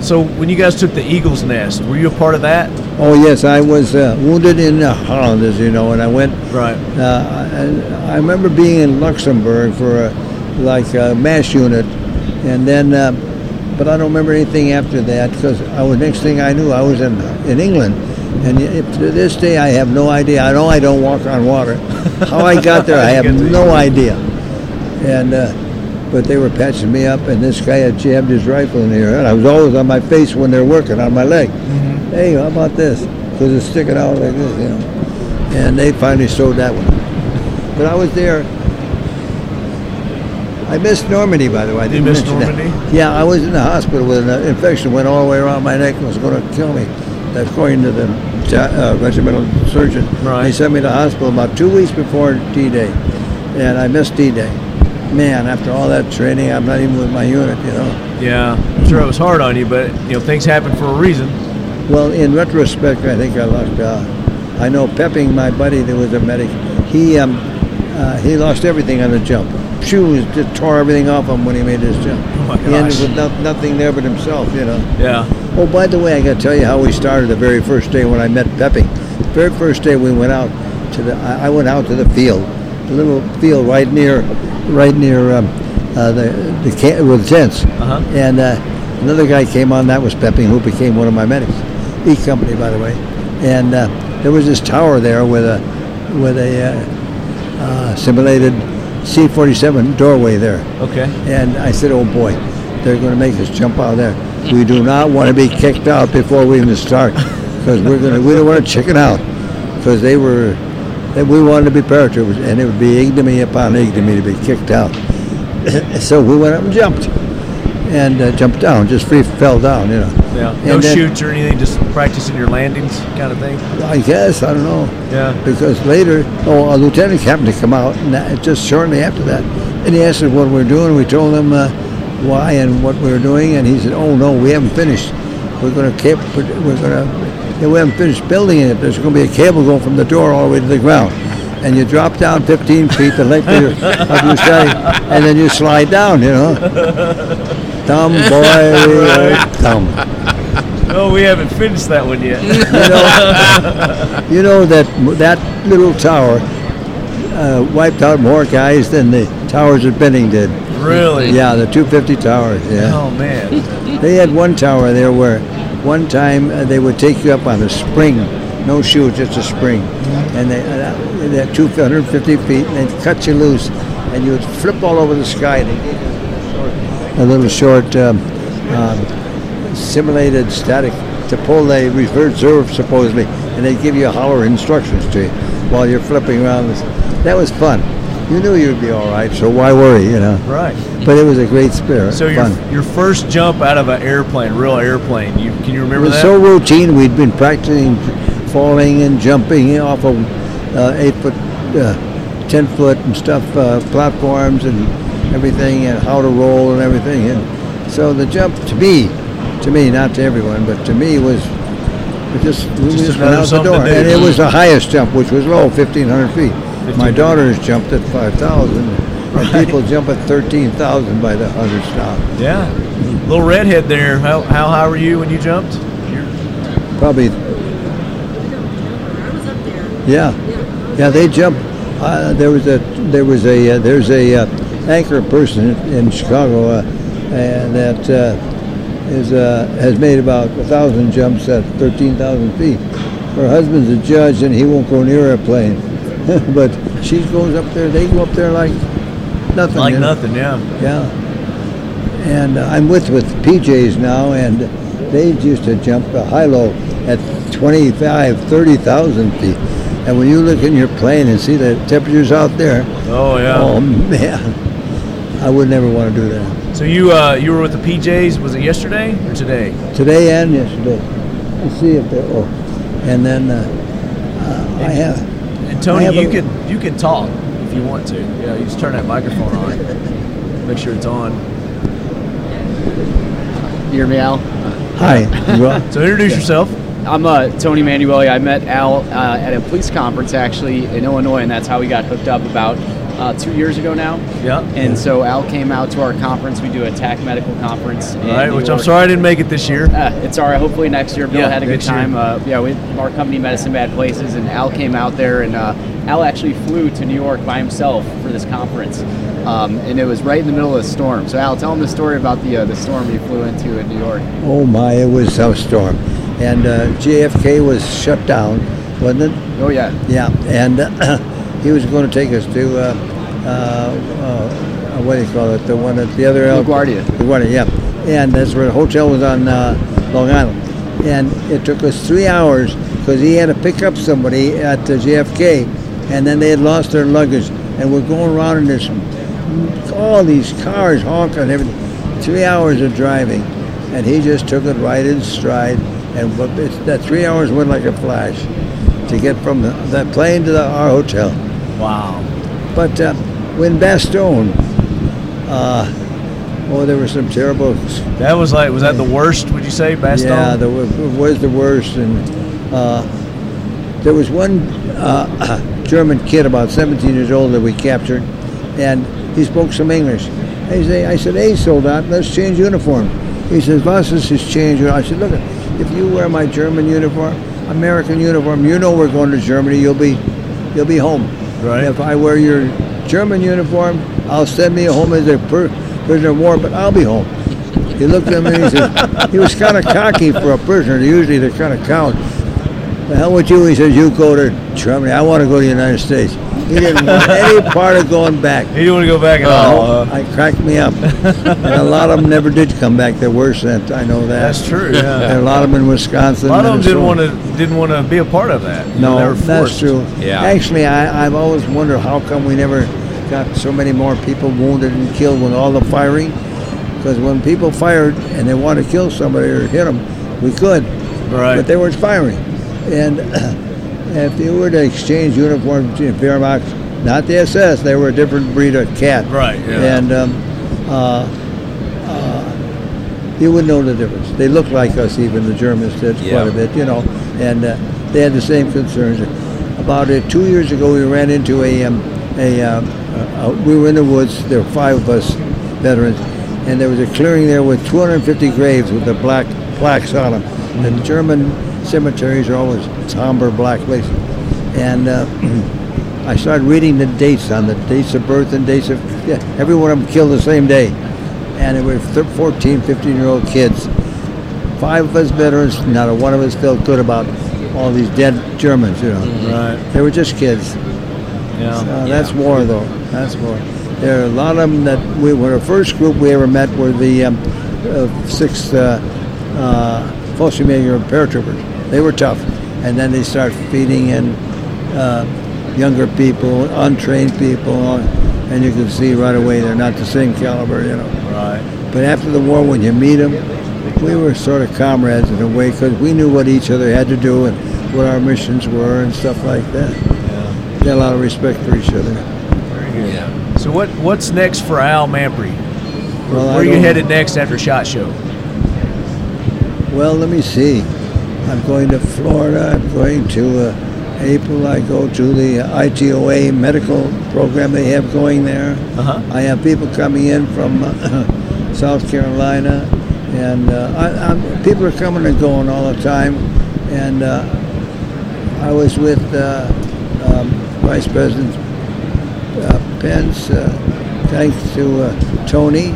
[SPEAKER 1] So when you guys took the Eagle's Nest, were you a part of that?
[SPEAKER 8] Oh yes, I was uh, wounded in uh, Holland, as you know, and I went.
[SPEAKER 1] Right.
[SPEAKER 8] Uh, and I remember being in Luxembourg for a, like a mass unit, and then, uh, but I don't remember anything after that because I was next thing I knew I was in in England, and if, to this day I have no idea. I know I don't walk on water. How I got there, I have no idea. And uh, but they were patching me up, and this guy had jabbed his rifle in the air, and I was always on my face when they're working on my leg. Hey, how about this? Because it's sticking out like this, you know. And they finally sewed that one. But I was there I missed Normandy, by the way. I didn't
[SPEAKER 1] missed
[SPEAKER 8] mention that.
[SPEAKER 1] Normandy?
[SPEAKER 8] Yeah, I was in the hospital with an infection went all the way around my neck and was going to kill me. That's according to the uh, regimental surgeon.
[SPEAKER 1] Right.
[SPEAKER 8] They sent me to the hospital about two weeks before D-Day, and I missed D-Day. Man, after all that training, I'm not even with my unit, you know.
[SPEAKER 1] Yeah, I'm sure it was hard on you, but you know things happen for a reason.
[SPEAKER 8] Well, in retrospect, I think I lost. Uh, I know Pepping, my buddy, that was a medic. He um, uh, he lost everything on the jump. Shoes just tore everything off him when he made his jump.
[SPEAKER 1] Oh my
[SPEAKER 8] he ended with no, nothing there but himself, you know.
[SPEAKER 1] Yeah.
[SPEAKER 8] Oh, by the way, I got to tell you how we started the very first day when I met Pepping. The very first day we went out to the, I I went out to the field, the little field right near, right near um, uh, the the with tents.
[SPEAKER 1] Uh-huh.
[SPEAKER 8] And uh, another guy came on. That was Pepping, who became one of my medics. E Company, by the way. And uh, there was this tower there with a with a uh, uh, simulated C-47 doorway there.
[SPEAKER 1] Okay.
[SPEAKER 8] And I said, oh boy, they're going to make us jump out of there. We do not want to be kicked out before we even start because we're going to, we don't want to chicken out because they were, that we wanted to be paratroopers and it would be ignominy upon ignominy to be kicked out. so we went up and jumped and uh, jumped down, just free fell down, you know.
[SPEAKER 1] Yeah.
[SPEAKER 8] And
[SPEAKER 1] No
[SPEAKER 8] then-
[SPEAKER 1] chutes or anything, just practicing your landings kind of thing.
[SPEAKER 8] I guess, I don't know.
[SPEAKER 1] Yeah.
[SPEAKER 8] Because later, oh, a lieutenant happened to come out, and just shortly after that, and he asked us what we were doing. We told him uh, why and what we were doing, and he said, "Oh no, we haven't finished. We're going to keep. We're going to. We haven't finished building it. There's going to be a cable going from the door all the way to the ground." And you drop down 15 feet, the length of your, of your study, and then you slide down, you know. Dumb boy, dumb.
[SPEAKER 1] Oh, we haven't finished that one yet.
[SPEAKER 8] You know that that little tower uh, wiped out more guys than the towers at Benning did.
[SPEAKER 1] really?
[SPEAKER 8] Yeah, the 250 towers. Yeah,
[SPEAKER 1] Oh man.
[SPEAKER 8] they had one tower there where one time uh, they would take you up on a spring, no shoe, just a spring, and they uh, they had 250 feet, and they'd cut you loose, and you would flip all over the sky. They gave you a little short um, um, simulated static to pull a reserve supposedly, and they'd give you a holler instructions to you while you're flipping around. That was fun. You knew you'd be all right, so why worry, you know?
[SPEAKER 1] Right.
[SPEAKER 8] But it was a great spirit.
[SPEAKER 1] So your
[SPEAKER 8] fun.
[SPEAKER 1] your first jump out of an airplane, real airplane. You can you remember It
[SPEAKER 8] was
[SPEAKER 1] that?
[SPEAKER 8] so routine. We'd been practicing falling and jumping off of uh, eight foot, uh, ten foot and stuff uh, platforms and everything, and how to roll and everything. And so the jump to me, to me, not to everyone, but to me was we just we
[SPEAKER 1] Just
[SPEAKER 8] just, went out the door, and it was the highest jump, which was low, fifteen hundred feet. My
[SPEAKER 1] 1500.
[SPEAKER 8] daughters jumped at five thousand, and people jump at thirteen thousand by the hundreds now.
[SPEAKER 1] yeah. Little redhead there. How how high were you when you jumped?
[SPEAKER 8] Probably Yeah, yeah, they jump. Uh, there was a there was a uh, there's a uh, anchor person in Chicago uh, and that uh, is uh, has made about a thousand jumps at thirteen thousand feet. Her husband's a judge and he won't go near a plane, but she goes up there. They go up there like nothing.
[SPEAKER 1] like
[SPEAKER 8] you know.
[SPEAKER 1] nothing. Yeah.
[SPEAKER 8] Yeah. And uh, I'm with with PJs now, and they used to jump a high-low at 25, 30,000 feet. And when you look in your plane and see the temperatures out there,
[SPEAKER 1] Oh yeah.
[SPEAKER 8] oh man, I would never want to do that.
[SPEAKER 1] So you uh, you were with the PJs. Was it yesterday or today?
[SPEAKER 8] Today and yesterday. Let's see if they're, oh. And then uh, uh, I have,
[SPEAKER 1] Tony, you
[SPEAKER 8] a-
[SPEAKER 1] can you can talk if you want to. Yeah, you just turn that microphone on. Make sure it's on.
[SPEAKER 10] You hear me, Al?
[SPEAKER 8] hi. Well,
[SPEAKER 1] So introduce yourself.
[SPEAKER 10] I'm uh, Tony Manueli. I met Al uh, at a police conference actually in Illinois, and that's how we got hooked up about uh, two years ago now.
[SPEAKER 1] Yeah.
[SPEAKER 10] And so Al came out to our conference. We do a TAC medical conference. in
[SPEAKER 1] All right,
[SPEAKER 10] New
[SPEAKER 1] which I'm sorry I didn't make it this year.
[SPEAKER 10] Uh, it's all right. Hopefully next year. Bill
[SPEAKER 1] Yeah,
[SPEAKER 10] had a good time. Uh, yeah, we, our company Medicine bad places, and Al came out there, and uh, Al actually flew to New York by himself for this conference, um, and it was right in the middle of the storm. So Al, tell him the story about the uh, the storm you flew into in New York.
[SPEAKER 8] oh my, it was a storm. And uh, JFK was shut down, wasn't it?
[SPEAKER 10] Oh yeah.
[SPEAKER 8] Yeah, and uh, he was going to take us to uh, uh, uh, what do you call it? The one at the other
[SPEAKER 10] LaGuardia.
[SPEAKER 8] LaGuardia, yeah. And that's where the hotel was on uh, Long Island. And it took us three hours because he had to pick up somebody at JFK, and then they had lost their luggage. And we're going around in this all these cars honking, and everything. Three hours of driving, and he just took it right in stride. And that three hours went like a flash to get from the, that plane to the, our hotel.
[SPEAKER 1] Wow.
[SPEAKER 8] But uh, when Bastogne, uh, oh, there were some terrible.
[SPEAKER 1] That was like, was that the worst? Would you say, Bastogne?
[SPEAKER 8] Yeah, the, it was the worst, and uh, there was one uh, German kid about 17 years old that we captured, and he spoke some English. I say, I said, hey, soldat, let's change uniform. He says, was ist is change? I said, look, if you wear my German uniform, American uniform, you know we're going to Germany. You'll be, you'll be home.
[SPEAKER 1] Right.
[SPEAKER 8] If I wear your German uniform, I'll send me home as a per- prisoner of war, but I'll be home. He looked at me and he said, he was kind of cocky for a prisoner. Usually they're kind of cowed. The hell with you? He says, you go to Germany. I want to go to the United States. He didn't want any part of going back.
[SPEAKER 1] He didn't want to go back at all. Oh, huh?
[SPEAKER 8] I cracked me up. and a lot of them never did come back. They were sent. I know that.
[SPEAKER 1] That's true. Yeah.
[SPEAKER 8] And a lot of them in Wisconsin.
[SPEAKER 1] A lot of them didn't want to didn't want to be a part of that. You know, they
[SPEAKER 8] No, that's true.
[SPEAKER 4] Yeah.
[SPEAKER 8] Actually, I, I've always wondered how come we never got so many more people wounded and killed with all the firing. Because when people fired and they wanted to kill somebody or hit them, we could,
[SPEAKER 1] Right.
[SPEAKER 8] but they weren't firing. And if you were to exchange uniforms between Wehrmacht, not the SS, they were a different breed of cat.
[SPEAKER 1] Right, yeah.
[SPEAKER 8] And um, uh, uh, you would know the difference. They looked like us, even the Germans did
[SPEAKER 4] Yeah.
[SPEAKER 8] quite a bit, you know, and uh, they had the same concerns. About uh, two years ago, we ran into a, um, a, um, uh, uh, we were in the woods. There were five of us veterans, and there was a clearing there with 250 graves with the black plaques on them. The German cemeteries are always somber black places, and. Uh, I started reading the dates on the dates of birth and dates of yeah, every one of them killed the same day, and it were thir- 14, 15 year old kids. Five of us veterans, not a one of us felt good about all these dead Germans. You know,
[SPEAKER 1] Right.
[SPEAKER 8] they were just kids.
[SPEAKER 1] Yeah.
[SPEAKER 8] That's war, though. That's war. There are a lot of them that we were the first group we ever met were the um, uh, sixth uh, uh, Fallschirmjäger paratroopers. They were tough, and then they start feeding in uh, younger people, untrained people, and you can see right away they're not the same caliber, you know.
[SPEAKER 1] Right.
[SPEAKER 8] But after the war, when you meet them, we were sort of comrades in a way because we knew what each other had to do and what our missions were and stuff like that.
[SPEAKER 1] Yeah.
[SPEAKER 8] We had a lot of respect for each other.
[SPEAKER 1] Very good. So what what's next for Al Mampre? Where,
[SPEAKER 8] Well,
[SPEAKER 1] where are you headed next after Shot Show?
[SPEAKER 8] Well, let me see. I'm going to Florida. I'm going to uh, April. I go to the ITOA medical program they have going there.
[SPEAKER 1] Uh-huh.
[SPEAKER 8] I have people coming in from uh, South Carolina, and uh, I, I'm, people are coming and going all the time. And uh, I was with uh, um, Vice President uh, Pence, uh, thanks to uh, Tony,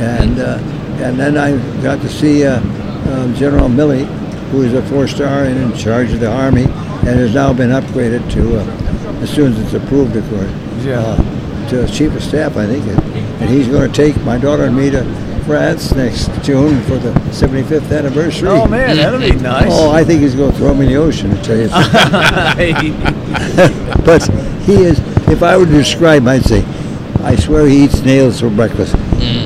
[SPEAKER 8] and uh, and then I got to see uh, um, General Milley, who is a four-star and in charge of the Army, and has now been upgraded to, uh, as soon as it's approved, of course,
[SPEAKER 1] Yeah.
[SPEAKER 8] uh, to Chief of Staff, I think, and he's going to take my daughter and me to France next June for the 75th anniversary.
[SPEAKER 1] Oh man, that'll be nice.
[SPEAKER 8] Oh, I think he's going to throw me in the ocean, to tell you. but he is, if I were to describe him, I'd say, I swear he eats nails for breakfast.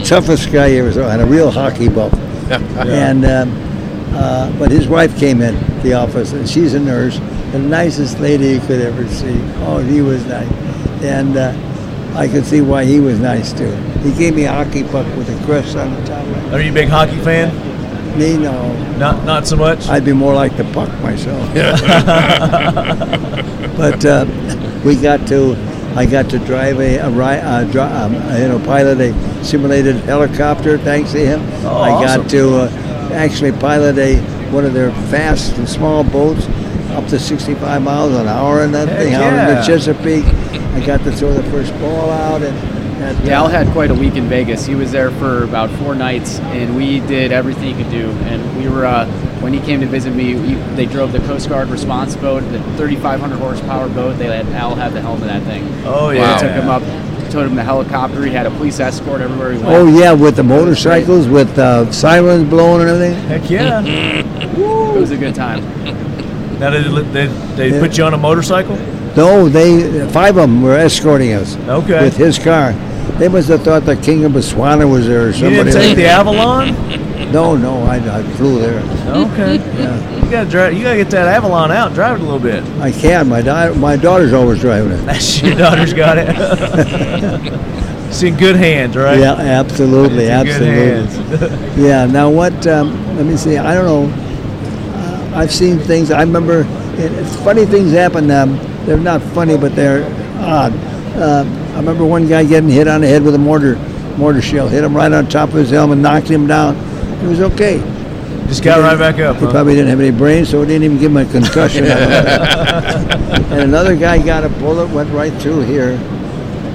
[SPEAKER 8] Toughest guy you ever saw, and a real hockey buff. And, um, uh, but his wife came in the office, and she's a nurse, the nicest lady you could ever see. Oh, he was nice. And uh, I could see why he was nice too. He gave me a hockey puck with a crest on the top.
[SPEAKER 1] Are you a big hockey fan?
[SPEAKER 8] Me, no.
[SPEAKER 1] Not not so much.
[SPEAKER 8] I'd be more like the puck myself. but uh, we got to, I got to drive a, a, uh, um, you know, pilot a simulated helicopter. Thanks to him,
[SPEAKER 1] Oh,
[SPEAKER 8] I got to uh, actually pilot a one of their fast and small boats up to 65 miles an hour and that
[SPEAKER 1] Heck
[SPEAKER 8] thing out in the Chesapeake. I got to throw the first ball out and. and
[SPEAKER 10] Yeah, Al
[SPEAKER 8] uh,
[SPEAKER 10] had quite a week in Vegas. He was there for about four nights, and we did everything he could do. And we were, uh, when he came to visit me, we, they drove the Coast Guard response boat, the 3,500 horsepower boat. They let Al have the helm of that thing.
[SPEAKER 1] Oh
[SPEAKER 10] We
[SPEAKER 1] yeah.
[SPEAKER 10] took him up, took him the helicopter. He had a police escort everywhere he went.
[SPEAKER 8] Oh yeah, with the motorcycles, with uh, sirens blowing and everything.
[SPEAKER 1] Heck yeah.
[SPEAKER 10] It was a good time.
[SPEAKER 1] now did they, they put you on a motorcycle?
[SPEAKER 8] No, they five of them were escorting us.
[SPEAKER 1] Okay.
[SPEAKER 8] With his car, They must have thought the king of Botswana was there or
[SPEAKER 1] You
[SPEAKER 8] somebody.
[SPEAKER 1] didn't take the Avalon?
[SPEAKER 8] No, no, I, I flew there.
[SPEAKER 1] Okay.
[SPEAKER 8] Yeah.
[SPEAKER 1] You gotta drive. You gotta get that Avalon out, and drive it a little bit.
[SPEAKER 8] I can. My da- my daughter's always driving it.
[SPEAKER 1] Your daughter's got it. it's in good hands, right?
[SPEAKER 8] Yeah, absolutely,
[SPEAKER 1] It's in good
[SPEAKER 8] absolutely.
[SPEAKER 1] hands.
[SPEAKER 8] Yeah. Now what? Um, let me see. I don't know. Uh, I've seen things. I remember. It, funny things happen. Um, they're not funny, but they're odd. Uh, I remember one guy getting hit on the head with a mortar mortar shell. Hit him right on top of his helmet, knocked him down. He was okay.
[SPEAKER 1] Just got right back up.
[SPEAKER 8] He
[SPEAKER 1] huh?
[SPEAKER 8] probably didn't have any brains, so it didn't even give him a concussion. and another guy got a bullet, went right through here,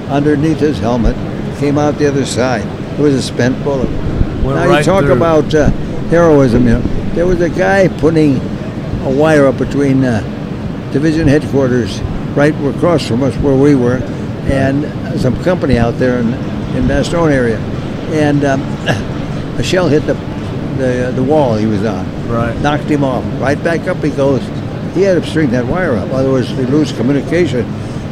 [SPEAKER 8] underneath his helmet, came out the other side. It was a spent bullet.
[SPEAKER 1] Went
[SPEAKER 8] now
[SPEAKER 1] right
[SPEAKER 8] you talk
[SPEAKER 1] through.
[SPEAKER 8] about uh, heroism. You know, there was a guy putting a wire up between uh, division headquarters, right across from us where we were, and some company out there in in Bastogne area, and um, a shell hit the the the wall he was on
[SPEAKER 1] Right.
[SPEAKER 8] knocked him off. Right back up he goes. He had to string that wire up, otherwise they lose communication.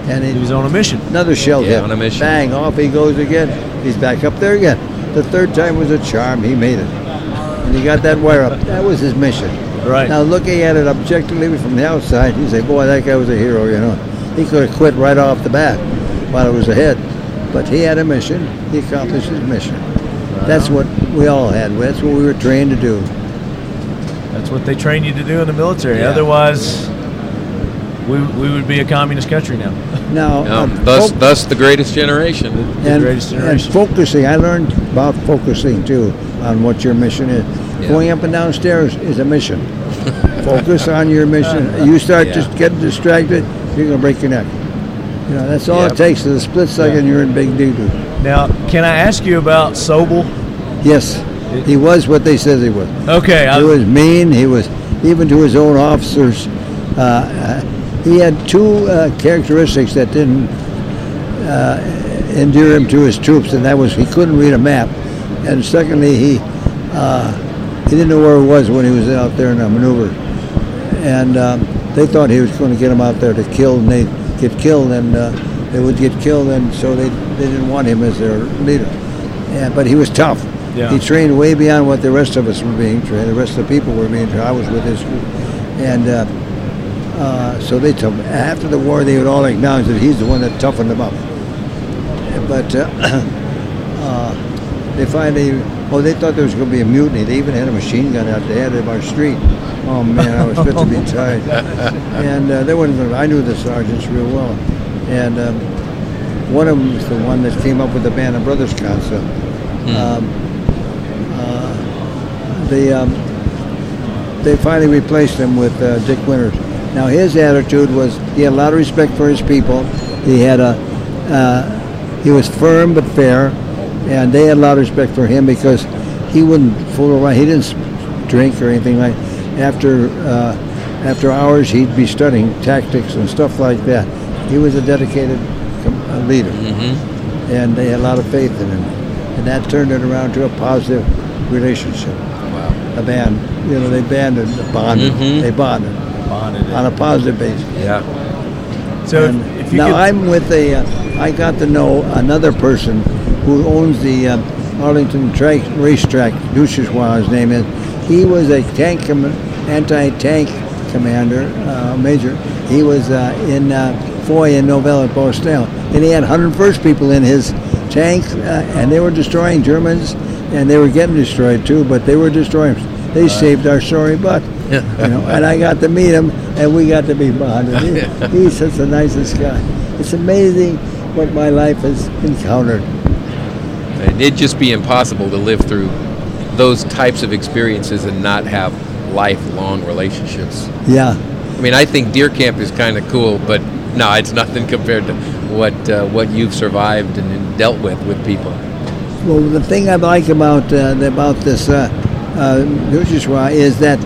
[SPEAKER 8] And
[SPEAKER 1] He
[SPEAKER 8] he,
[SPEAKER 1] was on a mission.
[SPEAKER 8] another shell
[SPEAKER 4] Yeah,
[SPEAKER 8] hit.
[SPEAKER 4] on a mission.
[SPEAKER 8] Bang, off he goes again. He's back up there again. The third time was a charm. He made it. And he got that wire up. That was his mission.
[SPEAKER 1] Right.
[SPEAKER 8] Now looking at it objectively from the outside, you say, boy, that guy was a hero, you know. He could have quit right off the bat while it was ahead. But he had a mission. He accomplished his mission. That's what we all had. That's what we were trained to do.
[SPEAKER 1] That's what they train you to do in the military.
[SPEAKER 4] Yeah.
[SPEAKER 1] Otherwise, we, we would be a communist country now.
[SPEAKER 8] Now,
[SPEAKER 4] No,
[SPEAKER 8] um,
[SPEAKER 4] thus,
[SPEAKER 8] folk-
[SPEAKER 4] thus the greatest generation.
[SPEAKER 1] The
[SPEAKER 8] and,
[SPEAKER 1] greatest
[SPEAKER 8] and
[SPEAKER 1] generation.
[SPEAKER 8] focusing. I learned about focusing too on what your mission is.
[SPEAKER 4] Yeah.
[SPEAKER 8] Going up and down stairs is a mission. Focus on your mission. You start
[SPEAKER 4] Yeah.
[SPEAKER 8] just getting distracted, you're gonna break your neck. You know that's all
[SPEAKER 4] Yep.
[SPEAKER 8] it takes. Is a split second, you're in big doo doo.
[SPEAKER 1] Now, can I ask you about Sobel?
[SPEAKER 8] Yes, he was what they said he was.
[SPEAKER 1] Okay. I,
[SPEAKER 8] He was mean. He was even to his own officers. Uh, uh, he had two uh, characteristics that didn't uh, endear him to his troops, and that was he couldn't read a map, and secondly, he uh, he didn't know where he was when he was out there in a maneuver, and um, they thought he was going to get him out there to kill, and they get killed, and uh, they would get killed, and so they they didn't want him as their leader. Yeah, but he was tough.
[SPEAKER 1] Yeah.
[SPEAKER 8] He trained way beyond what the rest of us were being trained. The rest of the people were being trained. I was with his group, and uh, uh, so they told me after the war they would all acknowledge that he's the one that toughened them up. But uh, uh, they finally, oh, they thought there was going to be a mutiny. They even had a machine gun out the head of our street. Oh man, I was fit to be tied. And uh, they wasn't. I knew the sergeants real well, and um, one of them was the one that came up with the Band of Brothers concept. Um, uh, they um, they finally replaced him with uh, Dick Winters. Now his attitude was he had a lot of respect for his people. He had a uh, he was firm but fair, and they had a lot of respect for him because he wouldn't fool around. He didn't drink or anything like. After uh, after hours, he'd be studying tactics and stuff like that. He was a dedicated leader, and they had a lot of faith in him, and that turned it around to a positive relationship.
[SPEAKER 4] Wow.
[SPEAKER 8] A band, you know, they banded, bonded,
[SPEAKER 4] Mhm.
[SPEAKER 8] they bonded
[SPEAKER 1] bonded
[SPEAKER 8] on a positive basis.
[SPEAKER 4] Yeah.
[SPEAKER 1] So if, if you
[SPEAKER 8] now
[SPEAKER 1] could,
[SPEAKER 8] I'm with a. Uh, I got to know another person who owns the uh, Arlington track, racetrack. Duchossois, his name is. He was a tank com- anti-tank commander, uh, major. He was uh, in uh, Foy in Noville at Bostel, and he had 101st people in his tank, uh, and they were destroying Germans, and they were getting destroyed too. But they were destroying. They saved our sorry butt. you know, and I got to meet him, and we got to be bonded. He- he's such the nicest guy. It's amazing what my life has encountered.
[SPEAKER 4] And it'd just be impossible to live through those types of experiences and not have lifelong relationships.
[SPEAKER 8] Yeah,
[SPEAKER 4] I mean, I think deer camp is kind of cool, but no, it's nothing compared to what uh, what you've survived and, and dealt with with people.
[SPEAKER 8] Well, the thing I like about uh, about this uh, uh, is that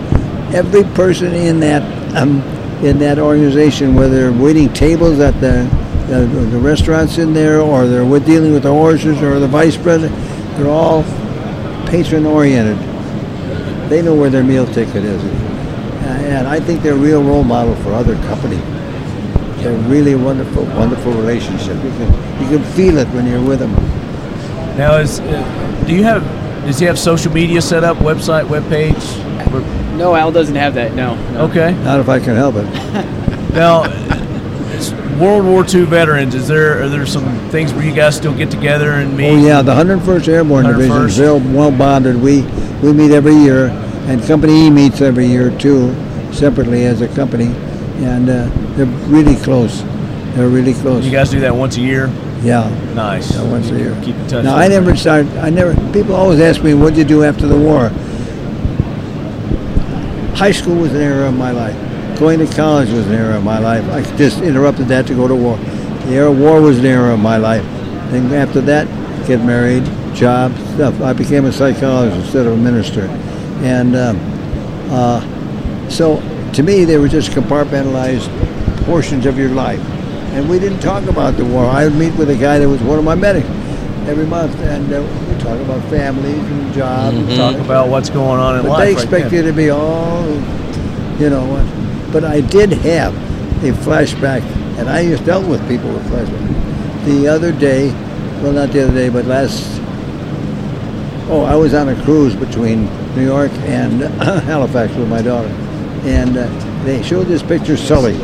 [SPEAKER 8] every person in that um, in that organization, whether they're waiting tables at the, the the restaurants in there, or they're with dealing with the horses, or the vice president, they're all patron oriented. They know where their meal ticket is, Uh, and I think they're a real role model for other companies. They're really wonderful, wonderful relationship. You can you can feel it when you're with them.
[SPEAKER 1] Now, is uh, do you have? Does he have social media set up, website, webpage?
[SPEAKER 10] No, Al doesn't have that. No. no.
[SPEAKER 1] Okay.
[SPEAKER 8] Not if I can help it.
[SPEAKER 1] Now, it's World War II veterans. Is there are there some things where you guys still get together and meet?
[SPEAKER 8] Oh yeah, the 101st Airborne Division
[SPEAKER 1] 101st.
[SPEAKER 8] is real well bonded. We we meet every year, and Company E meets every year too, separately as a company, and uh, they're really close. They're really close.
[SPEAKER 1] You guys do that once a year.
[SPEAKER 8] yeah.
[SPEAKER 1] Nice.
[SPEAKER 8] Yeah, once a year.
[SPEAKER 1] Keep in touch.
[SPEAKER 8] Now I
[SPEAKER 1] them.
[SPEAKER 8] never started. I never. People always ask me, "What'd you do after the war?" High school was an era of my life. Going to college was an era of my life. I just interrupted that to go to war. The era of war was an era of my life. Then after that, get married, job, stuff. I became a psychologist instead of a minister, and um, uh, so to me, they were just compartmentalized portions of your life. And we didn't talk about the war. I would meet with a guy that was one of my medics every month, and uh, we talk about families and jobs. and
[SPEAKER 1] talk about what's going on in
[SPEAKER 8] but
[SPEAKER 1] life.
[SPEAKER 8] they
[SPEAKER 1] right
[SPEAKER 8] expect
[SPEAKER 1] then.
[SPEAKER 8] you to be all, you know. But I did have a flashback, and I just dealt with people with flashbacks. The other day, well, not the other day, but last. Oh, I was on a cruise between New York and Halifax with my daughter, and uh, they showed this picture, Sully,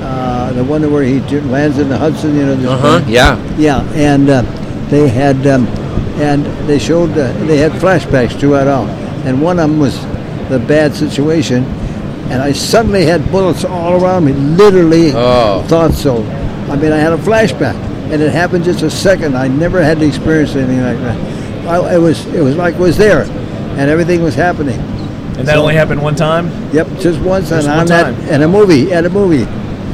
[SPEAKER 8] uh, the one where he lands in the Hudson. You know, this
[SPEAKER 4] Uh huh.
[SPEAKER 8] thing?
[SPEAKER 4] Yeah.
[SPEAKER 8] Yeah, and uh, they had um, and they showed uh, they had flashbacks throughout all, and one of them was the bad situation, and I suddenly had bullets all around me. Literally
[SPEAKER 4] Oh.
[SPEAKER 8] thought so. I mean, I had a flashback, and it happened just a second. I never had to experience anything like that. I, it was it was like it was there, and everything was happening.
[SPEAKER 1] And that only happened one time.
[SPEAKER 8] Yep, just once,
[SPEAKER 1] Just
[SPEAKER 8] and
[SPEAKER 1] one
[SPEAKER 8] on that,
[SPEAKER 1] time.
[SPEAKER 8] and a movie, at a movie.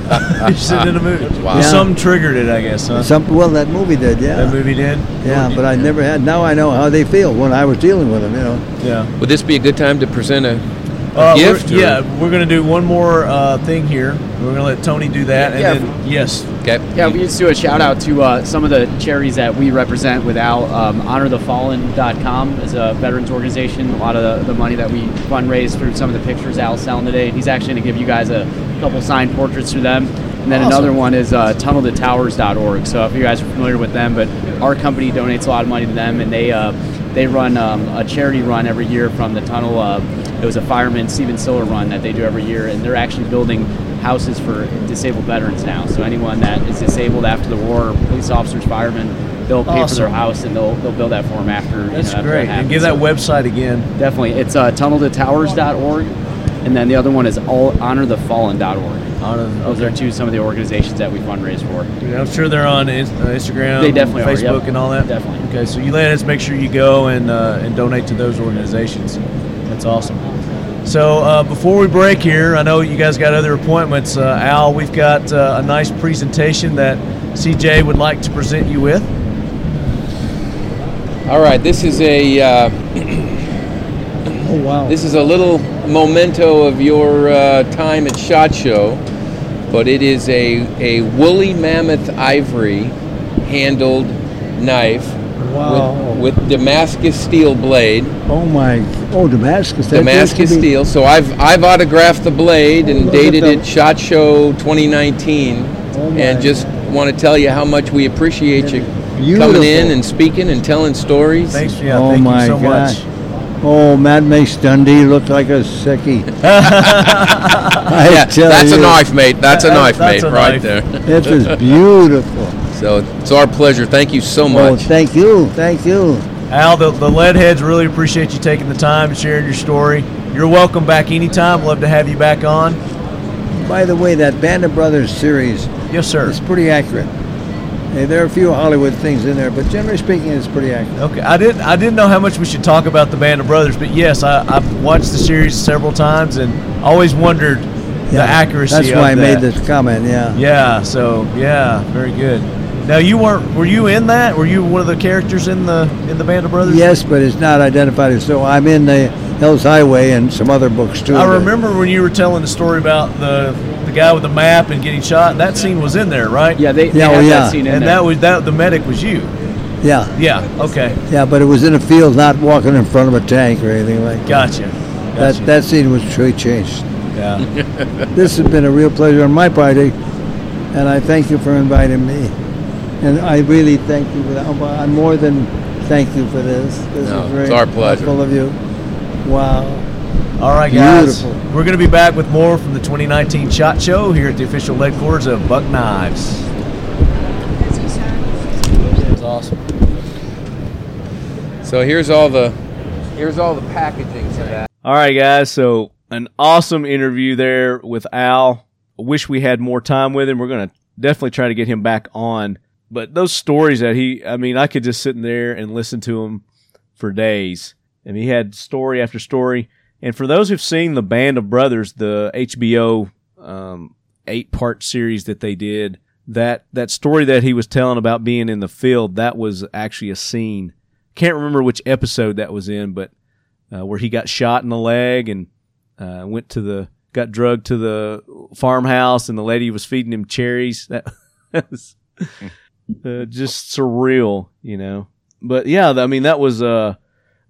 [SPEAKER 1] you sitting in a movie.
[SPEAKER 4] Wow.
[SPEAKER 8] Yeah.
[SPEAKER 1] Something triggered it, I guess. Huh?
[SPEAKER 8] Some well, that movie did, yeah.
[SPEAKER 1] That movie did.
[SPEAKER 8] Yeah, but I never had. Now I know how they feel when I was dealing with them. You know.
[SPEAKER 1] Yeah.
[SPEAKER 4] Would this be a good time to present a, a
[SPEAKER 1] Uh, we're-
[SPEAKER 4] or-
[SPEAKER 1] yeah, we're gonna do one more uh, thing here. We're gonna let Tony do that, and
[SPEAKER 10] Yeah.
[SPEAKER 1] then yes,
[SPEAKER 4] Okay.
[SPEAKER 10] Yeah, we just do a shout out to uh, some of the charities that we represent with Al. Um, HonorTheFallen.com is a veterans organization. A lot of the, the money that we fundraise through some of the pictures Al's selling today. He's actually going to give you guys a couple signed portraits through them. And then
[SPEAKER 8] Awesome.
[SPEAKER 10] another one is uh, TunnelToTowers.org. So if you guys are familiar with them, but our company donates a lot of money to them, and they uh, they run um, a charity run every year from the tunnel. Uh, it was a fireman Stephen Siller run that they do every year, and they're actually building houses for disabled veterans now. So anyone that is disabled after the war, police officers, firemen, they'll pay for their house and they'll they'll build that for them after. you
[SPEAKER 1] that's
[SPEAKER 10] know, after
[SPEAKER 1] great.
[SPEAKER 10] That
[SPEAKER 1] And give that website again.
[SPEAKER 10] definitely. It's uh, tunneltotowers.org, and then the other one is all honorthefallen.org.
[SPEAKER 1] Honor,
[SPEAKER 10] Those are two some of the organizations that we fundraise for.
[SPEAKER 1] Yeah, I'm sure they're on uh, Instagram,
[SPEAKER 10] They definitely are,
[SPEAKER 1] Facebook,
[SPEAKER 10] yep.
[SPEAKER 1] and all that.
[SPEAKER 10] Definitely.
[SPEAKER 1] Okay, so you ladies make sure you go and uh, and donate to those organizations. That's awesome. So uh, before we break here, I know you guys got other appointments. Uh, Al, we've got uh, a nice presentation that CJ would like to present you with.
[SPEAKER 4] All right. This is a uh,
[SPEAKER 8] Oh wow.
[SPEAKER 4] this is a little memento of your uh, time at Shot Show, but it is a a woolly mammoth ivory handled knife
[SPEAKER 8] Wow.
[SPEAKER 4] with, with Damascus steel blade.
[SPEAKER 8] oh my. Oh Damascus. that
[SPEAKER 4] Damascus
[SPEAKER 8] used to be-
[SPEAKER 4] steel. So I've I've autographed the blade and dated it Shot Show 2019,
[SPEAKER 8] Oh, my.
[SPEAKER 4] and just want to tell you how much we appreciate you
[SPEAKER 8] Beautiful.
[SPEAKER 4] coming in and speaking and telling stories.
[SPEAKER 1] Thanks, yeah,
[SPEAKER 8] oh
[SPEAKER 1] thank
[SPEAKER 8] my
[SPEAKER 1] you so
[SPEAKER 8] gosh.
[SPEAKER 1] much.
[SPEAKER 8] Oh, that makes Dundee look like a sickie. I
[SPEAKER 4] Yeah,
[SPEAKER 8] tell
[SPEAKER 4] that's a knife, mate. That's a knife,
[SPEAKER 1] that's
[SPEAKER 4] mate,
[SPEAKER 1] a
[SPEAKER 4] right
[SPEAKER 1] knife.
[SPEAKER 4] there.
[SPEAKER 8] It is beautiful.
[SPEAKER 4] So it's our pleasure. Thank you so
[SPEAKER 8] Oh,
[SPEAKER 4] much.
[SPEAKER 8] thank you, thank you.
[SPEAKER 1] Al, the, the lead heads really appreciate you taking the time and sharing your story. You're welcome back anytime. Love to have you back on.
[SPEAKER 8] By the way, that Band of Brothers series
[SPEAKER 1] Yes, sir.
[SPEAKER 8] It's pretty accurate. Hey, there are a few Hollywood things in there, but generally speaking, it's pretty accurate.
[SPEAKER 1] Okay, I didn't I didn't know how much we should talk about the Band of Brothers, but yes, I, I've watched the series several times and always wondered the accuracy.
[SPEAKER 8] That's
[SPEAKER 1] of
[SPEAKER 8] why I made this comment. Yeah.
[SPEAKER 1] Yeah. So yeah, very good. Now you weren't were you in that? Were you one of the characters in the in the Band of Brothers?
[SPEAKER 8] Yes, but it's not identified as so. I'm in the Hell's Highway and some other books too.
[SPEAKER 1] I remember when you were telling the story about the the guy with the map and getting shot. That scene was in there, right?
[SPEAKER 10] Yeah, they, they
[SPEAKER 8] Yeah,
[SPEAKER 10] have
[SPEAKER 8] oh, yeah.
[SPEAKER 10] that scene in
[SPEAKER 1] And
[SPEAKER 10] there.
[SPEAKER 1] that was that the medic was you.
[SPEAKER 8] Yeah,
[SPEAKER 1] Yeah. Okay.
[SPEAKER 8] yeah, but it was in a field, not walking in front of a tank or anything like that.
[SPEAKER 1] Gotcha.
[SPEAKER 8] That
[SPEAKER 1] Gotcha.
[SPEAKER 8] that scene was truly changed.
[SPEAKER 1] yeah.
[SPEAKER 8] This has been a real pleasure on my part, eh, and I thank you for inviting me. And I really thank you. for that. I'm more than thank you for this. This
[SPEAKER 11] No,
[SPEAKER 8] is very
[SPEAKER 11] it's our pleasure.
[SPEAKER 8] thoughtful of you. Wow.
[SPEAKER 12] All right, guys.
[SPEAKER 8] Beautiful.
[SPEAKER 12] We're going to be back with more from the 2019 Shot Show here at the official headquarters of Buck Knives.
[SPEAKER 11] That was awesome. So here's all the here's all the packaging to that.
[SPEAKER 1] All right, guys. So an awesome interview there with Al. Wish we had more time with him. We're gonna definitely try to get him back on. But those stories that he, I mean, I could just sit in there and listen to him for days. And he had story after story. And for those who've seen the Band of Brothers, the HBO um, eight part series that they did, that that story that he was telling about being in the field, that was actually a scene. Can't remember which episode that was in, but uh, where he got shot in the leg and uh, went to the got drugged to the farmhouse and the lady was feeding him cherries. That, was uh, just surreal, you know. But yeah, I mean that was uh,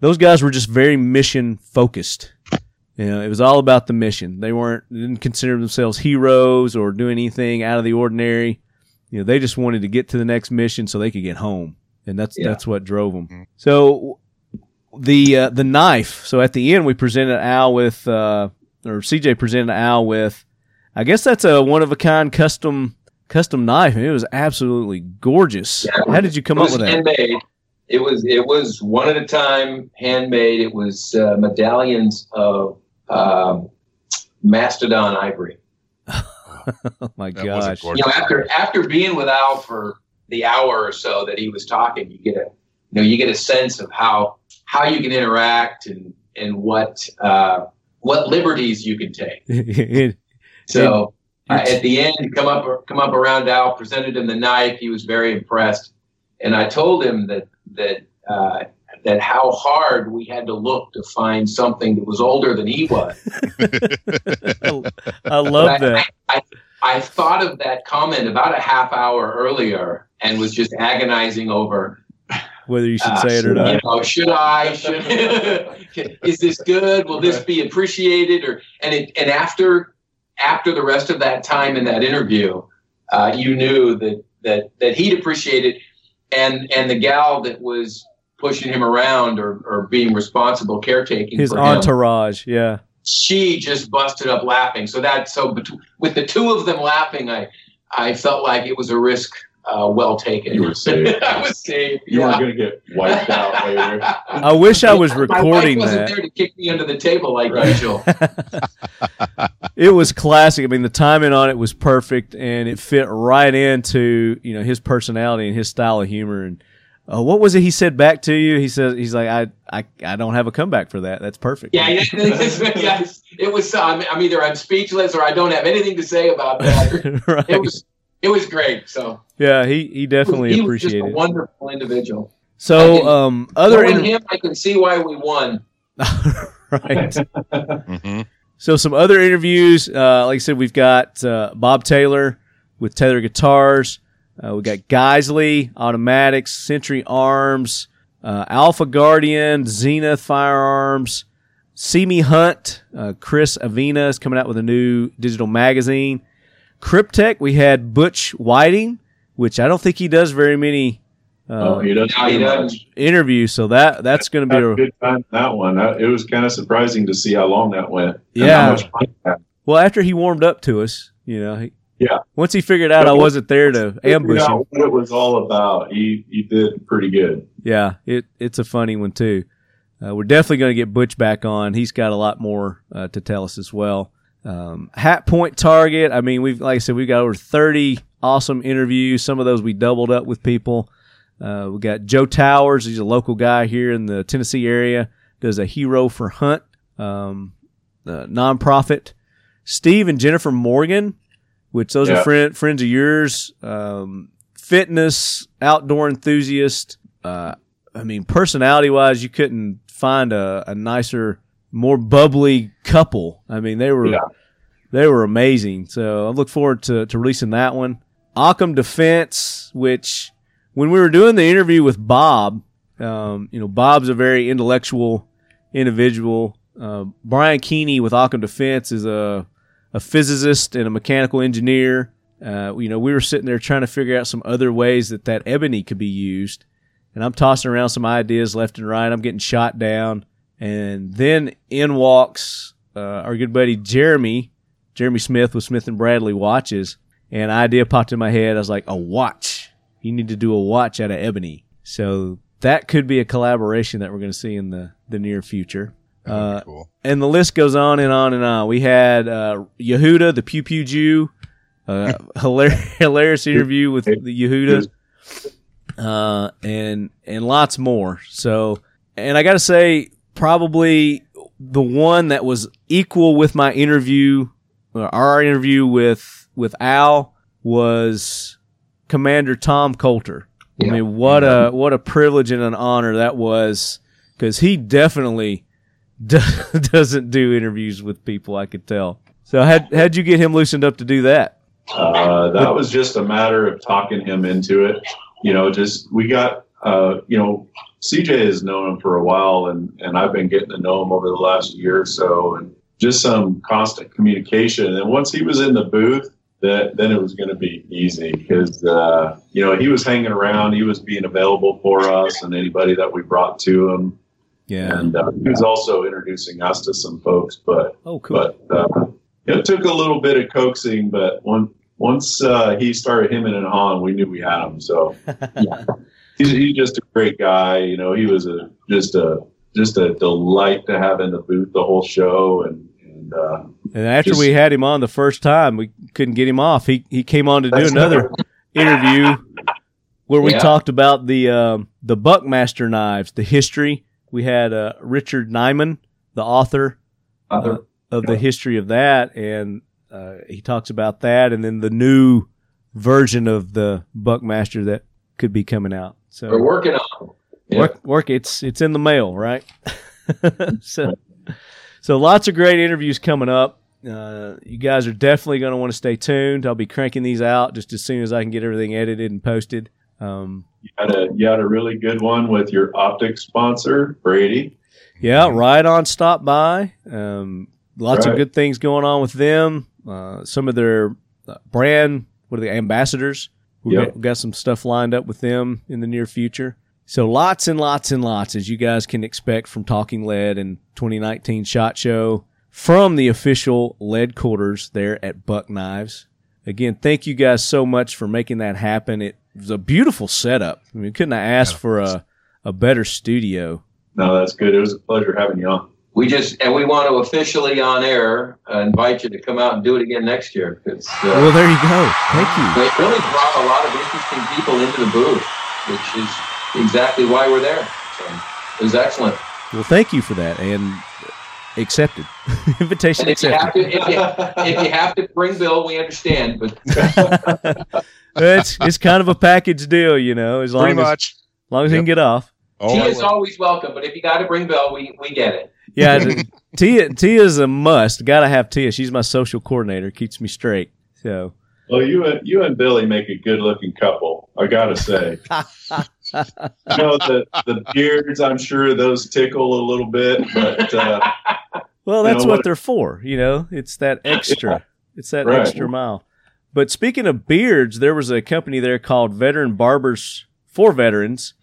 [SPEAKER 1] those guys were just very mission focused. You know, it was all about the mission. They weren't they didn't consider themselves heroes or do anything out of the ordinary. You know, they just wanted to get to the next mission so they could get home, and that's
[SPEAKER 4] Yeah.
[SPEAKER 1] that's what drove them. So the uh, the knife. So at the end, we presented Al with, uh, or CJ presented Al with, I guess that's a one of a kind custom custom knife. It was absolutely gorgeous.
[SPEAKER 4] Yeah.
[SPEAKER 1] How did you come
[SPEAKER 4] it
[SPEAKER 1] up
[SPEAKER 4] was
[SPEAKER 1] with that?
[SPEAKER 4] handmade. It was it was one at a time, handmade. It was uh, medallions of um, mastodon ivory.
[SPEAKER 1] oh my
[SPEAKER 2] That was a
[SPEAKER 1] gosh!
[SPEAKER 4] You know, after after being with Al for the hour or so that he was talking, you get a you know you get a sense of how how you can interact and and what uh, what liberties you can take.
[SPEAKER 1] It-
[SPEAKER 4] So uh, at the end, come up come up around Al, presented him the knife. He was very impressed, and I told him that that uh, that how hard we had to look to find something that was older than he was.
[SPEAKER 1] I love
[SPEAKER 4] I-
[SPEAKER 1] that.
[SPEAKER 4] I, I thought of that comment about a half hour earlier and was just agonizing over.
[SPEAKER 1] Whether you should
[SPEAKER 4] uh,
[SPEAKER 1] say it or
[SPEAKER 4] you
[SPEAKER 1] not.
[SPEAKER 4] know, should I? Should is this good? Will this be appreciated? Or and it, and after after the rest of that time in that interview, uh, you knew that that that he'd appreciate it, and and the gal that was pushing him around or, or being responsible caretaking
[SPEAKER 1] His
[SPEAKER 4] for him,
[SPEAKER 1] entourage, yeah.
[SPEAKER 4] she just busted up laughing. So that so bet- with the two of them laughing, I I felt like it was a risk uh, well taken.
[SPEAKER 3] You were safe.
[SPEAKER 4] I was safe.
[SPEAKER 3] You
[SPEAKER 4] yeah.
[SPEAKER 3] weren't going to get wiped out later.
[SPEAKER 1] I wish I was
[SPEAKER 4] My wife
[SPEAKER 1] recording
[SPEAKER 4] wasn't
[SPEAKER 1] that.
[SPEAKER 4] there to kick me under the table like
[SPEAKER 3] Right.
[SPEAKER 4] usual.
[SPEAKER 1] it was classic. I mean, the timing on it was perfect, and it fit right into you know his personality and his style of humor. And uh, what was it he said back to you? He says he's like, I, I, I don't have a comeback for that. That's perfect.
[SPEAKER 4] Yeah, yeah, yes. It was. I'm, I'm either I'm speechless or I don't have anything to say about that.
[SPEAKER 1] right.
[SPEAKER 4] It was. It was great. So
[SPEAKER 1] yeah, he he definitely
[SPEAKER 4] he was just a wonderful individual.
[SPEAKER 1] So,
[SPEAKER 4] can-
[SPEAKER 1] um, other
[SPEAKER 4] Knowing
[SPEAKER 1] inter-
[SPEAKER 4] him, I can see why we won.
[SPEAKER 1] right.
[SPEAKER 2] hmm
[SPEAKER 1] So some other interviews, uh, like I said, we've got uh, Bob Taylor with Taylor Guitars. Uh, we got Geissele Automatics, Century Arms, uh, Alpha Guardian, Zenith Firearms, See Me Hunt. Uh, Chris Avina is coming out with a new digital magazine. Kryptek, we had Butch Whiting, which I don't think he does very many uh,
[SPEAKER 3] oh, he doesn't.
[SPEAKER 4] No, he doesn't.
[SPEAKER 1] interviews, so that that's going to be
[SPEAKER 3] a
[SPEAKER 1] a
[SPEAKER 3] good time that one. That- It was kind of surprising to see how long that went.
[SPEAKER 1] Yeah.
[SPEAKER 3] how much fun
[SPEAKER 1] well. After he warmed up to us, you know, he,
[SPEAKER 3] Yeah.
[SPEAKER 1] Once he figured out I wasn't there to ambush
[SPEAKER 3] Figured
[SPEAKER 1] him,
[SPEAKER 3] out what it was all about. He he did pretty good.
[SPEAKER 1] yeah, it it's a funny one too. Uh, we're definitely going to get Butch back on. He's got a lot more uh, to tell us as well. Um, Hat Point Target. I mean, we've like I said, we've got over thirty awesome interviews. Some of those we doubled up with people. Uh, we got Joe Towers. He's a local guy here in the Tennessee area. Does a hero for hunt um, uh, nonprofit. Steve and Jennifer Morgan, which those are friend, friends of yours. Um, fitness, outdoor enthusiast. Uh, I mean, personality wise, you couldn't find a, a nicer, more bubbly couple. I mean, they were
[SPEAKER 3] Yeah.
[SPEAKER 1] they were amazing. So I look forward to, to releasing that one. Occam Defense, which when we were doing the interview with Bob, um, you know, Bob's a very intellectual individual. Uh, Brian Keeney with Occam Defense is a a physicist and a mechanical engineer. Uh, you know, we were sitting there trying to figure out some other ways that that ebony could be used. and I'm tossing around some ideas left and right. I'm getting shot down, and then in walks uh, our good buddy Jeremy, Jeremy Smith with Smith and Bradley watches, and an idea popped in my head. I was like, a watch. You need to do a watch out of ebony. So that could be a collaboration that we're going to see in the the near future. Uh,
[SPEAKER 2] cool.
[SPEAKER 1] and the list goes on and on and on. We had uh, Yehuda, the Pew Pew Jew, uh, hilarious, hilarious interview with the Yehuda, uh, and and lots more. So, and I got to say, probably the one that was equal with my interview, uh, our interview with with Al was Commander Tom Coulter. I mean, what a what a privilege and an honor that was, because he definitely do- doesn't do interviews with people. I could tell. So had how'd you get him loosened up to do that?
[SPEAKER 3] Uh, that was just a matter of talking him into it. You know, just we got, uh, you know, CJ has known him for a while, and and I've been getting to know him over the last year or so, and just some constant communication. And once he was in the booth, that then it was going to be easy because uh, you know he was hanging around, he was being available for us and anybody that we brought to him,
[SPEAKER 1] Yeah.
[SPEAKER 3] and uh, he was also introducing us to some folks, but
[SPEAKER 1] Oh, cool.
[SPEAKER 3] but uh, it took a little bit of coaxing. But one, once uh, he started hemming and hawing, we knew we had him. So he's, he's just a great guy. You know, he was a just a just a delight to have in the booth the whole show, and and uh,
[SPEAKER 1] And after
[SPEAKER 3] Just-
[SPEAKER 1] we had him on the first time, we couldn't get him off. He he came on to do another interview where we
[SPEAKER 6] Yeah.
[SPEAKER 1] talked about the um, the Buckmaster knives, the history. We had uh, Richard Nyman, the author uh, of the history of that, and uh, he talks about that, and then the new version of the Buckmaster that could be coming out. So
[SPEAKER 6] We're working on. it.
[SPEAKER 1] work work it's it's in the mail right? So so lots of great interviews coming up. Uh, you guys are definitely going to want to stay tuned. I'll be cranking these out just as soon as i can get everything edited and posted. Um,
[SPEAKER 3] you had a you had a really good one with your optics sponsor Brady.
[SPEAKER 1] yeah right on stop by. Um, lots of good things going on with them. Uh, some of their uh, brand what are the ambassadors we
[SPEAKER 3] Yep.
[SPEAKER 1] got, got some stuff lined up with them in the near future So lots and lots and lots, as you guys can expect from Talking Lead and 2019 Shot Show from the official lead quarters there at Buck Knives. Again, thank you guys so much for making that happen. It was a beautiful setup. I mean, couldn't have asked for a, a better studio.
[SPEAKER 3] No, that's good. It was a pleasure having you on.
[SPEAKER 6] We just and we want to officially on air uh, invite you to come out and do it again next year because
[SPEAKER 1] Well,
[SPEAKER 6] uh,
[SPEAKER 1] there you go. Thank you.
[SPEAKER 6] it really brought a lot of interesting people into the booth, which is exactly why we're there. So it was excellent.
[SPEAKER 1] Well, thank you for that and accepted. Invitation
[SPEAKER 6] And if you have
[SPEAKER 1] accepted.
[SPEAKER 6] to, if you, if you have to bring Bill, we understand. But
[SPEAKER 1] it's it's kind of a package deal, you know, as long
[SPEAKER 2] Pretty
[SPEAKER 1] as,
[SPEAKER 2] much.
[SPEAKER 1] as long as he can get off.
[SPEAKER 2] Oh,
[SPEAKER 6] he is always welcome. But if you got to bring Bill, we we get it.
[SPEAKER 1] Yeah, the- Tia Tia's a must. Got to have Tia. She's my social coordinator. Keeps me straight. So
[SPEAKER 3] Well, you and you and Billy make a good-looking couple. I gotta say. you know the the beards. I'm sure those tickle a little bit, but uh,
[SPEAKER 1] Well,
[SPEAKER 3] You
[SPEAKER 1] that's
[SPEAKER 3] know
[SPEAKER 1] what
[SPEAKER 3] what-
[SPEAKER 1] they're for. You know, it's that extra. It's that
[SPEAKER 3] Right.
[SPEAKER 1] extra mile. But speaking of beards, there was a company there called Veteran Barbers for Veterans.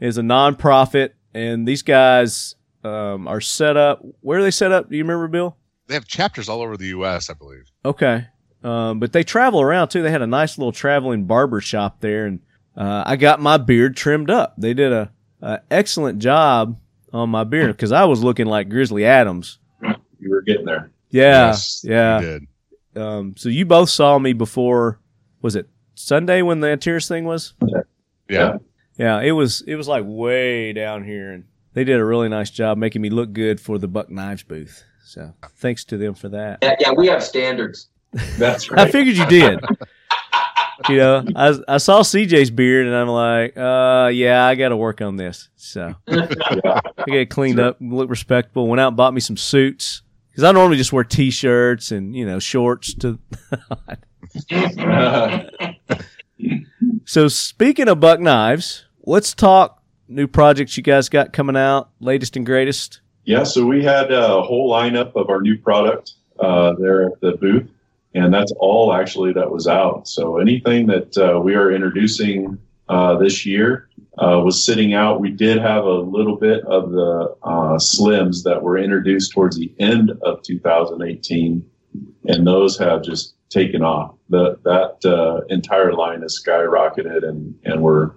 [SPEAKER 1] is a nonprofit, and these guys um, are set up. Where are they set up? Do you remember, Bill?
[SPEAKER 2] They have chapters all over the U.S., I believe.
[SPEAKER 1] Okay. Um, but they travel around too. They had a nice little traveling barber shop there, and uh, I got my beard trimmed up. They did a, a excellent job on my beard because I was looking like Grizzly Adams.
[SPEAKER 3] you were getting there.
[SPEAKER 1] Yeah,
[SPEAKER 2] Yes,
[SPEAKER 1] yeah.
[SPEAKER 2] You did.
[SPEAKER 1] Um, so you both saw me before. Was it Sunday when the Antares thing was?
[SPEAKER 2] Yeah.
[SPEAKER 1] Yeah, it was. It was like way down here, and they did a really nice job making me look good for the Buck Knives booth. So thanks to them for that.
[SPEAKER 6] Yeah, yeah, we have standards.
[SPEAKER 3] That's right.
[SPEAKER 1] I figured you did. you know, I I saw CJ's beard, and I'm like, uh, yeah, I got to work on this. So
[SPEAKER 3] Yeah.
[SPEAKER 1] I get cleaned up, look respectable. Went out and bought me some suits because I normally just wear t-shirts and you know shorts to. So speaking of Buck Knives, let's talk new projects you guys got coming out, latest and greatest.
[SPEAKER 3] Yeah, so we had a whole lineup of our new product uh, there at the booth, and that's all actually that was out. So anything that uh, we are introducing uh, this year uh, was sitting out. We did have a little bit of the uh, slims that were introduced towards the end of 2018, and those have just taken off. The, that uh, entire line has skyrocketed, and, and we're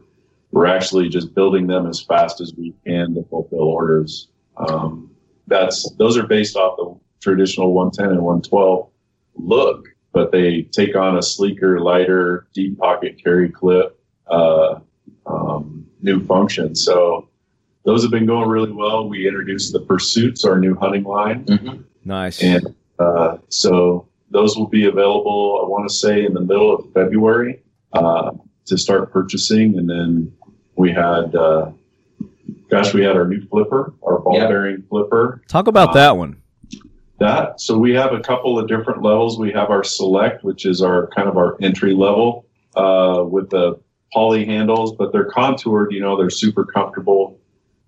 [SPEAKER 3] we're actually just building them as fast as we can to fulfill orders. Um, that's those are based off the traditional 110 and 112 look, but they take on a sleeker, lighter, deep pocket carry clip, uh, um, new function. So those have been going really well. We introduced the Pursuits, our new hunting line,
[SPEAKER 4] Mhm.
[SPEAKER 1] Nice.
[SPEAKER 3] and uh, so those will be available. I want to say in the middle of February uh, to start purchasing, and then we had, uh, gosh, we had our new flipper, our ball
[SPEAKER 4] Yeah.
[SPEAKER 3] bearing flipper.
[SPEAKER 1] Talk about that one.
[SPEAKER 3] That so we have a couple of different levels. We have our select, which is our kind of our entry level uh, with the poly handles, but they're contoured. You know, they're super comfortable.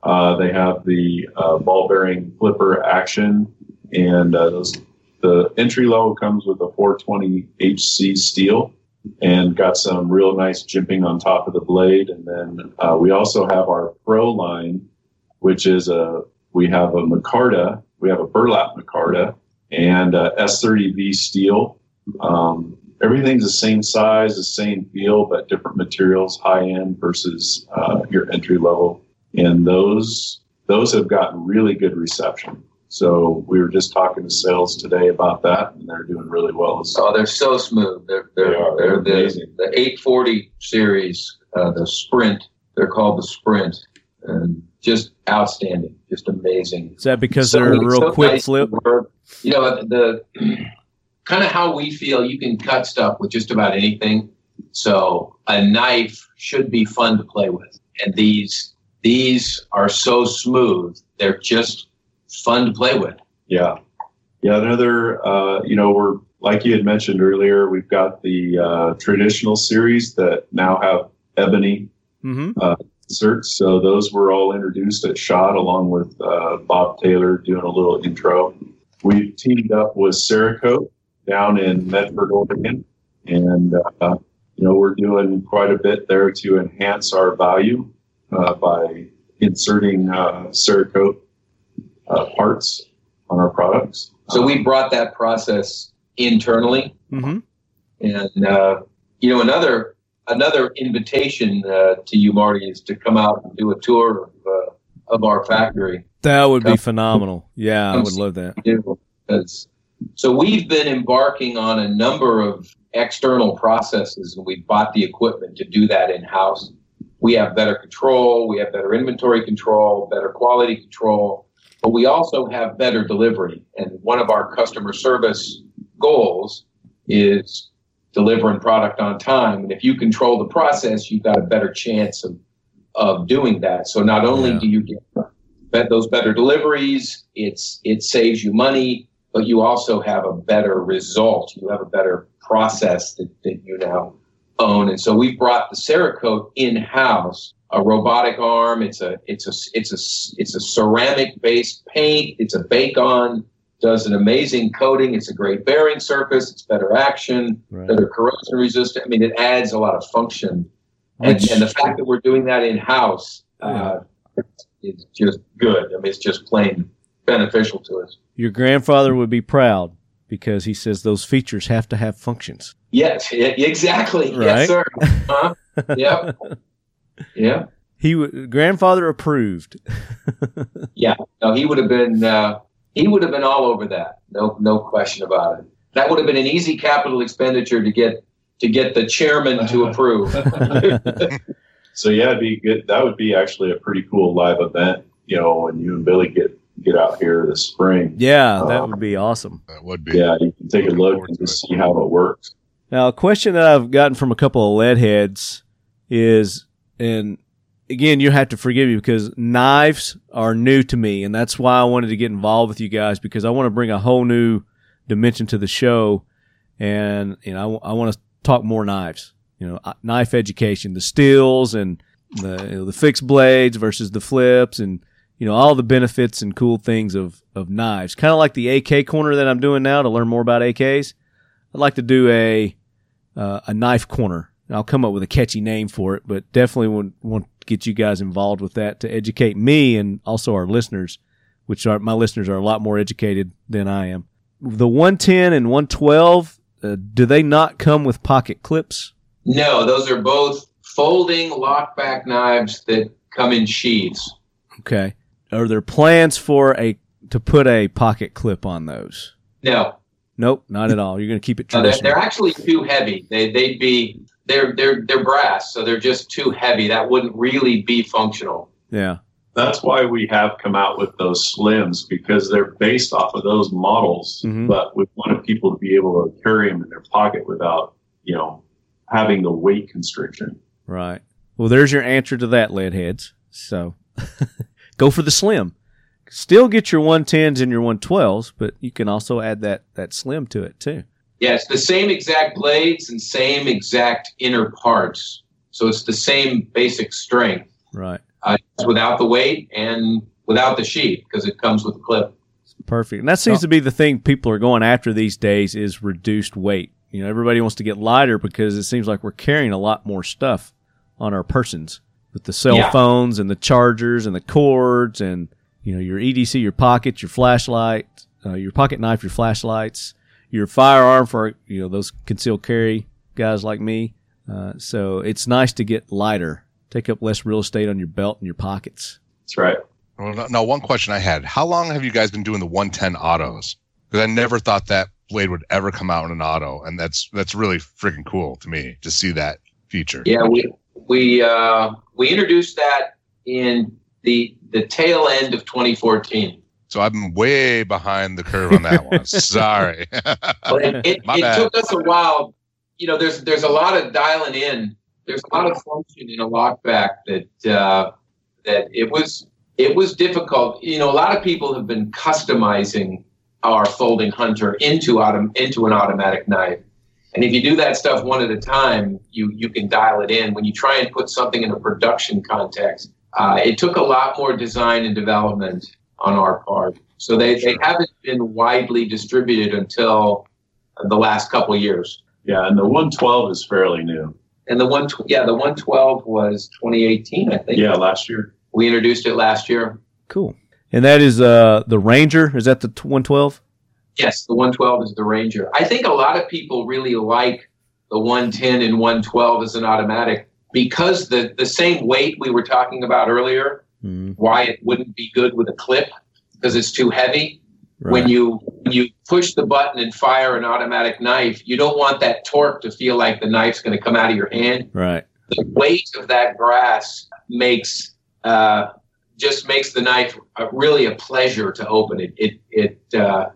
[SPEAKER 3] Uh, they have the uh, ball bearing flipper action, and uh, those, the entry level comes with a 420 HC steel and got some real nice jimping on top of the blade. And then uh, we also have our pro line, which is a we have a micarta, we have a burlap micarta, and uh, S30V steel. Um, everything's the same size, the same feel, but different materials, high end versus uh, your entry level. And those those have gotten really good reception. So we were just talking to sales today about that, and they're doing really well. So
[SPEAKER 4] Oh, they're so smooth. They're they're,
[SPEAKER 3] They are.
[SPEAKER 4] they're
[SPEAKER 3] They're
[SPEAKER 4] the,
[SPEAKER 3] amazing.
[SPEAKER 4] the 840 series, uh, the Sprint. They're called the Sprint, and just outstanding, just amazing.
[SPEAKER 1] Is that because
[SPEAKER 4] So-
[SPEAKER 1] they're a real
[SPEAKER 4] so
[SPEAKER 1] quick
[SPEAKER 4] nice
[SPEAKER 1] flip?
[SPEAKER 4] work. You know, the kind of how we feel you can cut stuff with just about anything. So a knife should be fun to play with. And these these are so smooth. They're just fun to play with.
[SPEAKER 3] Yeah. Yeah. Another, uh, you know, we're, like you had mentioned earlier, we've got the uh, traditional series that now have ebony
[SPEAKER 1] Mm-hmm.
[SPEAKER 3] inserts. So those were all introduced at SHOT along with uh, Bob Taylor doing a little intro. We've teamed up with Cerakote down in Medford, Oregon. And, uh, you know, we're doing quite a bit there to enhance our value uh, by inserting uh, Cerakote uh, parts on our products.
[SPEAKER 4] So we brought that process internally
[SPEAKER 1] Mm-hmm.
[SPEAKER 4] And uh, you know, another another invitation uh, to you, Marty, is to come out and do a tour of, uh, of our factory.
[SPEAKER 1] That would be phenomenal. Yeah, I would love that.
[SPEAKER 4] So we've been embarking on a number of external processes, and we bought the equipment to do that in house. We have better control, we have better inventory control, better quality control, but we also have better delivery. And one of our customer service goals is delivering product on time. And if you control the process, you've got a better chance of, of doing that. So not only
[SPEAKER 1] Yeah.
[SPEAKER 4] do you get bet those better deliveries, it's it saves you money, but you also have a better result. You have a better process that, that you now own. And so we've brought the Cerakote in house, a robotic arm. It's a it's a it's a it's a ceramic based paint. It's a bake on. Does an amazing coating. It's a great bearing surface. It's better action,
[SPEAKER 1] Right.
[SPEAKER 4] better corrosion resistant. I mean, it adds a lot of function. And,
[SPEAKER 1] Which-
[SPEAKER 4] and the fact that we're doing that in house uh, is just good. I mean, it's just plain beneficial to us.
[SPEAKER 1] Your grandfather would be proud because he says those features have to have functions.
[SPEAKER 4] Yes, exactly.
[SPEAKER 1] Right.
[SPEAKER 4] Yes, sir. Huh? yep. Yeah.
[SPEAKER 1] He would grandfather approved.
[SPEAKER 4] Yeah. No, he would have been. Uh, he would have been all over that. No, no question about it. That would have been an easy capital expenditure to get to get the chairman to approve.
[SPEAKER 3] So yeah, it'd be good. That would be actually a pretty cool live event, you know, when you and Billy get get out here this spring.
[SPEAKER 1] Yeah, that
[SPEAKER 3] Uh,
[SPEAKER 1] would be awesome.
[SPEAKER 2] That would be.
[SPEAKER 3] Yeah, you can take a
[SPEAKER 2] Looking
[SPEAKER 3] look and just see how it works.
[SPEAKER 1] Now, a question that I've gotten from a couple of lead heads is, and again, you have to forgive me because knives are new to me, and that's why I wanted to get involved with you guys because I want to bring a whole new dimension to the show, and you know, I, want to talk more knives. You know, knife education, the steels and the you know, the fixed blades versus the flips, and you know all the benefits and cool things of of knives. Kind of like the AK corner that I'm doing now to learn more about AKs. I'd like to do a uh, a knife corner. I'll come up with a catchy name for it, but definitely want, want to get you guys involved with that to educate me and also our listeners, which are my listeners are a lot more educated than I am. The 110 and 112, uh, do they not come with pocket clips?
[SPEAKER 4] No, those are both folding lockback knives that come in sheaths.
[SPEAKER 1] Okay. Are there plans for a to put a pocket clip on those?
[SPEAKER 4] No,
[SPEAKER 1] Nope, not at all. You're going to keep it
[SPEAKER 4] no they're,
[SPEAKER 1] traditional.
[SPEAKER 4] they're actually too heavy. They they'd be they're they're they're brass, so they're just too heavy. That wouldn't really be functional.
[SPEAKER 1] yeah.
[SPEAKER 3] That's why we have come out with those slims because they're based off of those models,
[SPEAKER 1] Mhm.
[SPEAKER 3] but we wanted people to be able to carry them in their pocket without, you know, having the weight constriction.
[SPEAKER 1] Right. Well, there's your answer to that, lead heads. So go for the slim. Still get your 110s and your 112s, but you can also add that, that slim to it too.
[SPEAKER 4] Yeah, it's the same exact blades and same exact inner parts. So it's the same basic strength
[SPEAKER 1] Right.
[SPEAKER 4] uh, it's without the weight and without the sheath because it comes with a clip.
[SPEAKER 1] Perfect. And that seems to be the thing people are going after these days is reduced weight. You know, everybody wants to get lighter because it seems like we're carrying a lot more stuff on our persons with the cell
[SPEAKER 4] Yeah.
[SPEAKER 1] phones and the chargers and the cords and you know your EDC, your pocket, your flashlight, uh, your pocket knife, your flashlights, your firearm for you know those concealed carry guys like me. Uh, so it's nice to get lighter, take up less real estate on your belt and your pockets.
[SPEAKER 3] That's right.
[SPEAKER 2] Well, no- now, one question I had: How long have you guys been doing the 110 autos? Because I never thought that blade would ever come out in an auto, and that's that's really freaking cool to me to see that feature.
[SPEAKER 4] Yeah, we we uh, we introduced that in the the tail end of 2014.
[SPEAKER 2] So I'm way behind the curve on that one. Sorry.
[SPEAKER 4] But it, it,
[SPEAKER 2] My
[SPEAKER 4] it
[SPEAKER 2] bad.
[SPEAKER 4] took us a while. You know, there's there's a lot of dialing in. There's a lot of function in a lockback that uh, that it was it was difficult. You know, a lot of people have been customizing our folding hunter into autom- into an automatic knife. And if you do that stuff one at a time, you you can dial it in. When you try and put something in a production context, uh, it took a lot more design and development on our part. So they, they haven't been widely distributed until the last couple of years.
[SPEAKER 3] Yeah, and the 112 is fairly new.
[SPEAKER 4] And the one, yeah, the 112 was 2018, I think.
[SPEAKER 3] Yeah, last year.
[SPEAKER 4] We introduced it last year.
[SPEAKER 1] Cool. And that is uh the Ranger. Is that the 112?
[SPEAKER 4] Yes, the 112 is the Ranger. I think a lot of people really like the 110 and 112 as an automatic because the, the same weight we were talking about earlier,
[SPEAKER 1] Mm,
[SPEAKER 4] why it wouldn't be good with a clip because it's too heavy. When you when you push the button and fire an automatic knife, you don't want that torque to feel like the knife's going to come out of your hand.
[SPEAKER 1] right.
[SPEAKER 4] The weight of that brass makes uh, just makes the knife uh, really a pleasure to open. It it it uh,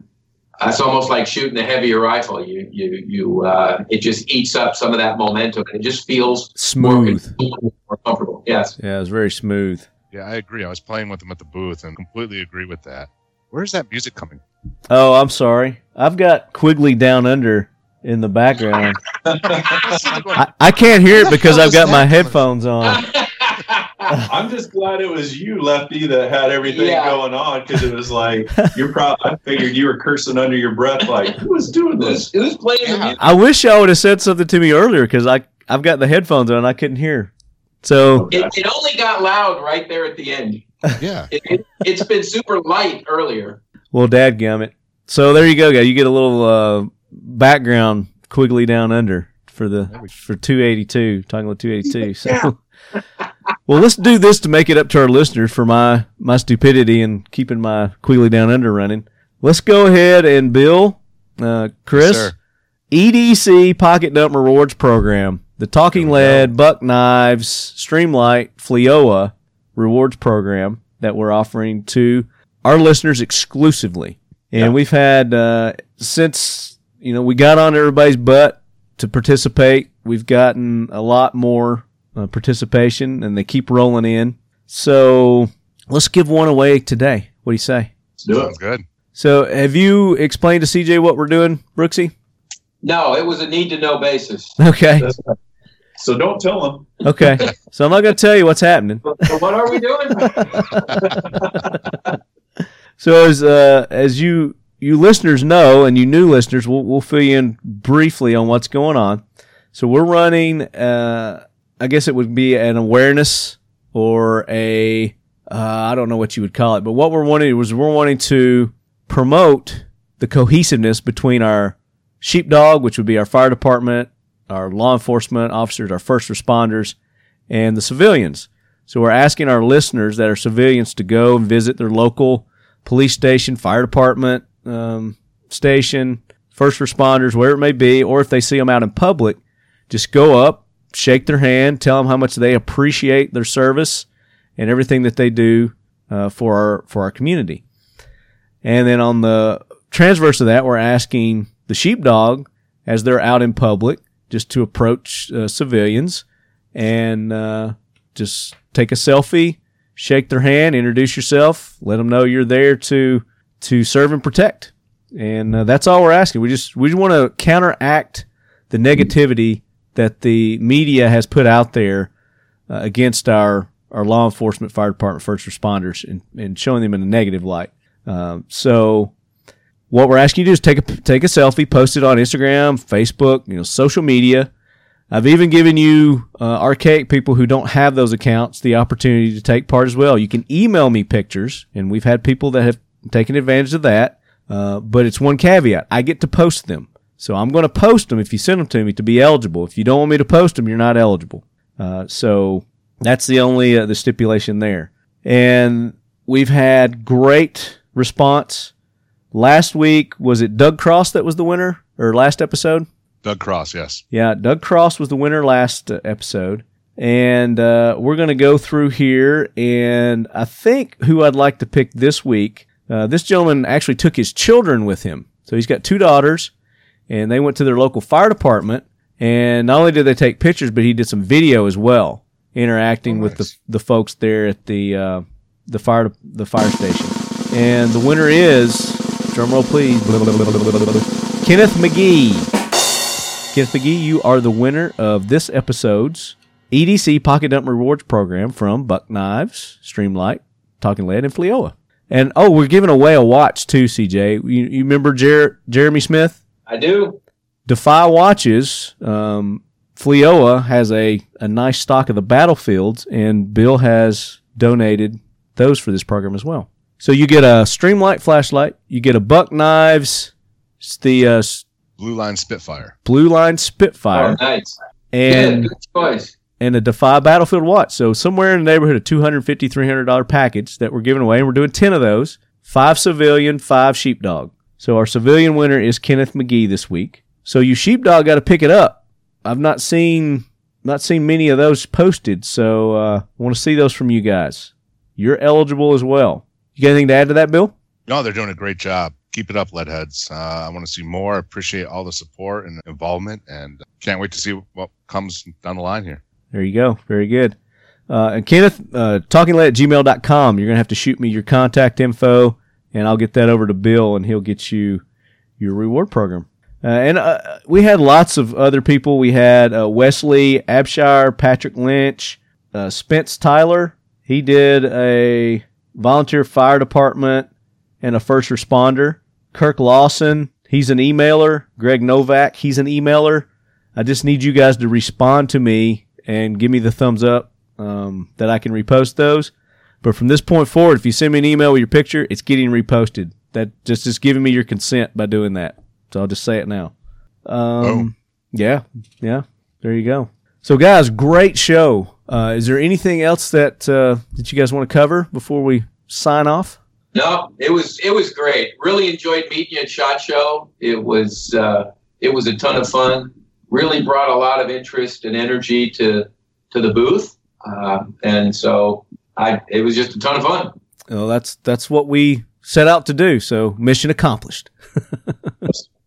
[SPEAKER 4] it's almost like shooting a heavier rifle. You you you uh, it just eats up some of that momentum and it just feels
[SPEAKER 1] Smooth.
[SPEAKER 4] more, more comfortable. Yes.
[SPEAKER 1] Yeah, it's very smooth.
[SPEAKER 2] Yeah, I agree. I was playing with them at the booth and completely agree with that. Where's that music coming?
[SPEAKER 1] Oh, I'm sorry. I've got Quigley down under in the background. I, I can't hear it because I've got my headphones on.
[SPEAKER 3] I'm just glad it was you, Lefty, that had everything
[SPEAKER 4] Yeah.
[SPEAKER 3] going on because it was like you're probably. I figured you were cursing under your breath, like who was doing this?
[SPEAKER 4] who's playing the
[SPEAKER 2] Yeah.
[SPEAKER 4] music?
[SPEAKER 1] I wish y'all would have said something to me earlier because I I've got the headphones on. I couldn't hear. So
[SPEAKER 4] It, it only got loud right there at the end.
[SPEAKER 2] Yeah.
[SPEAKER 4] It, it, it's been super light earlier.
[SPEAKER 1] well, dad dadgummit. So there you go, guys. You get a little uh, background Quigley down under for the for 282. Talking about 282. So. Well, let's do this to make it up to our listeners for my my stupidity and keeping my Quigley down under running. Let's go ahead and Bill, uh, Chris,
[SPEAKER 2] sir.
[SPEAKER 1] EDC Pocket Dump Rewards Program, the Talking Lead, Buck Knives, Streamlight, Fleoa Rewards Program that we're offering to our listeners exclusively. And
[SPEAKER 3] Yeah.
[SPEAKER 1] we've had uh, since you know we got on everybody's butt to participate. We've gotten a lot more uh, participation, and they keep rolling in. So let's give one away today. What do you say?
[SPEAKER 3] Let's do
[SPEAKER 2] Sounds
[SPEAKER 3] it.
[SPEAKER 2] good.
[SPEAKER 1] So have you explained to CJ what we're doing, Brooksy?
[SPEAKER 4] No, it was a need to know basis.
[SPEAKER 1] Okay,
[SPEAKER 3] right. So don't tell them.
[SPEAKER 1] okay. So I'm not going to tell you what's happening.
[SPEAKER 4] So what are we doing?
[SPEAKER 1] So as uh, as you you listeners know, and you new listeners, we'll we'll fill you in briefly on what's going on. So we're running. Uh, I guess it would be an awareness or a uh, I don't know what you would call it, but what we're wanting was we're wanting to promote the cohesiveness between our sheepdog, which would be our fire department, our law enforcement officers, our first responders, and the civilians. So we're asking our listeners that are civilians to go and visit their local police station, fire department um, station, first responders, wherever it may be, or if they see them out in public, just go up, shake their hand, tell them how much they appreciate their service and everything that they do uh, for our for our community. And then on the transverse of that, we're asking the sheepdog as they're out in public just to approach uh, civilians and uh, just take a selfie, shake their hand, introduce yourself, let them know you're there to to serve and protect. And uh, that's all we're asking. We just we just want to counteract the negativity that the media has put out there uh, against our our law enforcement, fire department, first responders, and, and showing them in a negative light. Um, so what we're asking you to do is take a take a selfie, post it on Instagram, Facebook, you know, social media. I've even given you uh, archaic people who don't have those accounts the opportunity to take part as well. You can email me pictures, and we've had people that have taken advantage of that. Uh, but it's one caveat: I get to post them, so I'm going to post them if you send them to me to be eligible. If you don't want me to post them, you're not eligible. Uh, so that's the only uh, the stipulation there. And we've had great response. Last week was it Doug Cross that was the winner or last episode?
[SPEAKER 2] Doug Cross, yes.
[SPEAKER 1] Yeah, Doug Cross was the winner last uh, episode. And uh, we're going to go through here. And I think who I'd like to pick this week, uh, this gentleman actually took his children with him. So he's got two daughters, and they went to their local fire department. And not only did they take pictures, but he did some video as well, interacting
[SPEAKER 2] Oh,
[SPEAKER 1] with the, the folks there at the uh, the fire the fire station. And the winner is, drumroll please, Kenneth McGee. Kenneth McGee, you are the winner of this episode's EDC Pocket Dump Rewards program from Buck Knives, Streamlight, Talking Lead, and FLEOA. And oh, we're giving away a watch too, CJ. You, you remember Jer- Jeremy Smith?
[SPEAKER 6] I do.
[SPEAKER 1] Defy Watches, um, FLEOA has a, a nice stock of the battlefields, and Bill has donated those for this program as well. So you get a Streamlight flashlight, you get a Buck Knives, it's the uh,
[SPEAKER 2] Blue Line Spitfire.
[SPEAKER 1] Blue Line Spitfire,
[SPEAKER 6] Oh, nice.
[SPEAKER 1] and
[SPEAKER 6] yeah, good choice.
[SPEAKER 1] and a Defy Battlefield watch. So somewhere in the neighborhood of $250, $300 package that we're giving away, and we're doing 10 of those. Five civilian, five sheepdog. So our civilian winner is Kenneth McGee this week. So you sheepdog got to pick it up. I've not seen not seen many of those posted, so uh, I want to see those from you guys. You're eligible as well. You got anything to add to that, Bill?
[SPEAKER 2] No, they're doing a great job. Keep it up, Leadheads. Uh, I want to see more. I appreciate all the support and involvement, and can't wait to see what comes down the line here.
[SPEAKER 1] There you go. Very good. Uh, and Kenneth, uh, talkinglead at gmail.com. You're going to have to shoot me your contact info, and I'll get that over to Bill, and he'll get you your reward program. Uh, and uh, we had lots of other people. We had uh, Wesley Abshire, Patrick Lynch, uh, Spence Tyler. He did a volunteer fire department and a first responder. Kirk Lawson, he's an emailer. Greg Novak, he's an emailer. I just need you guys to respond to me and give me the thumbs up um, that I can repost those. But from this point forward, if you send me an email with your picture, it's getting reposted. That just just giving me your consent by doing that. So I'll just say it now. Um,
[SPEAKER 2] Boom.
[SPEAKER 1] yeah, yeah. There you go. So guys, great show. Uh, is there anything else that uh, that you guys want to cover before we sign off?
[SPEAKER 6] No, it was it was great. Really enjoyed meeting you at Shot Show. It was uh, it was a ton of fun. Really brought a lot of interest and energy to to the booth, uh, and so I it was just a ton of fun.
[SPEAKER 1] Well, that's that's what we set out to do. So mission accomplished.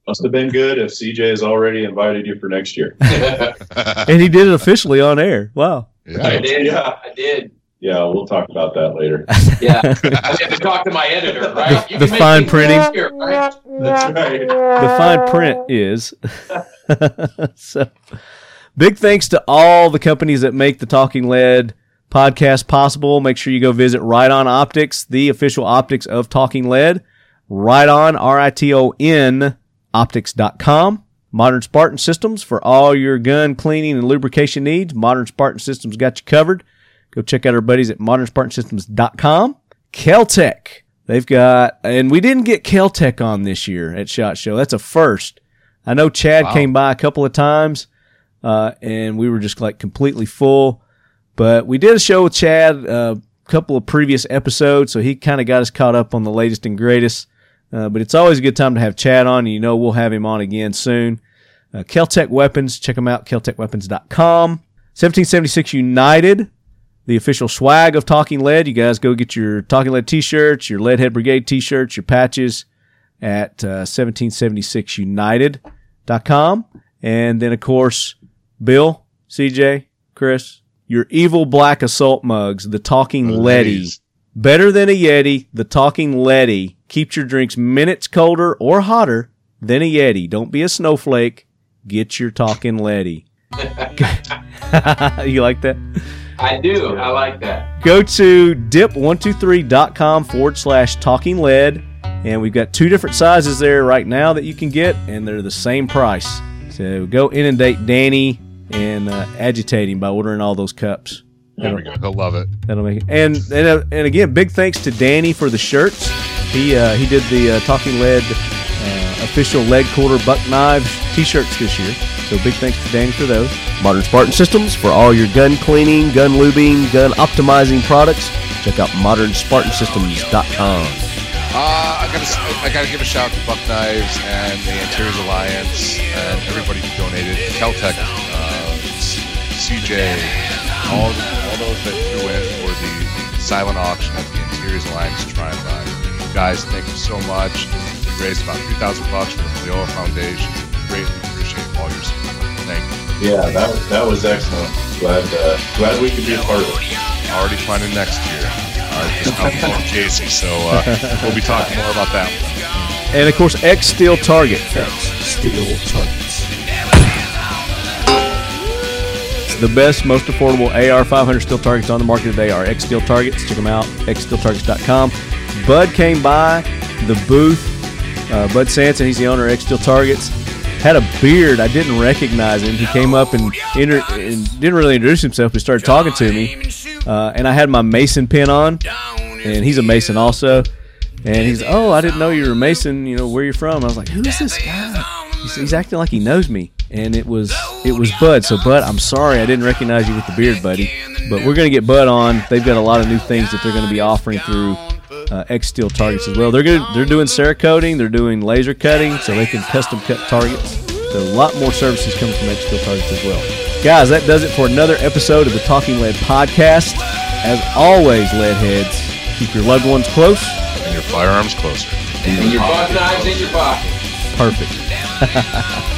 [SPEAKER 3] Must have been good if CJ has already invited you for next year.
[SPEAKER 1] and he did it officially on air. Wow.
[SPEAKER 6] I did.
[SPEAKER 3] Yeah.
[SPEAKER 6] I did.
[SPEAKER 3] Yeah, we'll talk about that later.
[SPEAKER 6] Yeah, I had to talk to my editor, right? You
[SPEAKER 1] The fine
[SPEAKER 6] things
[SPEAKER 1] printing.
[SPEAKER 6] easier, right?
[SPEAKER 3] That's right.
[SPEAKER 1] the fine print is. so, big thanks to all the companies that make the Talking Lead podcast possible. Make sure you go visit Riton Optics, the official optics of Talking Lead. Right on, R I T O N, optics.com. Modern Spartan Systems for all your gun cleaning and lubrication needs. Modern Spartan Systems got you covered. Go check out our buddies at modernspartansystems.com. Keltec. They've got, and we didn't get Keltec on this year at SHOT Show. That's a first. I know Chad
[SPEAKER 2] Wow.
[SPEAKER 1] came by a couple of times, uh, and we were just like completely full. But we did a show with Chad uh, a couple of previous episodes, so he kind of got us caught up on the latest and greatest. Uh, but it's always a good time to have Chad on, and you know we'll have him on again soon. Uh, Keltec Weapons, check them out, keltecweapons.com. 1776 United, the official swag of Talking Lead. You guys go get your Talking Lead t-shirts, your Leadhead Brigade t-shirts, your patches at uh, 1776united.com. And then, of course, Bill, CJ, Chris, your evil black assault mugs, the Talking Leady.
[SPEAKER 2] Please.
[SPEAKER 1] Better than a Yeti, the Talking Letty keeps your drinks minutes colder or hotter than a Yeti. Don't be a snowflake. Get your Talking Letty. you like that?
[SPEAKER 6] I do. I like that.
[SPEAKER 1] Go to dip123.com forward slash talking lead. And we've got two different sizes there right now that you can get, and they're the same price. So go inundate Danny and uh, agitate him by ordering all those cups.
[SPEAKER 2] There we go. He'll love it.
[SPEAKER 1] That'll make it. And and uh, and again, big thanks to Danny for the shirts. He uh, he did the uh, Talking Lead official leg quarter buck knives t-shirts this year. So big thanks to Danny for those.
[SPEAKER 13] Modern Spartan Systems for all your gun cleaning, gun lubing, gun optimizing products. Check out modernspartansystems.com.
[SPEAKER 2] Uh, I gotta, I gotta give a shout out to Buck Knives and the Interiors Alliance and everybody who donated. Keltec, uh, CJ, all, all those that threw in for the silent auction at the Interiors Alliance Shrine Line. Guys, thank you so much. We raised about 3000 bucks for the FLEOA Foundation. Greatly appreciate all your support. Thank you.
[SPEAKER 3] Yeah, that was that was excellent. Glad uh, glad we could be a part of it.
[SPEAKER 2] Already planning next year. Our discount from Casey, so uh, we'll be talking more about that one.
[SPEAKER 1] And of course, X Steel Target.
[SPEAKER 13] X Steel targets.
[SPEAKER 1] The best, most affordable AR 500 steel targets on the market today are X Steel Targets. Check them out, xsteeltargets.com. Bud came by the booth. Uh, Bud Sanson, he's the owner of Steel Targets. Had a beard. I didn't recognize him. He came up and, inter- and didn't really introduce himself, but started talking to me. Uh, and I had my Mason pin on, and he's a Mason also. And he's, oh, I didn't know you were a Mason. You know where you're from. I was like, who is this guy? He's, he's acting like he knows me, and it was it was Bud. So Bud, I'm sorry I didn't recognize you with the beard, buddy. But we're gonna get Bud on. They've got a lot of new things that they're gonna be offering through uh, X Steel targets as well. They're gonna they're doing Cerakoting, they're doing laser cutting, so they can custom cut targets. So a lot more services coming from X Steel targets as well. Guys, that does it for another episode of the Talking Lead podcast. As always, leadheads, keep your loved ones close.
[SPEAKER 2] And your firearms closer.
[SPEAKER 6] And your buck knives in your pocket.
[SPEAKER 1] Perfect.